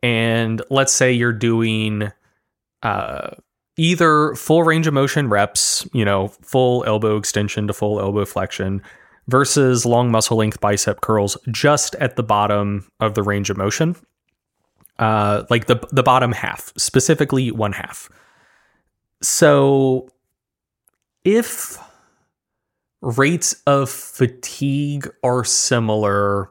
And let's say you're doing uh, either full range of motion reps, you know, full elbow extension to full elbow flexion, versus long muscle length bicep curls just at the bottom of the range of motion. Uh, like the the bottom half, specifically one half. So if rates of fatigue are similar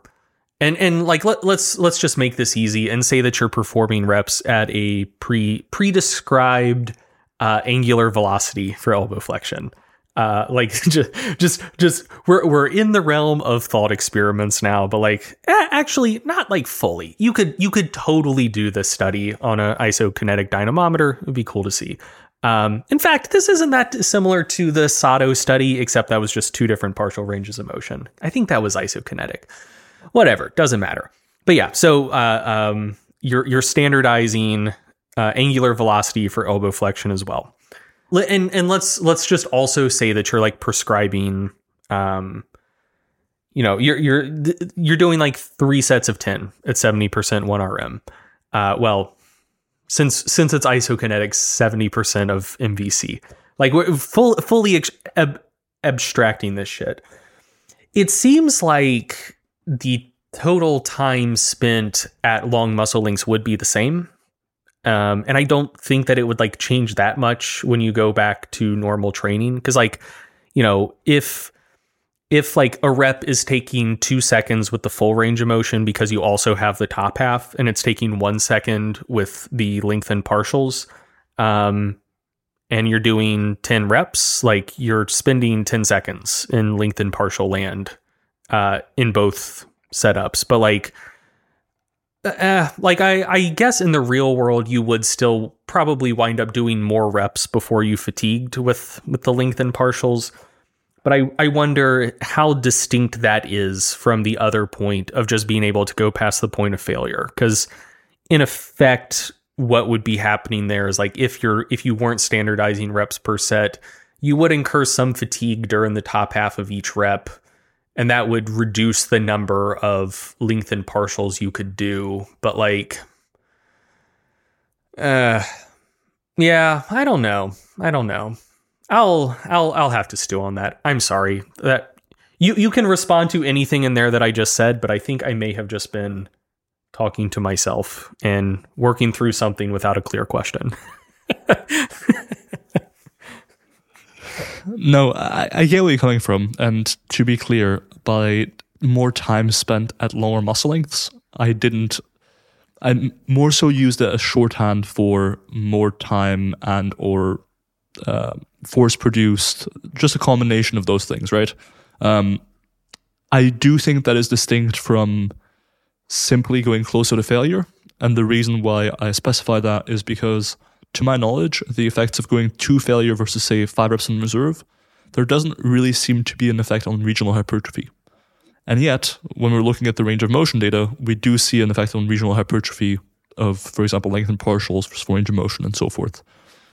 and and like let, let's let's just make this easy and say that you're performing reps at a pre pre-described uh, angular velocity for elbow flexion uh, like just just just we're we're in the realm of thought experiments now but like eh, actually not like fully. You could you could totally do this study on an isokinetic dynamometer. It would be cool to see. Um, in fact this isn't that similar to the Sato study except that was just two different partial ranges of motion. I think that was isokinetic. Whatever doesn't matter. But yeah so uh, um, you're you're standardizing uh, angular velocity for elbow flexion as well and and let's let's just also say that you're like prescribing um you know you're you're you're doing like three sets of 10 at 70% 1 rm uh well since since it's isokinetic 70% of mvc like we're full, fully ex- ab- abstracting this shit. It seems like the total time spent at long muscle lengths would be the same um, and I don't think that it would like change that much when you go back to normal training. Cause like, you know, if if like a rep is taking two seconds with the full range of motion because you also have the top half and it's taking one second with the lengthened partials, um, and you're doing 10 reps, like you're spending 10 seconds in lengthened partial land uh, in both setups. But like uh, like I, I guess in the real world you would still probably wind up doing more reps before you fatigued with with the lengthened partials. But I, I wonder how distinct that is from the other point of just being able to go past the point of failure. Because in effect what would be happening there is like if you're if you weren't standardizing reps per set you would incur some fatigue during the top half of each rep and that would reduce the number of lengthened partials you could do. But like uh yeah i don't know. I don't know. I'll i'll i'll have to stew on that. I'm sorry. That you you can respond to anything in there that i just said but i think i may have just been talking to myself and working through something without a clear question no, I, I, get where you're coming from. And to be clear, by more time spent at lower muscle lengths, I didn't. I more so used it as shorthand for more time and or uh, force produced, just a combination of those things, right? Um, I do think that is distinct from simply going closer to failure. And the reason why I specify that is because to my knowledge, the effects of going to failure versus, say, five reps in reserve, there doesn't really seem to be an effect on regional hypertrophy. And yet, when we're looking at the range of motion data, we do see an effect on regional hypertrophy of, for example, lengthened partials versus range of motion and so forth.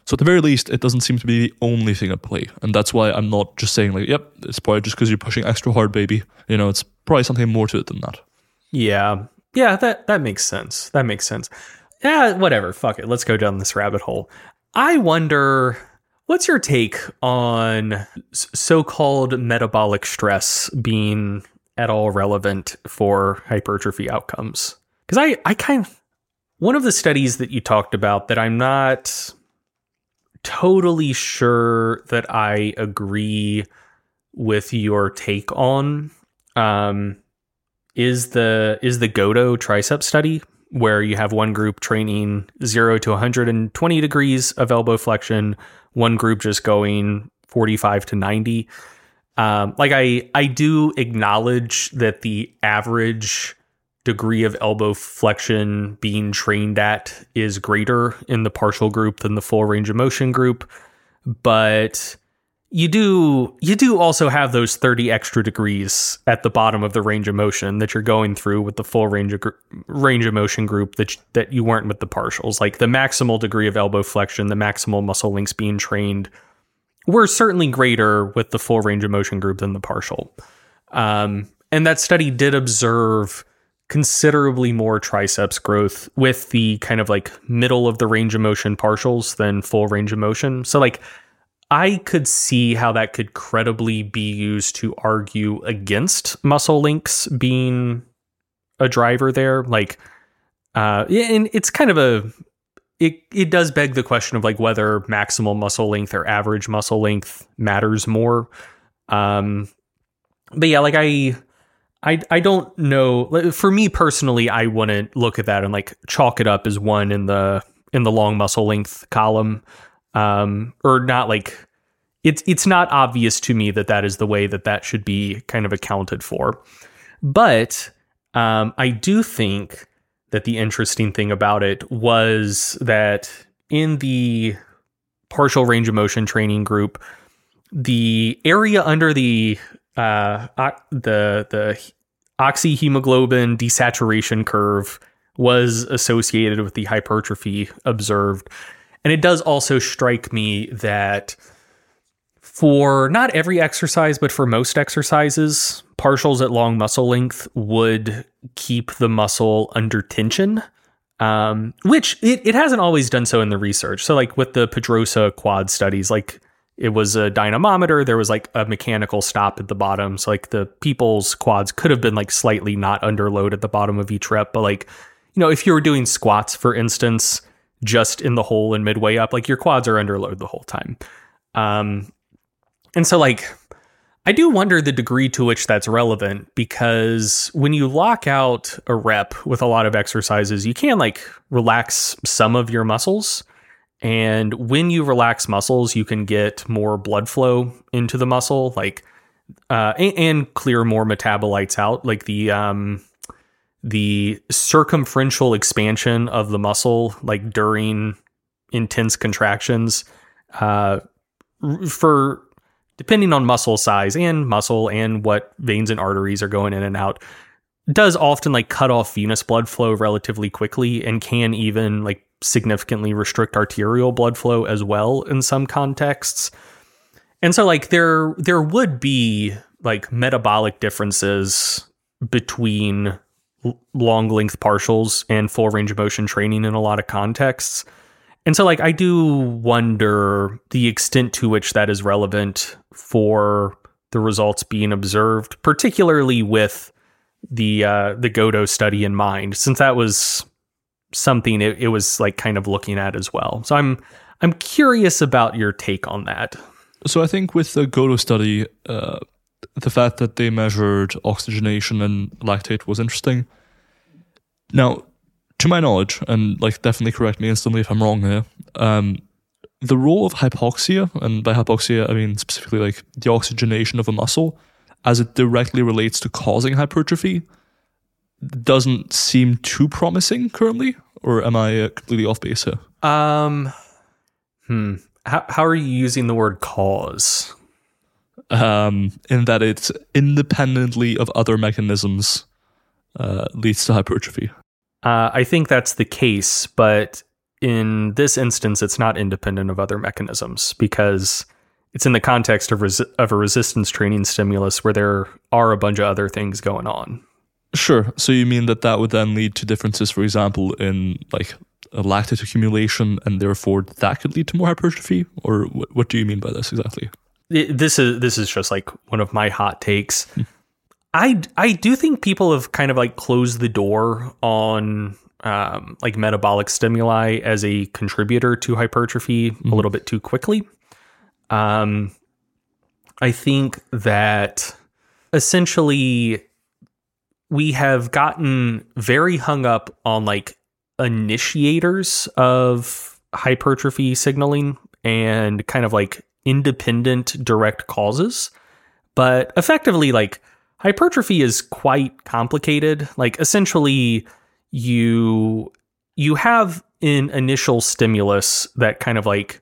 So at the very least, it doesn't seem to be the only thing at play. And that's why I'm not just saying like, yep, it's probably just because you're pushing extra hard, baby. You know, it's probably something more to it than that. Yeah. Yeah, that that makes sense. That makes sense yeah, whatever. Fuck it. Let's go down this rabbit hole. I wonder what's your take on so called metabolic stress being at all relevant for hypertrophy outcomes? Because I, I kind of, one of the studies that you talked about that I'm not totally sure that I agree with your take on um, is the is the Goto tricep study where you have one group training 0 to 120 degrees of elbow flexion, one group just going 45 to 90. Um, like I, I do acknowledge that the average degree of elbow flexion being trained at is greater in the partial group than the full range of motion group, but you do you do also have those 30 extra degrees at the bottom of the range of motion that you're going through with the full range of range of motion group that that you weren't with the partials. Like the maximal degree of elbow flexion the maximal muscle lengths being trained were certainly greater with the full range of motion group than the partial. Um, and that study did observe considerably more triceps growth with the kind of like middle of the range of motion partials than full range of motion. So like I could see how that could credibly be used to argue against muscle lengths being a driver there. Like, uh, and it's kind of a, it, it does beg the question of like whether maximal muscle length or average muscle length matters more. Um, but yeah, like I, I, I don't know. For me personally, I wouldn't look at that and like chalk it up as one in the in the long muscle length column um, or not like it's it's not obvious to me that that is the way that that should be kind of accounted for. But um, I do think that the interesting thing about it was that in the partial range of motion training group, the area under the uh, the the oxyhemoglobin desaturation curve was associated with the hypertrophy observed. And it does also strike me that for not every exercise, but for most exercises, partials at long muscle length would keep the muscle under tension, um, which it, it hasn't always done so in the research. So, like with the Pedrosa quad studies, like it was a dynamometer, there was like a mechanical stop at the bottom. So, like the people's quads could have been like slightly not under load at the bottom of each rep, but like, you know, if you were doing squats, for instance, just in the hole and midway up, like your quads are under load the whole time. Um, and so, like, I do wonder the degree to which that's relevant because when you lock out a rep with a lot of exercises, you can like relax some of your muscles. And when you relax muscles, you can get more blood flow into the muscle, like, uh, and, and clear more metabolites out. Like the, um, the circumferential expansion of the muscle, like during intense contractions, uh, for depending on muscle size and muscle and what veins and arteries are going in and out, does often like cut off venous blood flow relatively quickly and can even like significantly restrict arterial blood flow as well in some contexts. And so like there there would be like metabolic differences between long length partials and full range of motion training in a lot of contexts. And so, like, I do wonder the extent to which that is relevant for the results being observed, particularly with the uh, the Goto study in mind, since that was something it, it was like kind of looking at as well. So I'm I'm curious about your take on that. So I think with the Goto study, uh, the fact that they measured oxygenation and lactate was interesting. Now, to my knowledge, and like definitely correct me instantly if I'm wrong here, um, the role of hypoxia, and by hypoxia I mean specifically like the oxygenation of a muscle, as it directly relates to causing hypertrophy, doesn't seem too promising currently. Or am I uh, completely off base here? Um, hmm. How how are you using the word cause? Um, in that it's independently of other mechanisms uh, leads to hypertrophy. Uh, I think that's the case, but in this instance, it's not independent of other mechanisms because it's in the context of, resi- of a resistance training stimulus where there are a bunch of other things going on. Sure. So you mean that that would then lead to differences, for example, in like lactate accumulation, and therefore that could lead to more hypertrophy, or what, what do you mean by this exactly? It, this is this is just like one of my hot takes. I I do think people have kind of like closed the door on um, like metabolic stimuli as a contributor to hypertrophy mm-hmm. a little bit too quickly. Um, I think that essentially we have gotten very hung up on like initiators of hypertrophy signaling and kind of like independent direct causes. But effectively, like hypertrophy is quite complicated. Like essentially you you have an initial stimulus that kind of like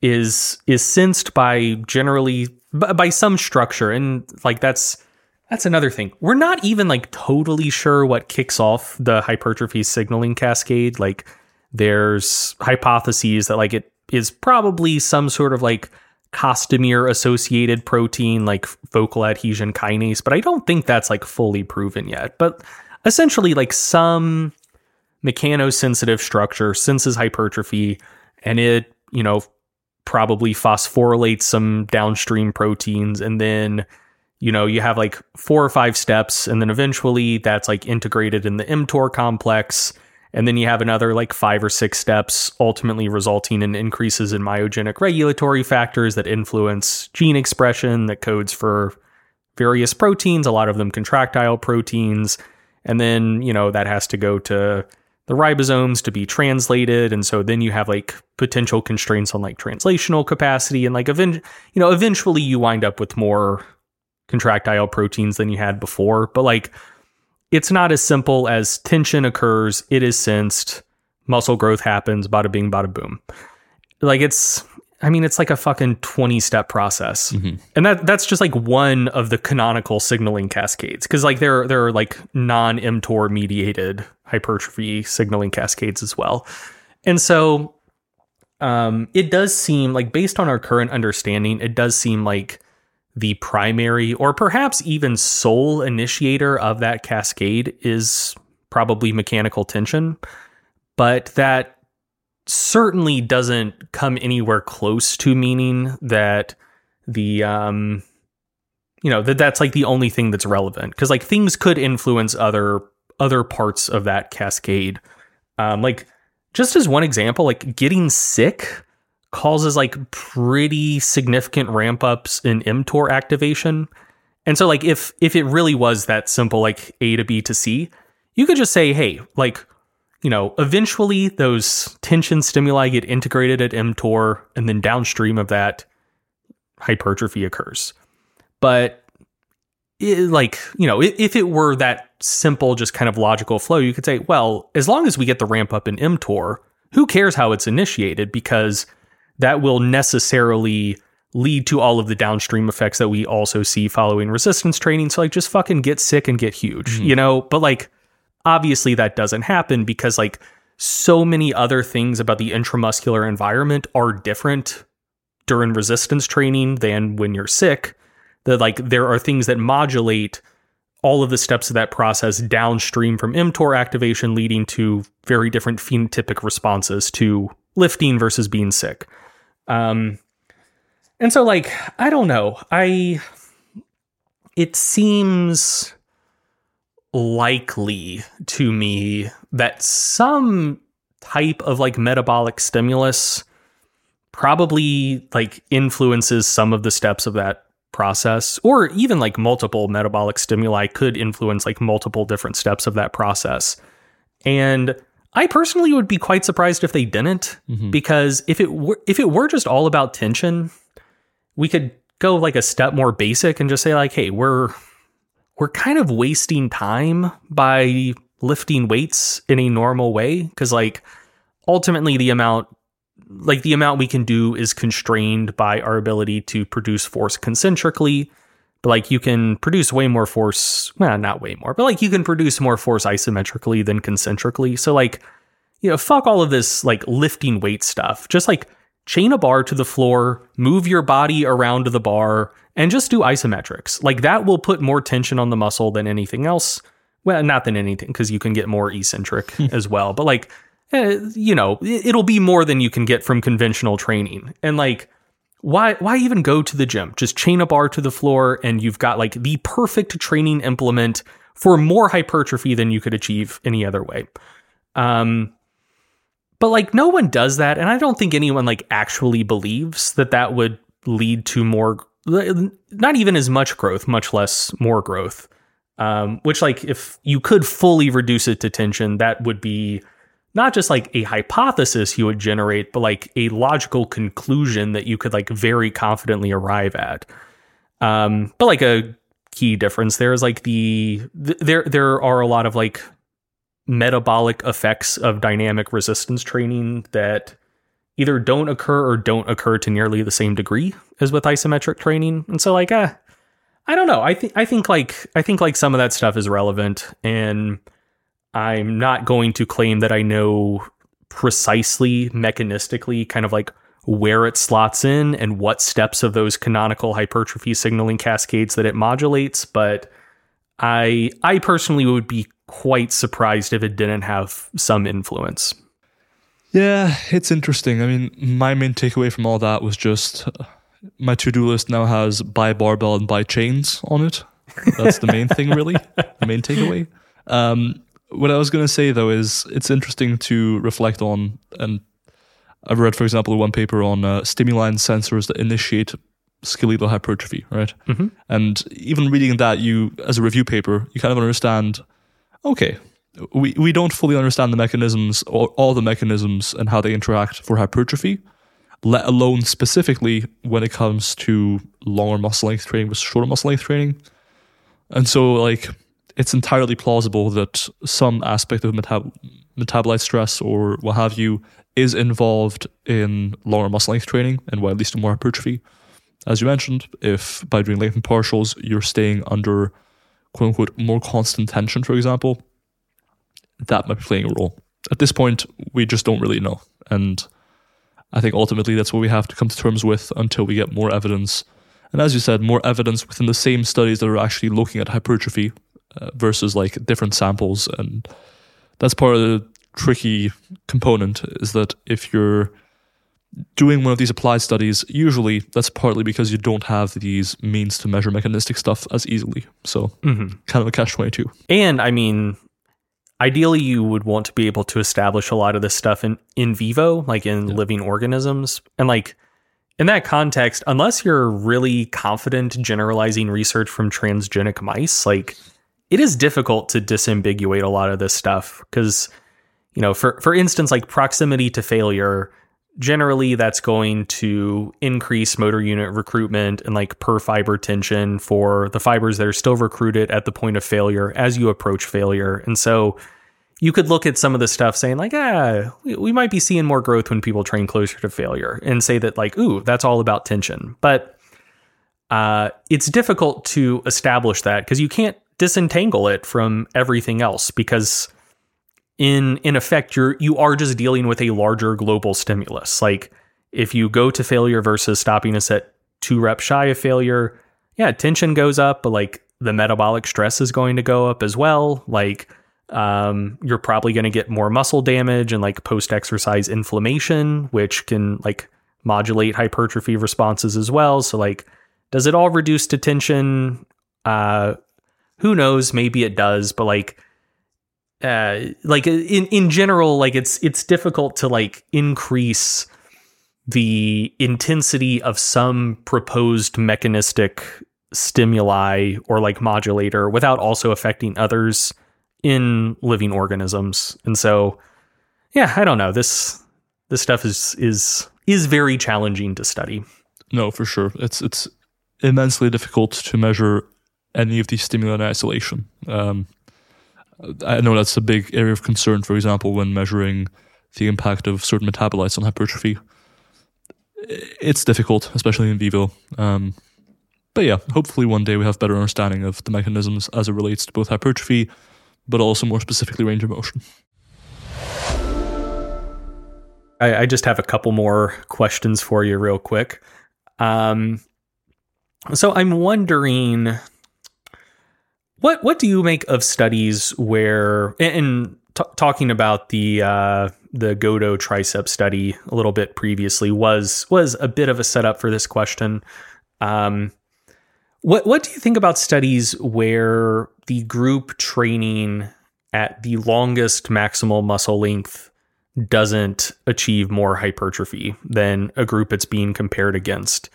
is is sensed by generally by, some structure and like that's that's another thing. We're not even like totally sure what kicks off the hypertrophy signaling cascade. Like there's hypotheses that like it is probably some sort of like costamere associated protein like focal adhesion kinase, but I don't think that's like fully proven yet. But essentially like some mechanosensitive structure senses hypertrophy and it, you know, probably phosphorylates some downstream proteins and then you know, you have like four or five steps, and then eventually that's like integrated in the mTOR complex. And then you have another like five or six steps, ultimately resulting in increases in myogenic regulatory factors that influence gene expression that codes for various proteins, a lot of them contractile proteins. And then, you know, that has to go to the ribosomes to be translated. And so then you have like potential constraints on like translational capacity. And like, event- you know, eventually you wind up with more contractile proteins than you had before. But like, it's not as simple as tension occurs, it is sensed, muscle growth happens, bada bing, bada boom. Like it's, I mean, it's like a fucking 20 step process. Mm-hmm. And that that's just like one of the canonical signaling cascades. Cause like there, there are like non mTOR mediated hypertrophy signaling cascades as well. And so um, it does seem like based on our current understanding, it does seem like the primary or perhaps even sole initiator of that cascade is probably mechanical tension, but that certainly doesn't come anywhere close to meaning that the um you know that that's like the only thing that's relevant because like things could influence other other parts of that cascade. Um like just as one example like getting sick causes like pretty significant ramp ups in mTOR activation. And so like if if it really was that simple like A to B to C, you could just say, hey, like, you know, eventually those tension stimuli get integrated at mTOR and then downstream of that hypertrophy occurs. But it, like, you know, if, if it were that simple just kind of logical flow, you could say, well, as long as we get the ramp up in mTOR, who cares how it's initiated because that will necessarily lead to all of the downstream effects that we also see following resistance training. So like just fucking get sick and get huge, mm-hmm. you know? But like obviously that doesn't happen because like so many other things about the intramuscular environment are different during resistance training than when you're sick. That like there are things that modulate all of the steps of that process downstream from mTOR activation, leading to very different phenotypic responses to lifting versus being sick. Um, and so, like, I don't know. I, it seems likely to me that some type of like metabolic stimulus probably like influences some of the steps of that process or even like multiple metabolic stimuli could influence like multiple different steps of that process and I personally would be quite surprised if they didn't, mm-hmm. because if it were if it were just all about tension, we could go like a step more basic and just say like, hey, we're we're kind of wasting time by lifting weights in a normal way because like ultimately the amount like the amount we can do is constrained by our ability to produce force concentrically. But like you can produce way more force well not way more but like you can produce more force isometrically than concentrically. So like you know fuck all of this like lifting weight stuff. Just like chain a bar to the floor move your body around the bar and just do isometrics. Like that will put more tension on the muscle than anything else. Well not than anything because you can get more eccentric as well. But like eh, you know it'll be more than you can get from conventional training and like why why even go to the gym? Just chain a bar to the floor and you've got like the perfect training implement for more hypertrophy than you could achieve any other way. Um but like no one does that and I don't think anyone like actually believes that that would lead to more not even as much growth, much less more growth. Um, which like if you could fully reduce it to tension, that would be not just like a hypothesis you would generate, but like a logical conclusion that you could like very confidently arrive at. Um, but like a key difference there is like the th- there there are a lot of like metabolic effects of dynamic resistance training that either don't occur or don't occur to nearly the same degree as with isometric training. And so like uh I don't know. I think I think like I think like some of that stuff is relevant and I'm not going to claim that I know precisely mechanistically kind of like where it slots in and what steps of those canonical hypertrophy signaling cascades that it modulates, but I I personally would be quite surprised if it didn't have some influence. Yeah, it's interesting. I mean, my main takeaway from all that was just uh, my to-do list now has buy barbell and buy chains on it. That's the main thing, really. The main takeaway. Um, what I was going to say though is it's interesting to reflect on, and I've read, for example, one paper on uh, stimuli and sensors that initiate skeletal hypertrophy, right? Mm-hmm. And even reading that, you as a review paper, you kind of understand. Okay, we we don't fully understand the mechanisms or all the mechanisms and how they interact for hypertrophy, let alone specifically when it comes to longer muscle length training versus shorter muscle length training. And so, like, it's entirely plausible that some aspect of metab- metabolite stress or what have you is involved in longer muscle length training and why at least more hypertrophy. As you mentioned, if by doing lengthened partials you're staying under quote unquote more constant tension, for example, that might be playing a role. At this point, we just don't really know. And I think ultimately that's what we have to come to terms with until we get more evidence. And as you said, more evidence within the same studies that are actually looking at hypertrophy uh, versus like different samples. And that's part of the tricky component is that if you're doing one of these applied studies, usually that's partly because you don't have these means to measure mechanistic stuff as easily. So, Mm-hmm. kind of a catch 22. And I mean, ideally, you would want to be able to establish a lot of this stuff in, in vivo, like in Yeah. living organisms. And like in that context, unless you're really confident generalizing research from transgenic mice, like it is difficult to disambiguate a lot of this stuff because, you know, for, for instance, like proximity to failure, generally that's going to increase motor unit recruitment and like per fiber tension for the fibers that are still recruited at the point of failure as you approach failure. And so you could look at some of the stuff saying like, ah, we, might be seeing more growth when people train closer to failure and say that like, ooh, that's all about tension. But uh, it's difficult to establish that because you can't disentangle it from everything else because in in effect you're you are just dealing with a larger global stimulus. Like if you go to failure versus stopping us at two reps shy of failure yeah tension goes up but like the metabolic stress is going to go up as well. Like um, you're probably going to get more muscle damage and like post exercise inflammation which can like modulate hypertrophy responses as well. So like does it all reduce to tension? Uh who knows maybe it does but like uh like in in general like it's it's difficult to like increase the intensity of some proposed mechanistic stimuli or like modulator without also affecting others in living organisms. And so yeah i don't know. This this stuff is is is very challenging to study. No, for sure. It's it's immensely difficult to measure any of these stimuli in isolation. Um, I know that's a big area of concern, for example, when measuring the impact of certain metabolites on hypertrophy. It's difficult, especially in vivo. Um, but yeah, hopefully one day we have better understanding of the mechanisms as it relates to both hypertrophy, but also more specifically range of motion. I, I just have a couple more questions for you, real quick. Um, so I'm wondering, what what do you make of studies where, and, t- talking about the uh, the Goto tricep study a little bit previously was was a bit of a setup for this question. Um, what what do you think about studies where the group training at the longest maximal muscle length doesn't achieve more hypertrophy than a group it's being compared against.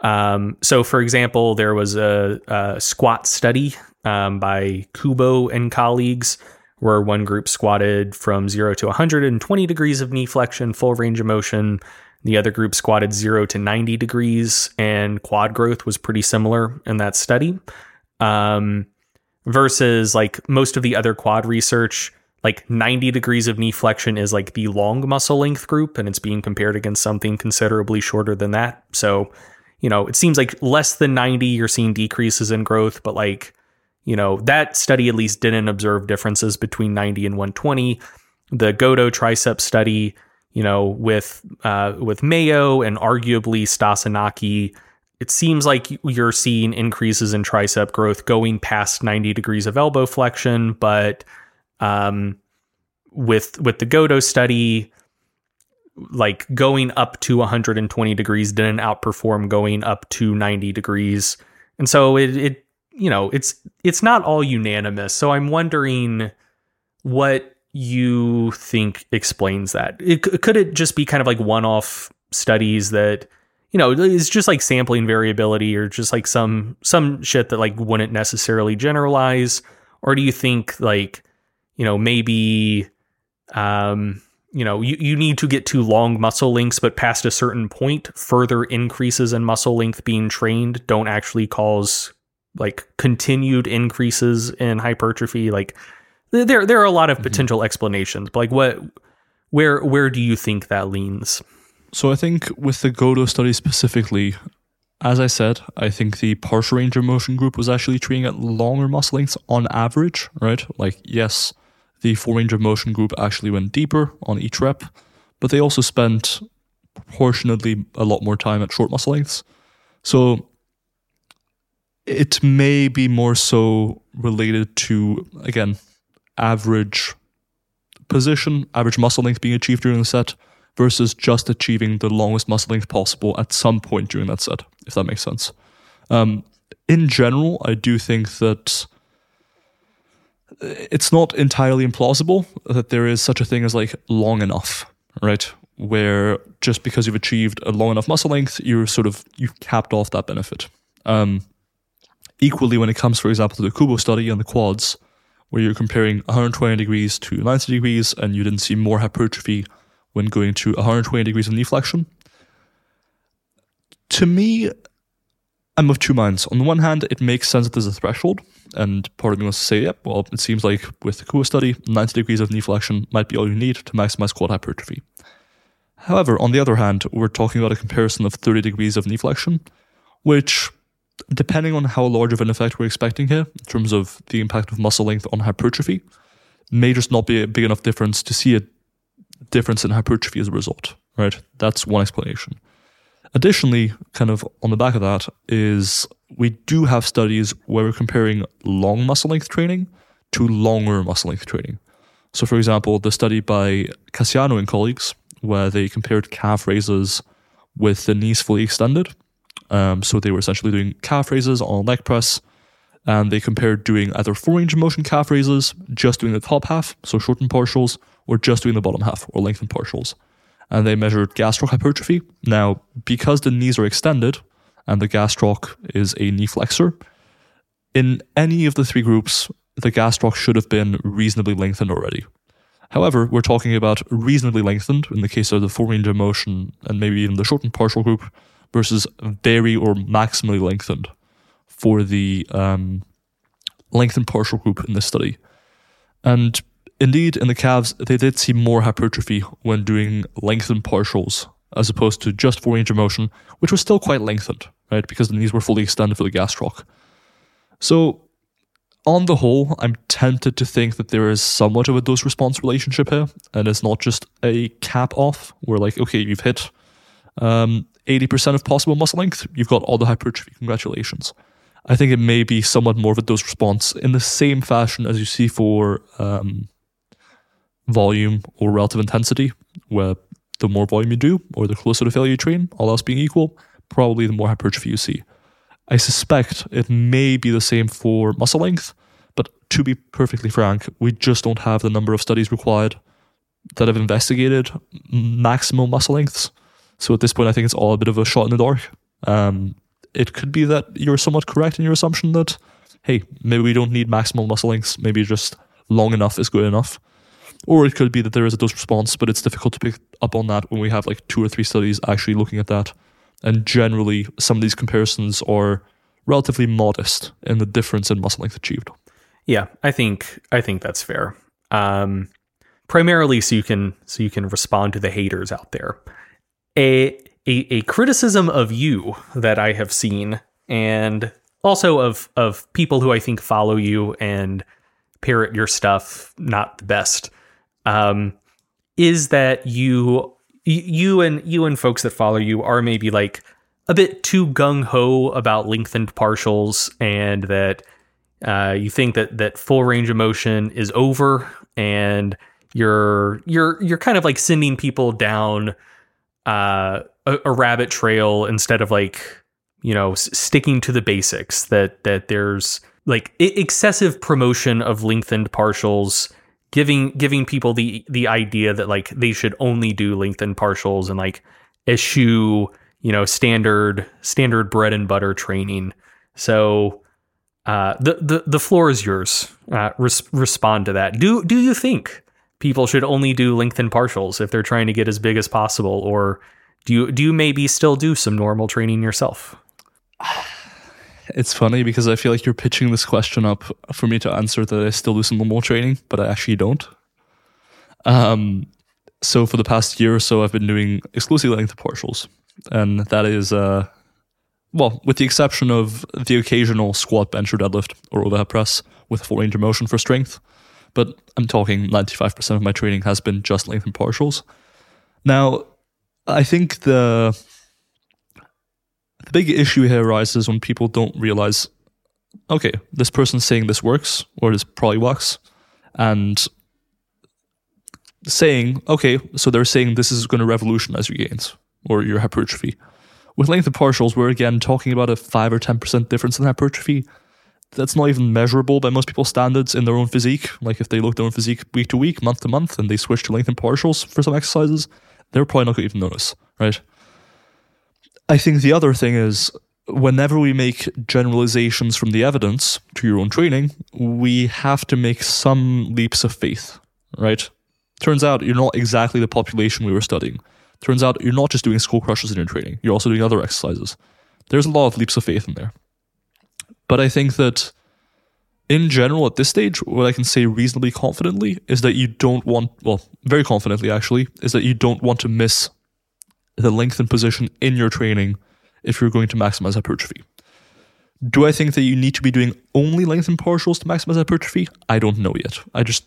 Um, so, for example, there was a, a squat study um, by Kubo and colleagues where one group squatted from 0 to 120 degrees of knee flexion, full range of motion. The other group squatted 0 to 90 degrees, and quad growth was pretty similar in that study. Um, versus like most of the other quad research like 90 degrees of knee flexion is like the long muscle length group and it's being compared against something considerably shorter than that. So, you know, it seems like less than 90 you're seeing decreases in growth, but like, you know, that study at least didn't observe differences between 90 and 120. The Goto tricep study, you know, with uh, with Maeo and arguably Stasinaki, it seems like you're seeing increases in tricep growth going past 90 degrees of elbow flexion, but um, with with the Goto study, like going up to 120 degrees didn't outperform going up to 90 degrees, and so it it you know it's it's not all unanimous. So I'm wondering what you think explains that. It, could it just be kind of like one off studies that you know it's just like sampling variability or just like some some shit that like wouldn't necessarily generalize, or do you think like you know, maybe, um, you know, you, you need to get to long muscle lengths, but past a certain point, further increases in muscle length being trained don't actually cause like continued increases in hypertrophy. Like there, there are a lot of mm-hmm. potential explanations, but like what, where, where do you think that leans? So I think with the Goto study specifically, as I said, I think the partial range of motion group was actually treating at longer muscle lengths on average, right? Like, yes, the range of motion group actually went deeper on each rep, but they also spent proportionately a lot more time at short muscle lengths. So it may be more so related to, again, average position, average muscle length being achieved during the set versus just achieving the longest muscle length possible at some point during that set, if that makes sense. Um, in general, I do think that it's not entirely implausible that there is such a thing as like long enough, right? Where just because you've achieved a long enough muscle length, you're sort of you've capped off that benefit. Um, equally, when it comes, for example, to the Kubo study on the quads, where you're comparing 120 degrees to 90 degrees, and you didn't see more hypertrophy when going to 120 degrees of knee flexion. To me, I'm of two minds. On the one hand, it makes sense that there's a threshold, and part of me wants to say, yep, well, it seems like with the Kubo study, 90 degrees of knee flexion might be all you need to maximize quad hypertrophy. However, on the other hand, we're talking about a comparison of 30 degrees of knee flexion, which, depending on how large of an effect we're expecting here, in terms of the impact of muscle length on hypertrophy, may just not be a big enough difference to see a difference in hypertrophy as a result, right? That's one explanation. Additionally, kind of on the back of that, is we do have studies where we're comparing long muscle length training to longer muscle length training. So, for example, the study by Kassiano and colleagues, where they compared calf raises with the knees fully extended. Um, so, they were essentially doing calf raises on leg press, and they compared doing either full range of motion calf raises, just doing the top half, so shortened partials, or just doing the bottom half, or lengthened partials and they measured gastroc hypertrophy. Now, because the knees are extended and the gastroc is a knee flexor, in any of the three groups, the gastroc should have been reasonably lengthened already. However, we're talking about reasonably lengthened in the case of the full range of motion and maybe even the shortened partial group versus very or maximally lengthened for the um, lengthened partial group in this study. And Indeed, in the calves, they did see more hypertrophy when doing lengthened partials as opposed to just full range of motion, which was still quite lengthened, right? Because the knees were fully extended for the gastroc. So, on the whole, I'm tempted to think that there is somewhat of a dose response relationship here, and it's not just a cap off where, like, okay, you've hit um, 80% of possible muscle length, you've got all the hypertrophy, congratulations. I think it may be somewhat more of a dose response in the same fashion as you see for um, volume or relative intensity, where the more volume you do or the closer to failure you train, all else being equal, probably the more hypertrophy you see. I suspect it may be the same for muscle length, but to be perfectly frank, we just don't have the number of studies required that have investigated maximal muscle lengths. So at this point, I think it's all a bit of a shot in the dark. Um, it could be that you're somewhat correct in your assumption that, hey, maybe we don't need maximal muscle lengths, maybe just long enough is good enough. Or it could be that there is a dose response, but it's difficult to pick up on that when we have like two or three studies actually looking at that. And generally, some of these comparisons are relatively modest in the difference in muscle length achieved. Yeah, I think I think that's fair. um, primarily so you can so you can respond to the haters out there. A a, a criticism of you that I have seen, and also of of people who I think follow you and parrot your stuff, not the best, um, is that you you and you and folks that follow you are maybe like a bit too gung ho about lengthened partials, and that uh, you think that that full range of motion is over, and you're you're you're kind of like sending people down uh, a, a rabbit trail instead of like you know s- sticking to the basics. That that there's like I- excessive promotion of lengthened partials giving giving people the the idea that like they should only do lengthened partials and like eschew you know standard standard bread and butter training. So uh, the, the the floor is yours. Uh, res- respond to that. Do do you think people should only do lengthened partials if they're trying to get as big as possible? Or do you do you maybe still do some normal training yourself It's funny because I feel like you're pitching this question up for me to answer that I still do some normal training, but I actually don't. Um, so for the past year or so, I've been doing exclusively length partials, and that is, uh, well, with the exception of the occasional squat, bench, or deadlift or overhead press with full range of motion for strength. But I'm talking 95% of my training has been just lengthened partials. Now, I think the the big issue here arises when people don't realize, okay, this person's saying this works or this probably works, and saying, okay, so they're saying this is going to revolutionize your gains or your hypertrophy. With lengthened partials, we're again talking about a five or ten percent difference in hypertrophy. That's not even measurable by most people's standards in their own physique. Like if they look at their own physique week to week, month to month, and they switch to lengthened partials for some exercises, they're probably not going to even notice, right? I think the other thing is whenever we make generalizations from the evidence to your own training, we have to make some leaps of faith, right? Turns out you're not exactly the population we were studying. Turns out you're not just doing skull crushers in your training, you're also doing other exercises. There's a lot of leaps of faith in there. But I think that in general, at this stage, what I can say reasonably confidently is that you don't want, well, very confidently actually, is that you don't want to miss the length and position in your training if you're going to maximize hypertrophy. Do I think that you need to be doing only lengthened partials to maximize hypertrophy? I don't know yet. I just,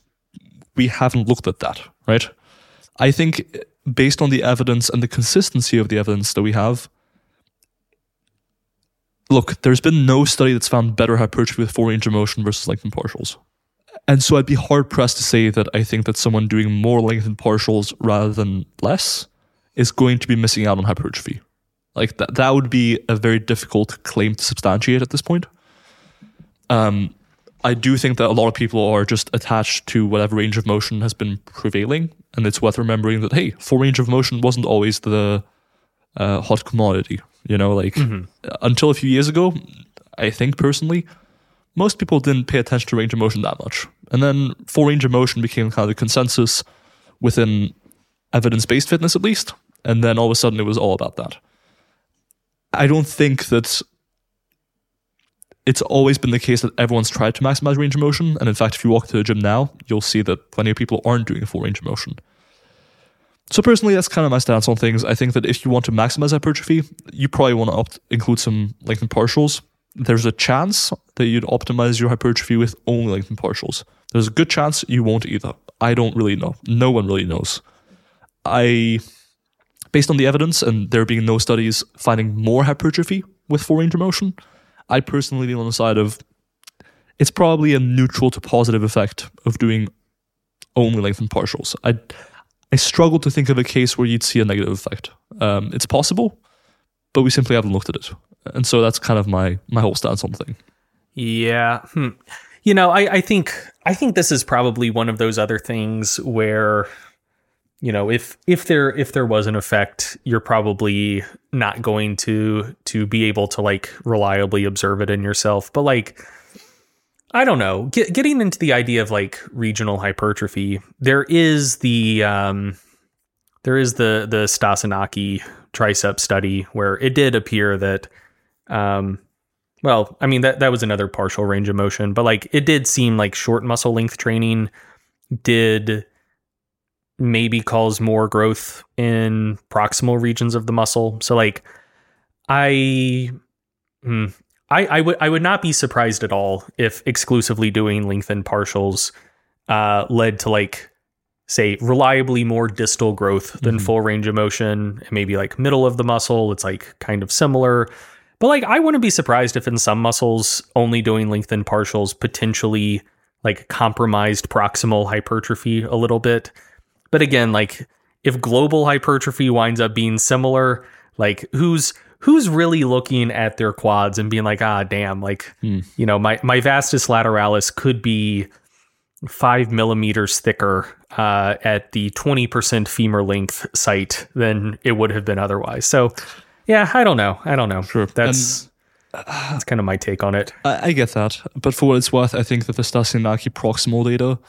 we haven't looked at that, right? I think uh, based on the evidence and the consistency of the evidence that we have, look, there's been no study that's found better hypertrophy with four range of motion versus lengthened partials. And so I'd be hard pressed to say that I think that someone doing more lengthened partials rather than less is going to be missing out on hypertrophy. Like that, that would be a very difficult claim to substantiate at this point. Um, I do think that a lot of people are just attached to whatever range of motion has been prevailing, and it's worth remembering that hey, full range of motion wasn't always the uh, hot commodity. You know, like until a few years ago, I think personally, most people didn't pay attention to range of motion that much, and then full range of motion became kind of the consensus within evidence-based fitness, at least, and then all of a sudden it was all about that. I don't think that it's always been the case that everyone's tried to maximize range of motion. And in fact, if you walk to the gym now, you'll see that plenty of people aren't doing full range of motion. So personally, that's kind of my stance on things. I think that if you want to maximize hypertrophy, you probably want to opt- include some lengthened partials. There's a chance that you'd optimize your hypertrophy with only lengthened partials. There's a good chance you won't either. I don't really know. No one really knows. I, based on the evidence and there being no studies finding more hypertrophy with full range of motion, I personally lean on the side of it's probably a neutral to positive effect of doing only lengthened partials. I I struggle to think of a case where you'd see a negative effect. Um, it's possible, but we simply haven't looked at it, and so that's kind of my my whole stance on the thing. Yeah. Hmm. You know, I, I think I think this is probably one of those other things where, you know, if if there if there was an effect, you're probably not going to to be able to like reliably observe it in yourself. But like I don't know, Get, getting into the idea of like regional hypertrophy, there is the um there is the the Stasinaki tricep study where it did appear that um well, I mean that that was another partial range of motion, but like it did seem like short muscle length training did maybe cause more growth in proximal regions of the muscle. So like I hmm, I, I would I would not be surprised at all if exclusively doing lengthened partials uh, led to like say reliably more distal growth than Mhm. full range of motion and maybe like middle of the muscle it's like kind of similar but like i wouldn't be surprised if in some muscles only doing lengthened partials potentially like compromised proximal hypertrophy a little bit but again like if global hypertrophy winds up being similar like who's who's really looking at their quads and being like ah damn like Hmm. you know my my vastus lateralis could be five millimeters thicker uh, at the 20% femur length site than it would have been otherwise. So, yeah, I don't know. I don't know. Sure. That's that's kind of my take on it. I, I get that, but for what it's worth, I think that the Stasinaki proximal data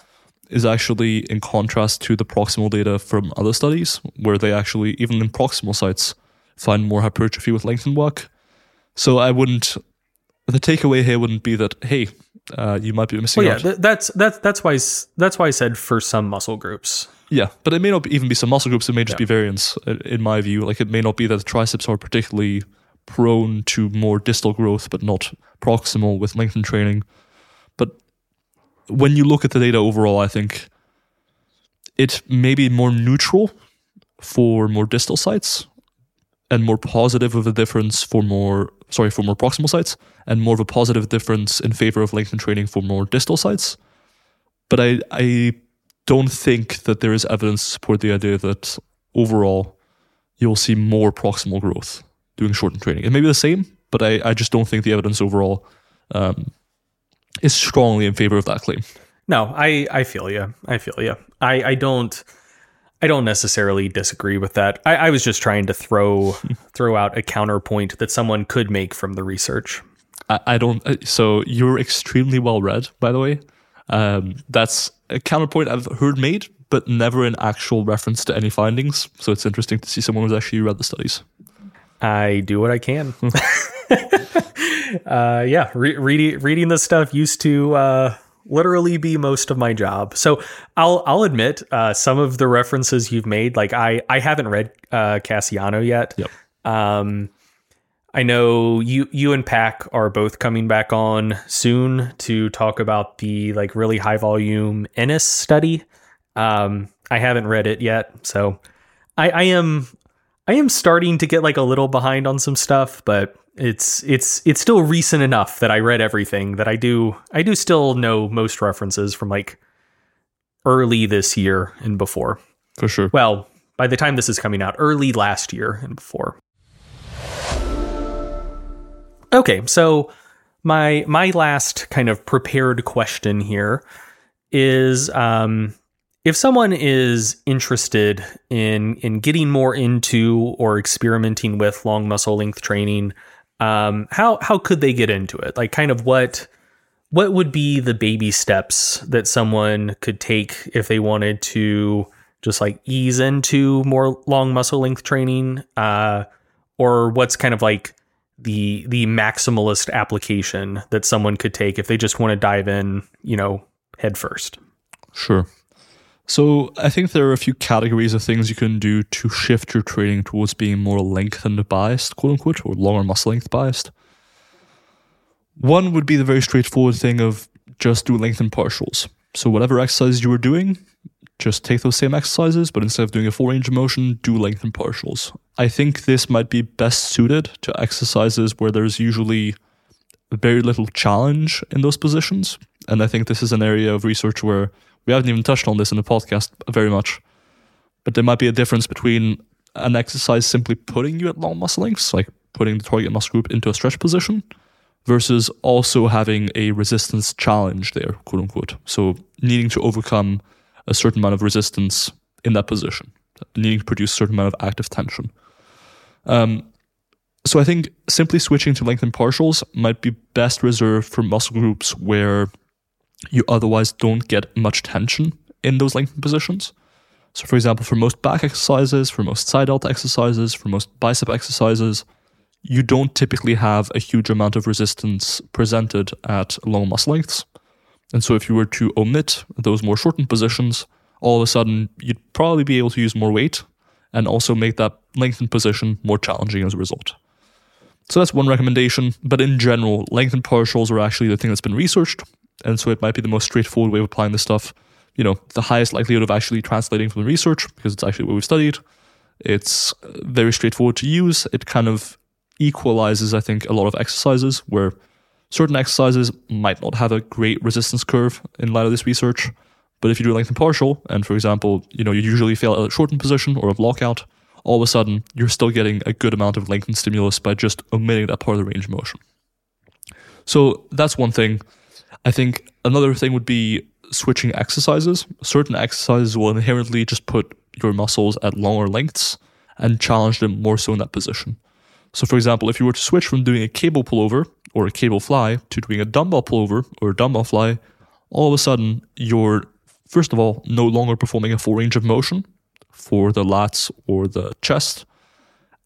is actually in contrast to the proximal data from other studies, where they actually, even in proximal sites, find more hypertrophy with lengthened work. So I wouldn't. The takeaway here wouldn't be that hey, uh, you might be missing Well, yeah, out. th- that's that's that's why that's why I said for some muscle groups. Yeah, but it may not even be some muscle groups. It may just Yeah. be variance, in my view. Like it may not be that the triceps are particularly prone to more distal growth, but not proximal with lengthened training. When you look at the data overall, I think it may be more neutral for more distal sites and more positive of a difference for more sorry for more proximal sites and more of a positive difference in favor of lengthened training for more distal sites. But i i don't think that there is evidence to support the idea that overall you'll see more proximal growth doing shortened training. It may be the same but i, I just don't think the evidence overall um, is strongly in favor of that claim No, I I feel you. I feel you. I I don't I don't necessarily disagree with that. I, I was just trying to throw throw out a counterpoint that someone could make from the research. I, I don't. uh, So you're extremely well read, by the way. Um, that's a counterpoint I've heard made, but never an actual reference to any findings. So it's interesting to see someone who's actually read the studies. I do what I can. uh, yeah, re- reading reading this stuff used to uh, literally be most of my job. So I'll I'll admit uh, some of the references you've made. Like I I haven't read uh, Kassiano yet. Yep. Um, I know you you and Pak are both coming back on soon to talk about the like really high volume Enes study. Um, I haven't read it yet, so I, I am I am starting to get like a little behind on some stuff, but it's it's it's still recent enough that I read everything that I do I do still know most references from like early this year and before. For sure. Well, by the time this is coming out, early last year and before. Okay, so my my last kind of prepared question here is um if someone is interested in in getting more into or experimenting with long muscle length training, um, how how could they get into it? Like, kind of what what would be the baby steps that someone could take if they wanted to just like ease into more long muscle length training, uh, or what's kind of like the the maximalist application that someone could take if they just want to dive in, you know, head first. Sure. So I think there are a few categories of things you can do to shift your training towards being more lengthened biased, quote unquote, or longer muscle length biased. One would be the very straightforward thing of just do lengthened partials. So whatever exercise you were doing, just take those same exercises, but instead of doing a full range of motion, do lengthened partials. I think this might be best suited to exercises where there's usually very little challenge in those positions. And I think this is an area of research where we haven't even touched on this in the podcast very much. But there might be a difference between an exercise simply putting you at long muscle lengths, like putting the target muscle group into a stretch position, versus also having a resistance challenge there, quote unquote. So needing to overcome a certain amount of resistance in that position, needing to produce a certain amount of active tension. Um, so I think simply switching to lengthened partials might be best reserved for muscle groups where you otherwise don't get much tension in those lengthened positions. So, for example, for most back exercises, for most side delta exercises, for most bicep exercises, you don't typically have a huge amount of resistance presented at long muscle lengths. And so if you were to omit those more shortened positions, all of a sudden you'd probably be able to use more weight and also make that lengthened position more challenging as a result. So that's one recommendation. But in general, lengthened partials are actually the thing that's been researched. And so it might be the most straightforward way of applying this stuff. You know, the highest likelihood of actually translating from the research because it's actually what we've studied. It's very straightforward to use. It kind of equalizes, I think, a lot of exercises where certain exercises might not have a great resistance curve in light of this research. But if you do a lengthened partial, and for example, you know, you usually fail at a shortened position or a lockout, all of a sudden you're still getting a good amount of lengthened stimulus by just omitting that part of the range of motion. So that's one thing. I think another thing would be switching exercises. Certain exercises will inherently just put your muscles at longer lengths and challenge them more so in that position. So, for example, if you were to switch from doing a cable pullover or a cable fly to doing a dumbbell pullover or a dumbbell fly, all of a sudden you're, first of all, no longer performing a full range of motion for the lats or the chest.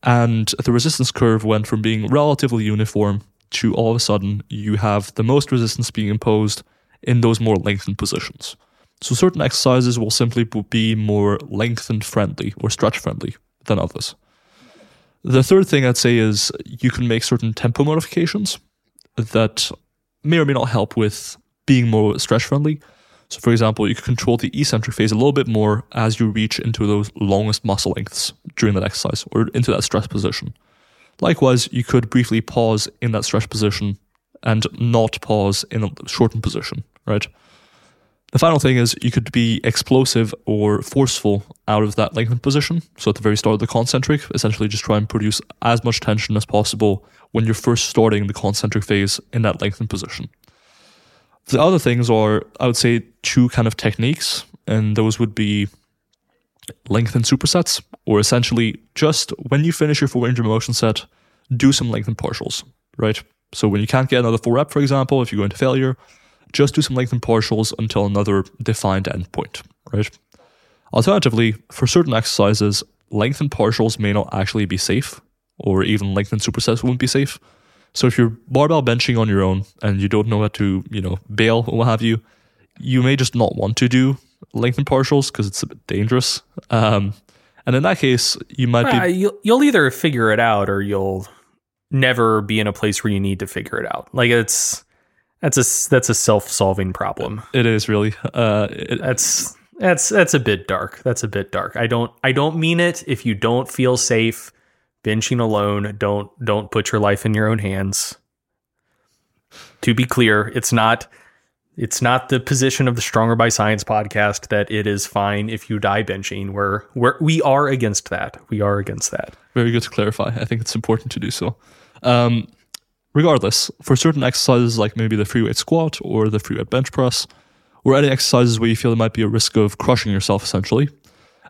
And the resistance curve went from being relatively uniform to all of a sudden you have the most resistance being imposed in those more lengthened positions. So certain exercises will simply be more lengthened friendly or stretch friendly than others. The third thing I'd say is you can make certain tempo modifications that may or may not help with being more stretch friendly. So, for example, you can control the eccentric phase a little bit more as you reach into those longest muscle lengths during that exercise or into that stress position. Likewise, you could briefly pause in that stretch position and not pause in a shortened position, right? The final thing is you could be explosive or forceful out of that lengthened position. So at the very start of the concentric, essentially just try and produce as much tension as possible when you're first starting the concentric phase in that lengthened position. The other things are, I would say, two kind of techniques, and those would be lengthened supersets, or essentially just when you finish your full range of motion set, do some lengthened partials, right? So when you can't get another full rep, for example, if you go into failure, just do some lengthened partials until another defined endpoint, right? Alternatively, for certain exercises, lengthened partials may not actually be safe, or even lengthened supersets won't be safe. So if you're barbell benching on your own and you don't know how to, you know, bail or what have you, you may just not want to do lengthened partials because it's a bit dangerous. Um, and in that case, you might Uh, be you'll, you'll either figure it out or you'll never be in a place where you need to figure it out. Like it's that's a that's a self solving problem. it is really uh, it, That's that's that's a bit dark. That's a bit dark. I don't I don't mean it. If you don't feel safe benching alone, don't don't put your life in your own hands. To be clear, it's not it's not the position of the Stronger by Science podcast that it is fine if you die benching. We're, we're we are against that. We are against that. Very good to clarify. I think it's important to do so. Um, regardless, for certain exercises like maybe the free weight squat or the free weight bench press, or any exercises where you feel there might be a risk of crushing yourself, essentially,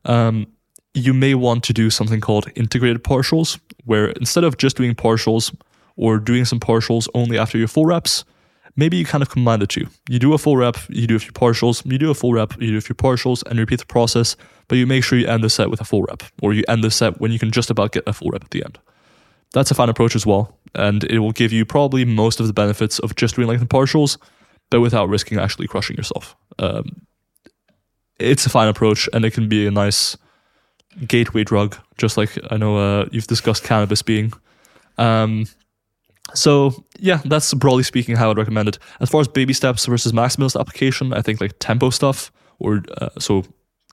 um, you may want to do something called integrated partials, where instead of just doing partials or doing some partials only after your full reps, maybe you kind of combine the two. You do a full rep, you do a few partials, you do a full rep, you do a few partials, and repeat the process, but you make sure you end the set with a full rep, or you end the set when you can just about get a full rep at the end. That's a fine approach as well, and it will give you probably most of the benefits of just doing lengthened partials, but without risking actually crushing yourself. Um, it's a fine approach, and it can be a nice gateway drug, just like I know uh, you've discussed cannabis being. Um, so yeah, that's broadly speaking how I'd recommend it. As far as baby steps versus maximalist application, I think like tempo stuff, or uh, so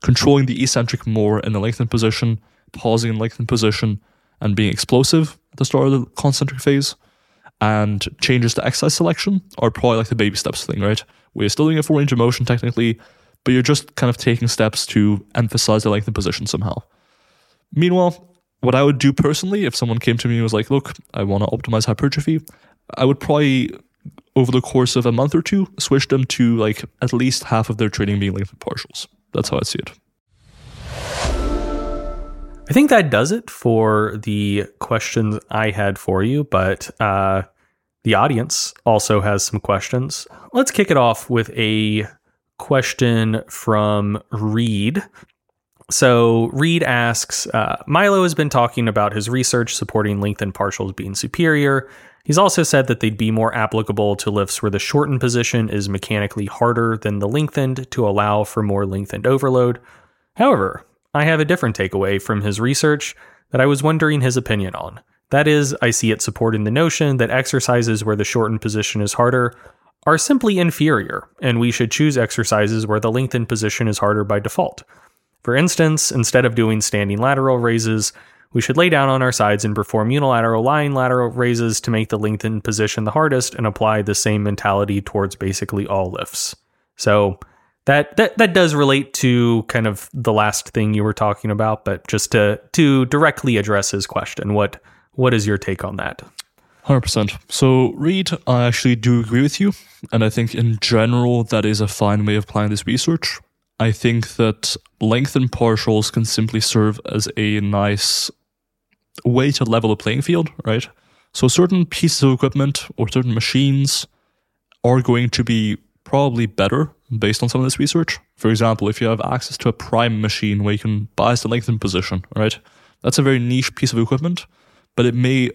controlling the eccentric more in the lengthened position, pausing in lengthened position, and being explosive at the start of the concentric phase, and changes to exercise selection are probably like the baby steps thing, right? You're still doing a full range of motion technically, but you're just kind of taking steps to emphasize the lengthened position somehow. Meanwhile, what I would do personally if someone came to me and was like, look, I want to optimize hypertrophy, I would probably, over the course of a month or two, switch them to like at least half of their training being lengthened partials. That's how I'd see it. I think that does it for the questions I had for you, but uh, the audience also has some questions. Let's kick it off with a question from Reed. So, Reed asks uh, Milo has been talking about his research supporting lengthened partials being superior. He's also said that they'd be more applicable to lifts where the shortened position is mechanically harder than the lengthened to allow for more lengthened overload. However, I have a different takeaway from his research that I was wondering his opinion on. That is, I see it supporting the notion that exercises where the shortened position is harder are simply inferior, and we should choose exercises where the lengthened position is harder by default. For instance, instead of doing standing lateral raises, we should lay down on our sides and perform unilateral lying lateral raises to make the lengthened position the hardest and apply the same mentality towards basically all lifts. So that that that does relate to kind of the last thing you were talking about, but just to to directly address his question, what what is your take on that? 100%. So, Reed, I actually do agree with you. And I think in general, that is a fine way of applying this research. I think that lengthened partials can simply serve as a nice way to level the playing field, right? So certain pieces of equipment or certain machines are going to be probably better based on some of this research. For example, if you have access to a prime machine where you can bias the lengthened position, right? That's a very niche piece of equipment, but it may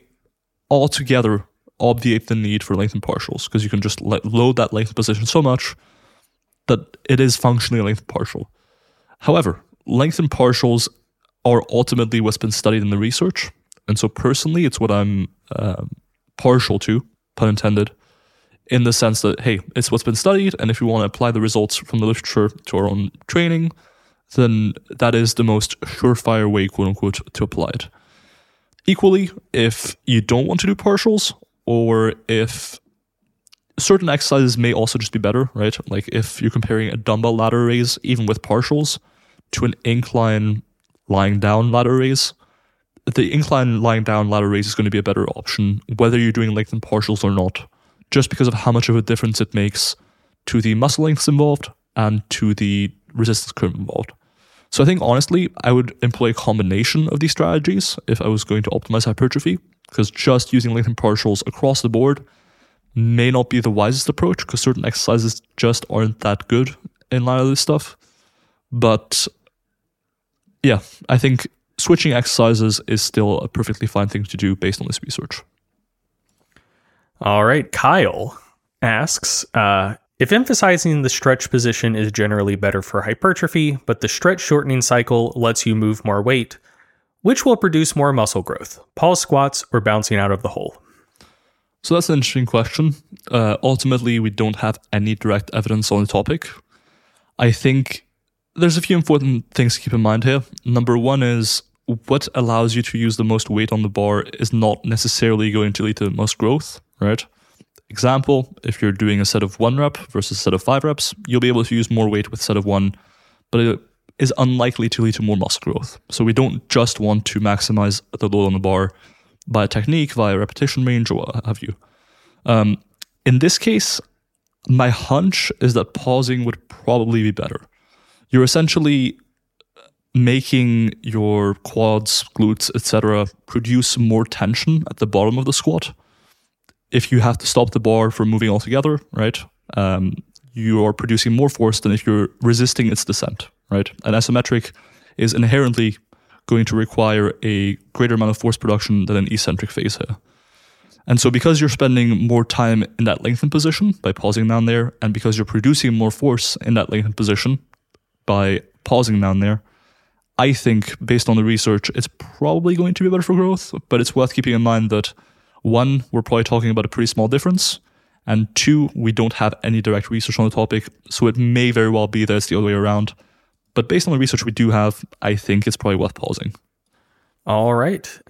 altogether obviate the need for lengthened partials because you can just load that lengthened position so much that it is functionally a lengthened partial. However, lengthened partials are ultimately what's been studied in the research. And so personally, it's what I'm um, partial to, pun intended, in the sense that, hey, it's what's been studied. And if we want to apply the results from the literature to our own training, then that is the most surefire way, quote unquote, to apply it. Equally, if you don't want to do partials, or if certain exercises may also just be better, right? Like if you're comparing a dumbbell lateral raise, even with partials, to an incline lying down lateral raise, the incline lying down lateral raise is going to be a better option, whether you're doing lengthened partials or not, just because of how much of a difference it makes to the muscle lengths involved and to the resistance curve involved. So I think honestly, I would employ a combination of these strategies if I was going to optimize hypertrophy, because just using lengthened partials across the board may not be the wisest approach because certain exercises just aren't that good in line of this stuff. But yeah, I think switching exercises is still a perfectly fine thing to do based on this research. All right. Kyle asks uh, if emphasizing the stretch position is generally better for hypertrophy, but the stretch shortening cycle lets you move more weight, which will produce more muscle growth, pause squats or bouncing out of the hole? So that's an interesting question. Uh, ultimately, we don't have any direct evidence on the topic. I think there's a few important things to keep in mind here. Number one is what allows you to use the most weight on the bar is not necessarily going to lead to the most growth, right? Example, if you're doing a set of one rep versus a set of five reps, you'll be able to use more weight with set of one, but it is unlikely to lead to more muscle growth. So we don't just want to maximize the load on the bar by a technique, via repetition range, or what have you. Um, in this case, my hunch is that pausing would probably be better you're essentially making your quads, glutes, etc., produce more tension at the bottom of the squat. If you have to stop the bar from moving altogether, right, um, you are producing more force than if you're resisting its descent, right? An isometric is inherently going to require a greater amount of force production than an eccentric phase here. And so, because you're spending more time in that lengthened position by pausing down there, and because you're producing more force in that lengthened position, by pausing down there. I think, based on the research, it's probably going to be better for growth, but it's worth keeping in mind that one, we're probably talking about a pretty small difference, and two, we don't have any direct research on the topic, so it may very well be that it's the other way around. But based on the research we do have, I think it's probably worth pausing. All right.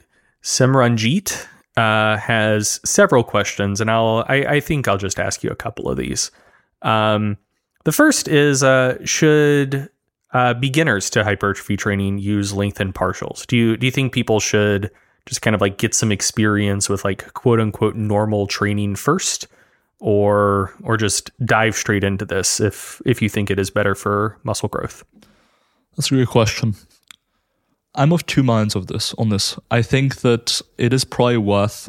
Simranjit uh, has several questions, and I'll I, I, think I'll just ask you a couple of these. Um, the first is uh, should uh, beginners to hypertrophy training use lengthened partials? Do you do you think people should just kind of like get some experience with like quote unquote normal training first, or or just dive straight into this if if you think it is better for muscle growth? That's a great question. I'm of two minds of this on this. I think that it is probably worth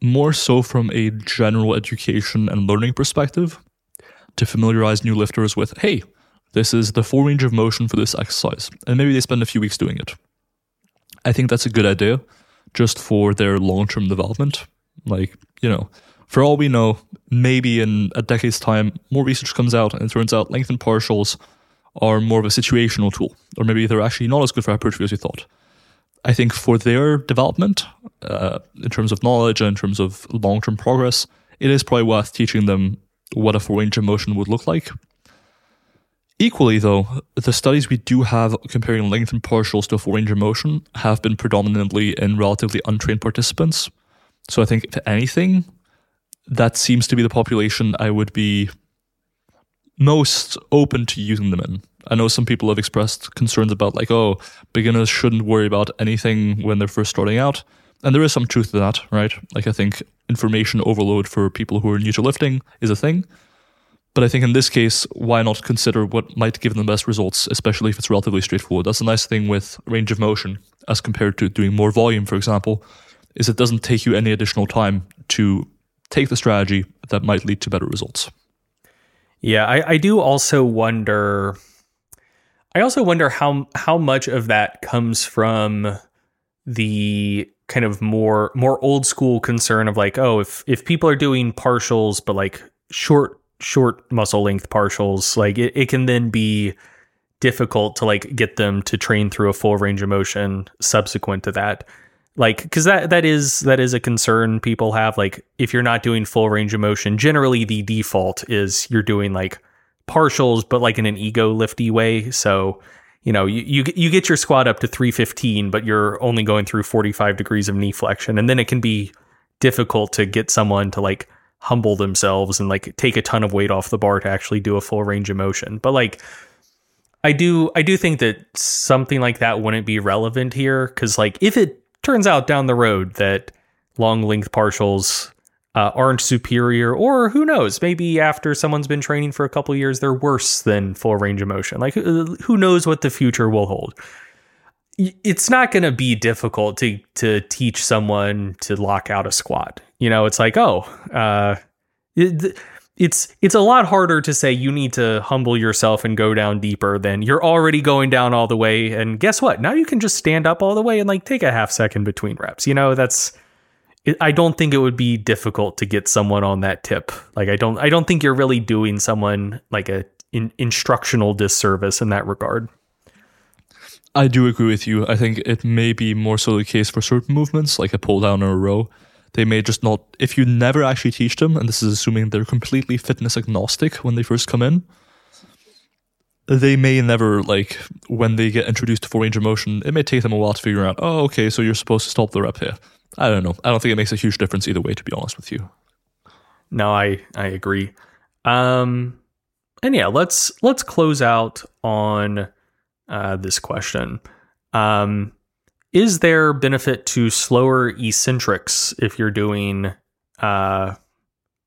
more so from a general education and learning perspective to familiarize new lifters with, hey, this is the full range of motion for this exercise. And maybe they spend a few weeks doing it. I think that's a good idea just for their long term development. Like, You know, for all we know, maybe in a decade's time, more research comes out and it turns out lengthened partials are more of a situational tool, or maybe they're actually not as good for hypertrophy as we thought. I think for their development, uh, in terms of knowledge and in terms of long term progress, it is probably worth teaching them what a full range of motion would look like. Equally, though, the studies we do have comparing lengthened partials to a full range of motion have been predominantly in relatively untrained participants. So I think, if anything, that seems to be the population I would be most open to using them in. I know some people have expressed concerns about, like, oh, beginners shouldn't worry about anything when they're first starting out. And there is some truth to that, right? Like, I think information overload for people who are new to lifting is a thing. But I think in this case, why not consider what might give them the best results, especially if it's relatively straightforward? That's a nice thing with range of motion as compared to doing more volume, for example, is it doesn't take you any additional time to take the strategy that might lead to better results. Yeah, I, I do also wonder I also wonder how how much of that comes from the kind of more more old school concern of like, oh, if if people are doing partials but like short short muscle length partials, like it, it can then be difficult to like get them to train through a full range of motion subsequent to that. Like cuz that that is that is a concern people have like if you're not doing full range of motion, generally the default is you're doing like partials but like in an ego lifty way. So you know, you, you you get your squat up to 315, but you're only going through 45 degrees of knee flexion, and then it can be difficult to get someone to like humble themselves and like take a ton of weight off the bar to actually do a full range of motion. But like I do I do think that something like that wouldn't be relevant here cuz like if it turns out down the road that long length partials uh, aren't superior or who knows maybe after someone's been training for a couple years they're worse than full range of motion like who knows what the future will hold it's not going to be difficult to to teach someone to lock out a squat. You know, it's like, oh, uh, it's it's a lot harder to say you need to humble yourself and go down deeper than you're already going down all the way. And guess what? Now you can just stand up all the way and like take a half second between reps. You know, that's. I don't think it would be difficult to get someone on that tip. Like I don't I don't think you're really doing someone like a in, instructional disservice in that regard. I do agree with you. I think it may be more so the case for certain movements, like a pull down or a row. They may just not, if you never actually teach them, and this is assuming they're completely fitness agnostic when they first come in, they may never, like, when they get introduced to full range of motion, it may take them a while to figure out, oh, okay, so you're supposed to stop the rep here. I don't know. I don't think it makes a huge difference either way, to be honest with you. No, I, I agree. Um, and yeah, let's let's close out on uh, this question. Um, is there benefit to slower eccentrics if you're doing uh,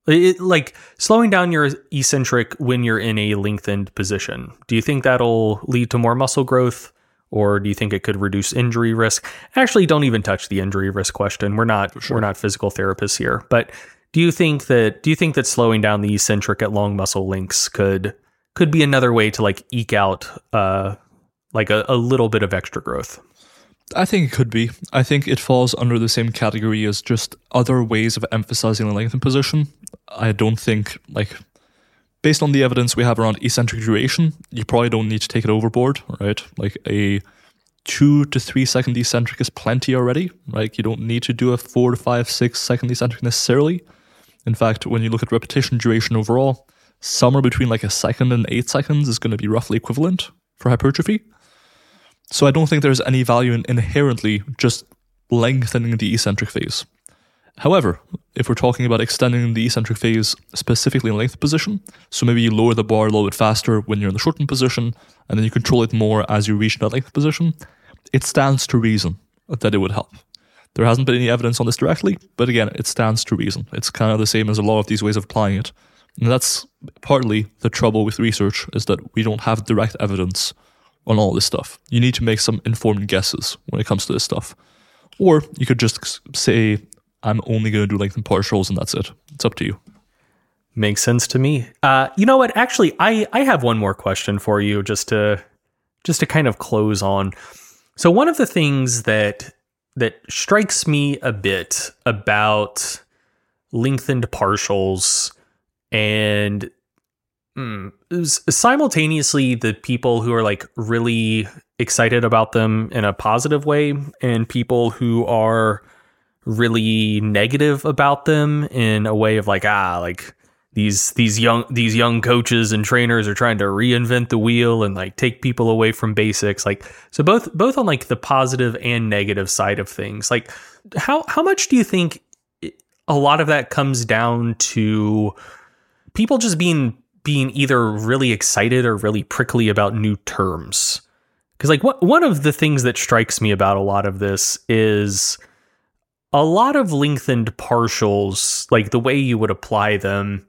it, like slowing down your eccentric when you're in a lengthened position? Do you think that'll lead to more muscle growth? Or do you think it could reduce injury risk? Actually, don't even touch the injury risk question. We're not sure. we're not physical therapists here. But do you think that do you think that slowing down the eccentric at long muscle lengths could could be another way to like eke out uh, like a, a little bit of extra growth. I think it could be. I think it falls under the same category as just other ways of emphasizing the lengthened position. I don't think, like, based on the evidence we have around eccentric duration, you probably don't need to take it overboard, right? Like, a two to three second eccentric is plenty already. Like, you don't need to do a four to five, six second eccentric necessarily. In fact, when you look at repetition duration overall, somewhere between like a second and eight seconds is going to be roughly equivalent for hypertrophy. So I don't think there's any value in inherently just lengthening the eccentric phase. However, if we're talking about extending the eccentric phase specifically in length position, so maybe you lower the bar a little bit faster when you're in the shortened position, and then you control it more as you reach that length position, it stands to reason that it would help. There hasn't been any evidence on this directly, but again, it stands to reason. It's kind of the same as a lot of these ways of applying it. And that's partly the trouble with research is that we don't have direct evidence on all this stuff. You need to make some informed guesses when it comes to this stuff. Or you could just say, I'm only going to do lengthened partials and that's it. It's up to you. Makes sense to me. Uh, you know what? Actually, I, I have one more question for you just to just to kind of close on. So one of the things that that strikes me a bit about lengthened partials and mm, simultaneously the people who are like really excited about them in a positive way and people who are really negative about them in a way of like ah like these these young these young coaches and trainers are trying to reinvent the wheel and like take people away from basics. Like so both both on like the positive and negative side of things. Like how how much do you think a lot of that comes down to people just being being either really excited or really prickly about new terms because like what one of the things that strikes me about a lot of this is a lot of lengthened partials like the way you would apply them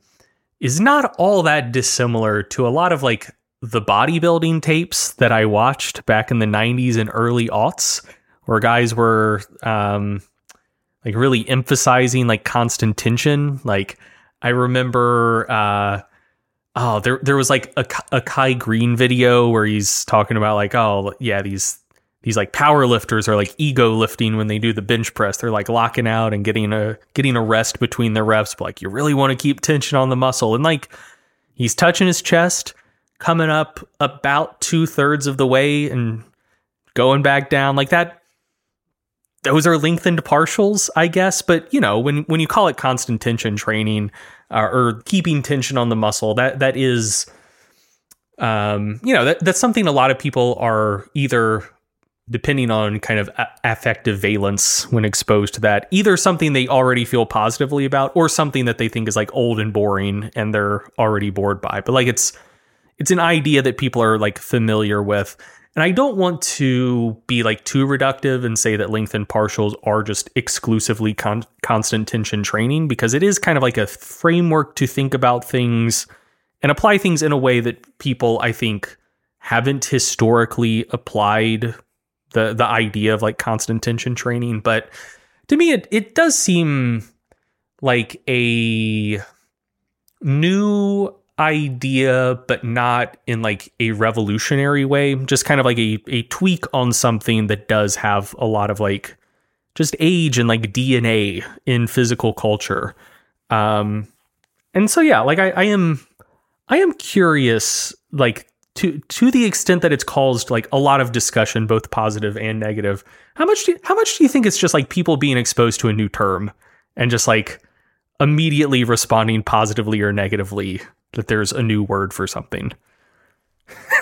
is not all that dissimilar to a lot of like the bodybuilding tapes that I watched back in the 90s and early aughts, where guys were um, like really emphasizing like constant tension. Like I remember, uh, oh, there there was like a, a Kai Greene video where he's talking about like, oh yeah, these these like power lifters are like ego lifting when they do the bench press. They're like locking out and getting a getting a rest between their reps. But like you really want to keep tension on the muscle. And like he's touching his chest, coming up about two thirds of the way and going back down. Like that those are lengthened partials, I guess. But you know, when when you call it constant tension training uh, or keeping tension on the muscle, that that is um, you know, that, that's something a lot of people are either depending on kind of affective valence when exposed to that, either something they already feel positively about or something that they think is like old and boring and they're already bored by. But like it's it's an idea that people are like familiar with. And I don't want to be like too reductive and say that lengthened partials are just exclusively con- constant tension training because it is kind of like a framework to think about things and apply things in a way that people I think haven't historically applied the the idea of like constant tension training. But to me, it it does seem like a new idea, but not in like a revolutionary way. Just kind of like a a tweak on something that does have a lot of like just age and like DNA in physical culture. Um, and so yeah, like I, I am I am curious like to to the extent that it's caused like a lot of discussion, both positive and negative. How much do how much do you think it's just like people being exposed to a new term and just like immediately responding positively or negatively that there's a new word for something?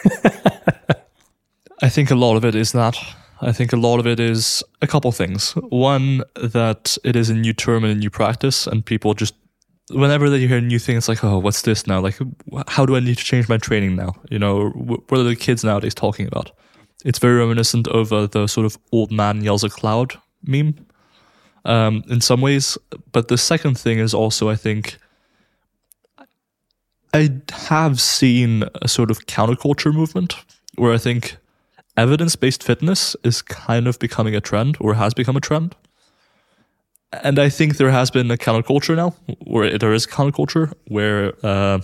I think a lot of it is that. I think a lot of it is a couple things. One, that it is a new term and a new practice, and people just whenever they hear a new things like oh what's this now like how do i need to change my training now you know what are the kids nowadays talking about it's very reminiscent of uh, the sort of old man yells at cloud meme um, in some ways but the second thing is also i think i have seen a sort of counterculture movement where i think evidence-based fitness is kind of becoming a trend or has become a trend and I think there has been a counterculture now, where there is counterculture where uh,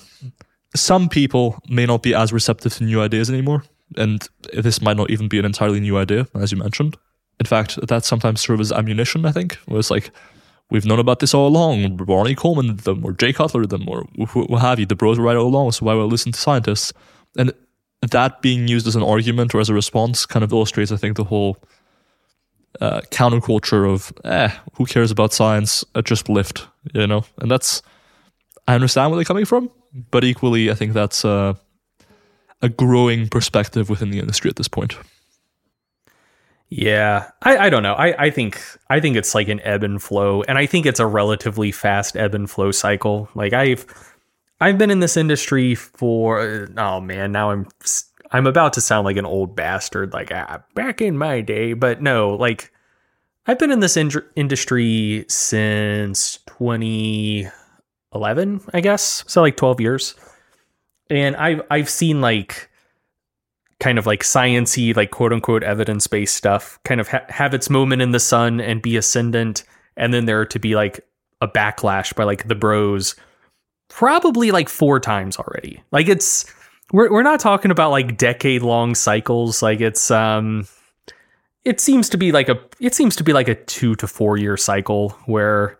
some people may not be as receptive to new ideas anymore, and this might not even be an entirely new idea, as you mentioned. In fact, that sometimes serves as ammunition. I think it's like we've known about this all along. Ronnie Coleman did them, or Jay Cutler did them, or what have you. The bros were right all along, so why would I listen to scientists? And that being used as an argument or as a response kind of illustrates, I think, the whole uh, counterculture of eh, who cares about science? Uh, just lift, you know. And that's I understand where they're coming from, but equally, I think that's uh, a growing perspective within the industry at this point. Yeah, I, I don't know. I, I think I think it's like an ebb and flow, and I think it's a relatively fast ebb and flow cycle. Like I've I've been in this industry for oh man, now I'm I'm about to sound like an old bastard, like ah, back in my day, but no, like I've been in this in- industry since 2011, I guess, so like 12 years, and I've I've seen like kind of like sciency, like quote unquote evidence based stuff, kind of ha- have its moment in the sun and be ascendant, and then there to be like a backlash by like the bros, probably like four times already. Like it's we're we're not talking about like decade long cycles. Like it's um it seems to be like a it seems to be like a 2 to 4 year cycle where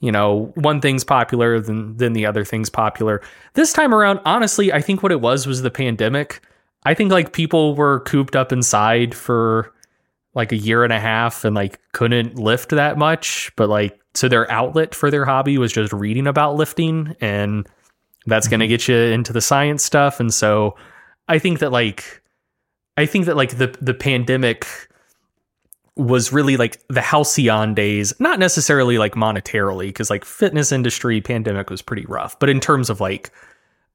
you know, one thing's popular than then the other thing's popular. This time around, honestly, I think what it was was the pandemic. I think like people were cooped up inside for like a year and a half and like couldn't lift that much, but like so their outlet for their hobby was just reading about lifting and that's going to mm-hmm. get you into the science stuff. And so I think that like I think that like the the pandemic was really like the halcyon days, not necessarily like monetarily, because like fitness industry pandemic was pretty rough, but in terms of like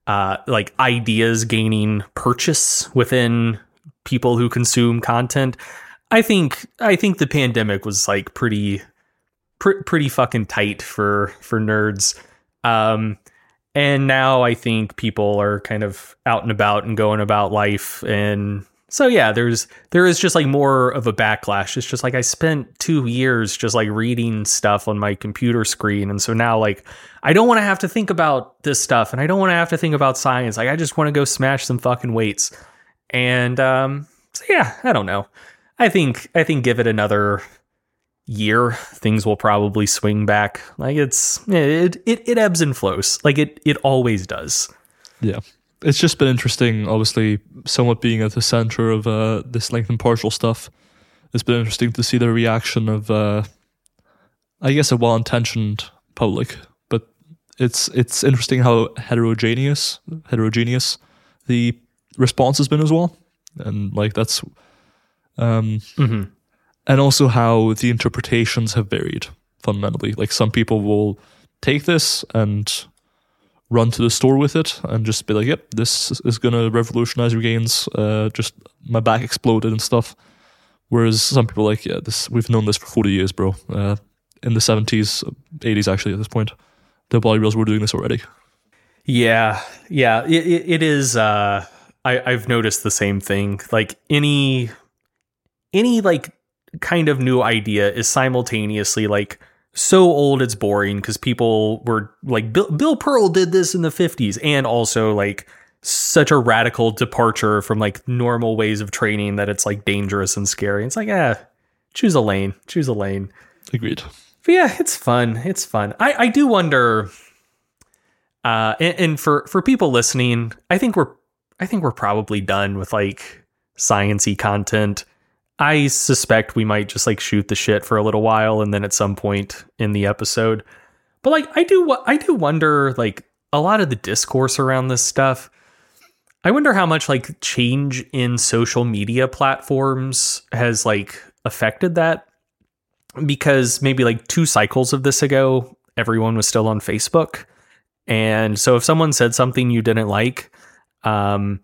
uh like ideas gaining purchase within people who consume content, I think I think the pandemic was like pretty pr- pretty fucking tight for for nerds. Um and now I think people are kind of out and about and going about life and so yeah, there's there is just like more of a backlash. It's just like I spent 2 years just like reading stuff on my computer screen and so now like I don't want to have to think about this stuff and I don't want to have to think about science. Like I just want to go smash some fucking weights. And um so yeah, I don't know. I think I think give it another year, things will probably swing back. Like it's it it, it ebbs and flows. Like it it always does. Yeah it's just been interesting, obviously, somewhat being at the center of uh, this lengthened partial stuff. It's been interesting to see the reaction of, uh, I guess, a well-intentioned public, but it's it's interesting how heterogeneous heterogeneous the response has been as well, and like that's, um, mm-hmm. and also how the interpretations have varied fundamentally. Like some people will take this and run to the store with it and just be like, "Yep, this is gonna revolutionize your gains." Uh, just my back exploded and stuff. Whereas some people are like, "Yeah, this we've known this for forty years, bro." Uh, in the seventies, eighties, actually, at this point, the bodybuilders were doing this already. Yeah, yeah, it, it is. Uh, I, I've noticed the same thing. Like any, any like kind of new idea is simultaneously like so old it's boring because people were like Bill, Bill Pearl did this in the 50s and also like such a radical departure from like normal ways of training that it's like dangerous and scary. It's like, yeah, choose a lane, choose a lane. Agreed. But yeah, it's fun. It's fun. I, I do wonder, uh, and, and for, for people listening, I think we're, I think we're probably done with like sciency content. I suspect we might just like shoot the shit for a little while and then at some point in the episode. But like I do what I do wonder like a lot of the discourse around this stuff. I wonder how much like change in social media platforms has like affected that because maybe like two cycles of this ago everyone was still on Facebook. And so if someone said something you didn't like, um,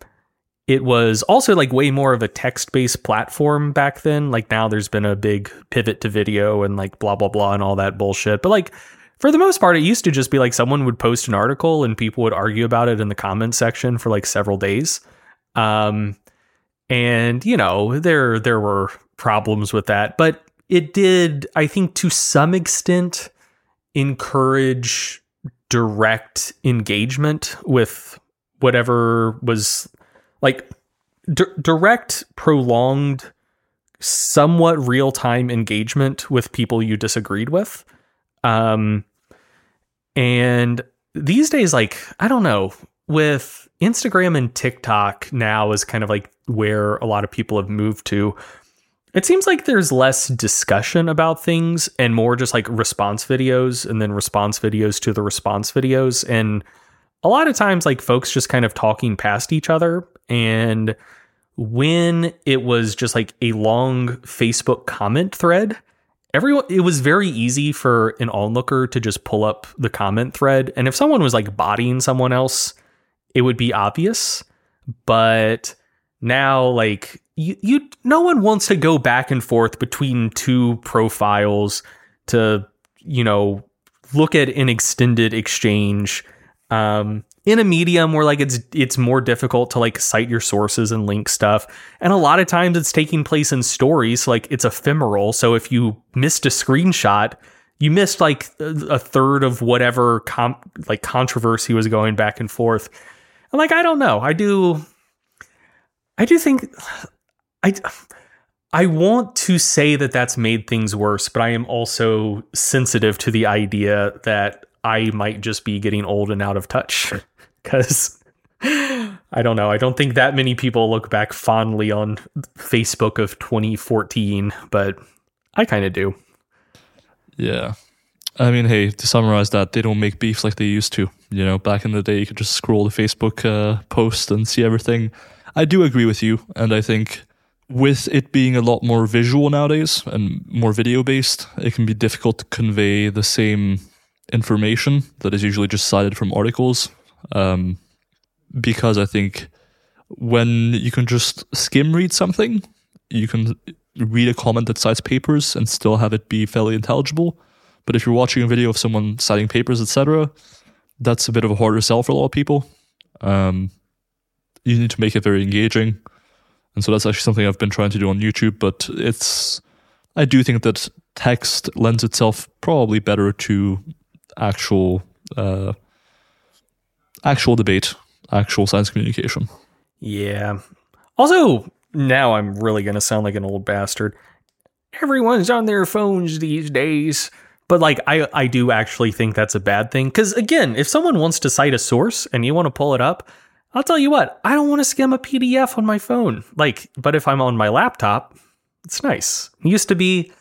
it was also like way more of a text based platform back then. Like now there's been a big pivot to video and like blah, blah, blah, and all that bullshit. But like for the most part, it used to just be like someone would post an article and people would argue about it in the comment section for like several days. Um, and you know, there, there were problems with that, but it did, I think to some extent, encourage direct engagement with whatever was like d- direct, prolonged, somewhat real time engagement with people you disagreed with. Um, and these days, like, I don't know, with Instagram and TikTok now is kind of like where a lot of people have moved to. It seems like there's less discussion about things and more just like response videos and then response videos to the response videos. And a lot of times like folks just kind of talking past each other and when it was just like a long Facebook comment thread, everyone it was very easy for an onlooker to just pull up the comment thread and if someone was like bodying someone else, it would be obvious, but now like you, you no one wants to go back and forth between two profiles to you know look at an extended exchange um, in a medium where like it's it's more difficult to like cite your sources and link stuff. And a lot of times it's taking place in stories like it's ephemeral. So if you missed a screenshot you missed like a third of whatever com- like controversy was going back and forth. And like i don't know. I do i do think i I want to say that that's made things worse, but I am also sensitive to the idea that I might just be getting old and out of touch. Because I don't know. I don't think that many people look back fondly on Facebook of 2014, but I kind of do. Yeah. I mean, hey, to summarize that, they don't make beefs like they used to. You know, back in the day, you could just scroll the Facebook uh, post and see everything. I do agree with you, and I think with it being a lot more visual nowadays and more video based, it can be difficult to convey the same information that is usually just cited from articles. Um, because I think when you can just skim read something, you can read a comment that cites papers and still have it be fairly intelligible. But if you're watching a video of someone citing papers, etc., that's a bit of a harder sell for a lot of people. Um, you need to make it very engaging, and so that's actually something I've been trying to do on YouTube. But it's, I do think that text lends itself probably better to actual, uh, actual debate, actual science communication. Yeah. Also, now I'm really going to sound like an old bastard. Everyone's on their phones these days. But like I I do actually think that's a bad thing cuz again, if someone wants to cite a source and you want to pull it up, I'll tell you what, I don't want to skim a PDF on my phone. Like, but if I'm on my laptop, it's nice. It used to be,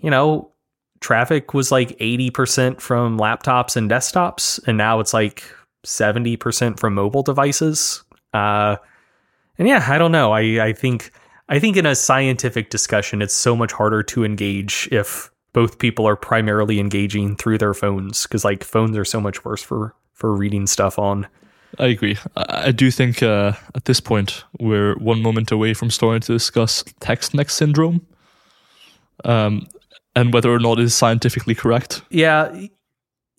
you know, traffic was like 80% from laptops and desktops and now it's like 70% from mobile devices. Uh and yeah, I don't know. I I think I think in a scientific discussion it's so much harder to engage if both people are primarily engaging through their phones because like phones are so much worse for for reading stuff on. I agree. I, do think uh, at this point we're one moment away from starting to discuss text neck syndrome, um, and whether or not it is scientifically correct. Yeah,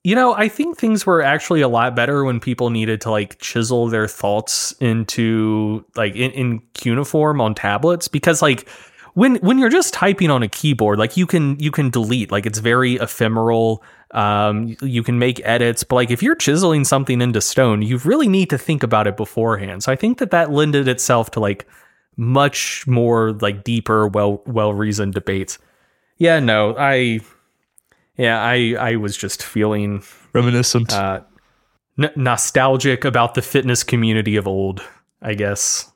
you know, I think things were actually a lot better when people needed to like chisel their thoughts into like in, in cuneiform on tablets because like when when you're just typing on a keyboard, like you can you can delete, like it's very ephemeral. Um, you can make edits, but like if you're chiseling something into stone, you really need to think about it beforehand. So I think that that lended itself to like much more like deeper, well well reasoned debates. Yeah, no, I, yeah, I I was just feeling reminiscent, uh, n- nostalgic about the fitness community of old, I guess.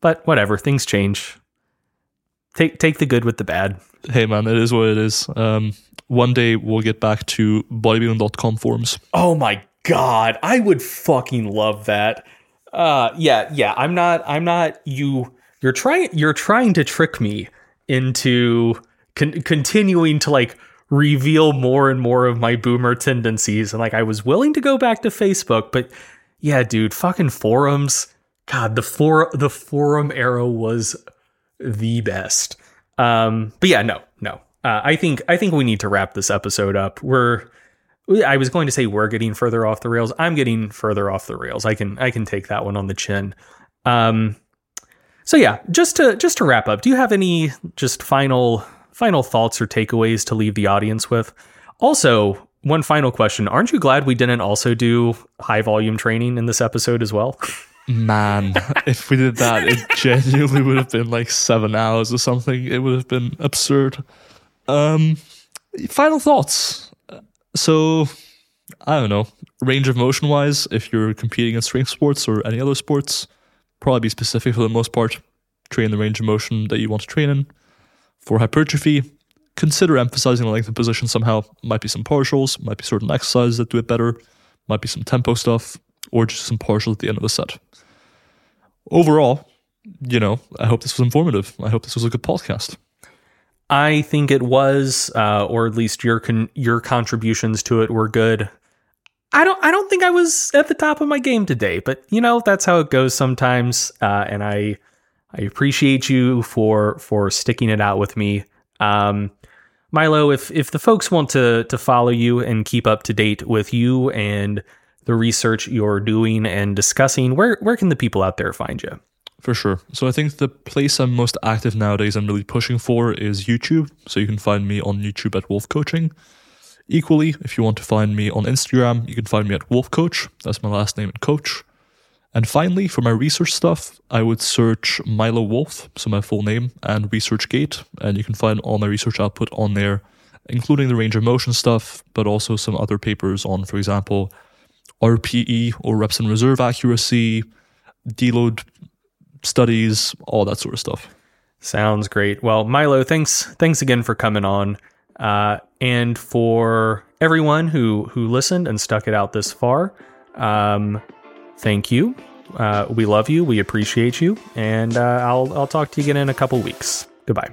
But whatever, things change take take the good with the bad. Hey man, it is what it is. Um, one day we'll get back to bodybuilding.com forums. Oh my god, I would fucking love that. Uh, yeah, yeah. I'm not. I'm not. You. You're trying. You're trying to trick me into con- continuing to like reveal more and more of my boomer tendencies. And like, I was willing to go back to Facebook, but yeah, dude, fucking forums. God, the for the forum era was the best. Um, but yeah, no, no. Uh, I think I think we need to wrap this episode up. We're I was going to say we're getting further off the rails. I'm getting further off the rails. I can I can take that one on the chin. Um, so yeah, just to just to wrap up, do you have any just final final thoughts or takeaways to leave the audience with? Also, one final question: Aren't you glad we didn't also do high volume training in this episode as well? Man, if we did that, it genuinely would have been like seven hours or something. It would have been absurd. Um, final thoughts. So, I don't know. Range of motion wise, if you're competing in strength sports or any other sports, probably be specific for the most part. Train the range of motion that you want to train in. For hypertrophy, consider emphasizing the length of position somehow. Might be some partials, might be certain exercises that do it better, might be some tempo stuff, or just some partials at the end of a set overall, you know, I hope this was informative. I hope this was a good podcast. I think it was, uh, or at least your con- your contributions to it were good. I don't I don't think I was at the top of my game today, but you know that's how it goes sometimes. Uh, and I I appreciate you for for sticking it out with me. Um, Milo, if if the folks want to to follow you and keep up to date with you and the research you're doing and discussing, where where can the people out there find you? For sure. So I think the place I'm most active nowadays I'm really pushing for is YouTube. So you can find me on YouTube at Wolf Coaching. Equally, if you want to find me on Instagram, you can find me at Wolf Coach. That's my last name and coach. And finally, for my research stuff, I would search Milo Wolf, so my full name, and ResearchGate, and you can find all my research output on there, including the range of motion stuff, but also some other papers on, for example, RPE or reps in reserve accuracy, deload studies, all that sort of stuff. Sounds great. Well, Milo, thanks thanks again for coming on, uh, and for everyone who who listened and stuck it out this far. Um, thank you. Uh, we love you. We appreciate you, and uh, I'll I'll talk to you again in a couple weeks. Goodbye.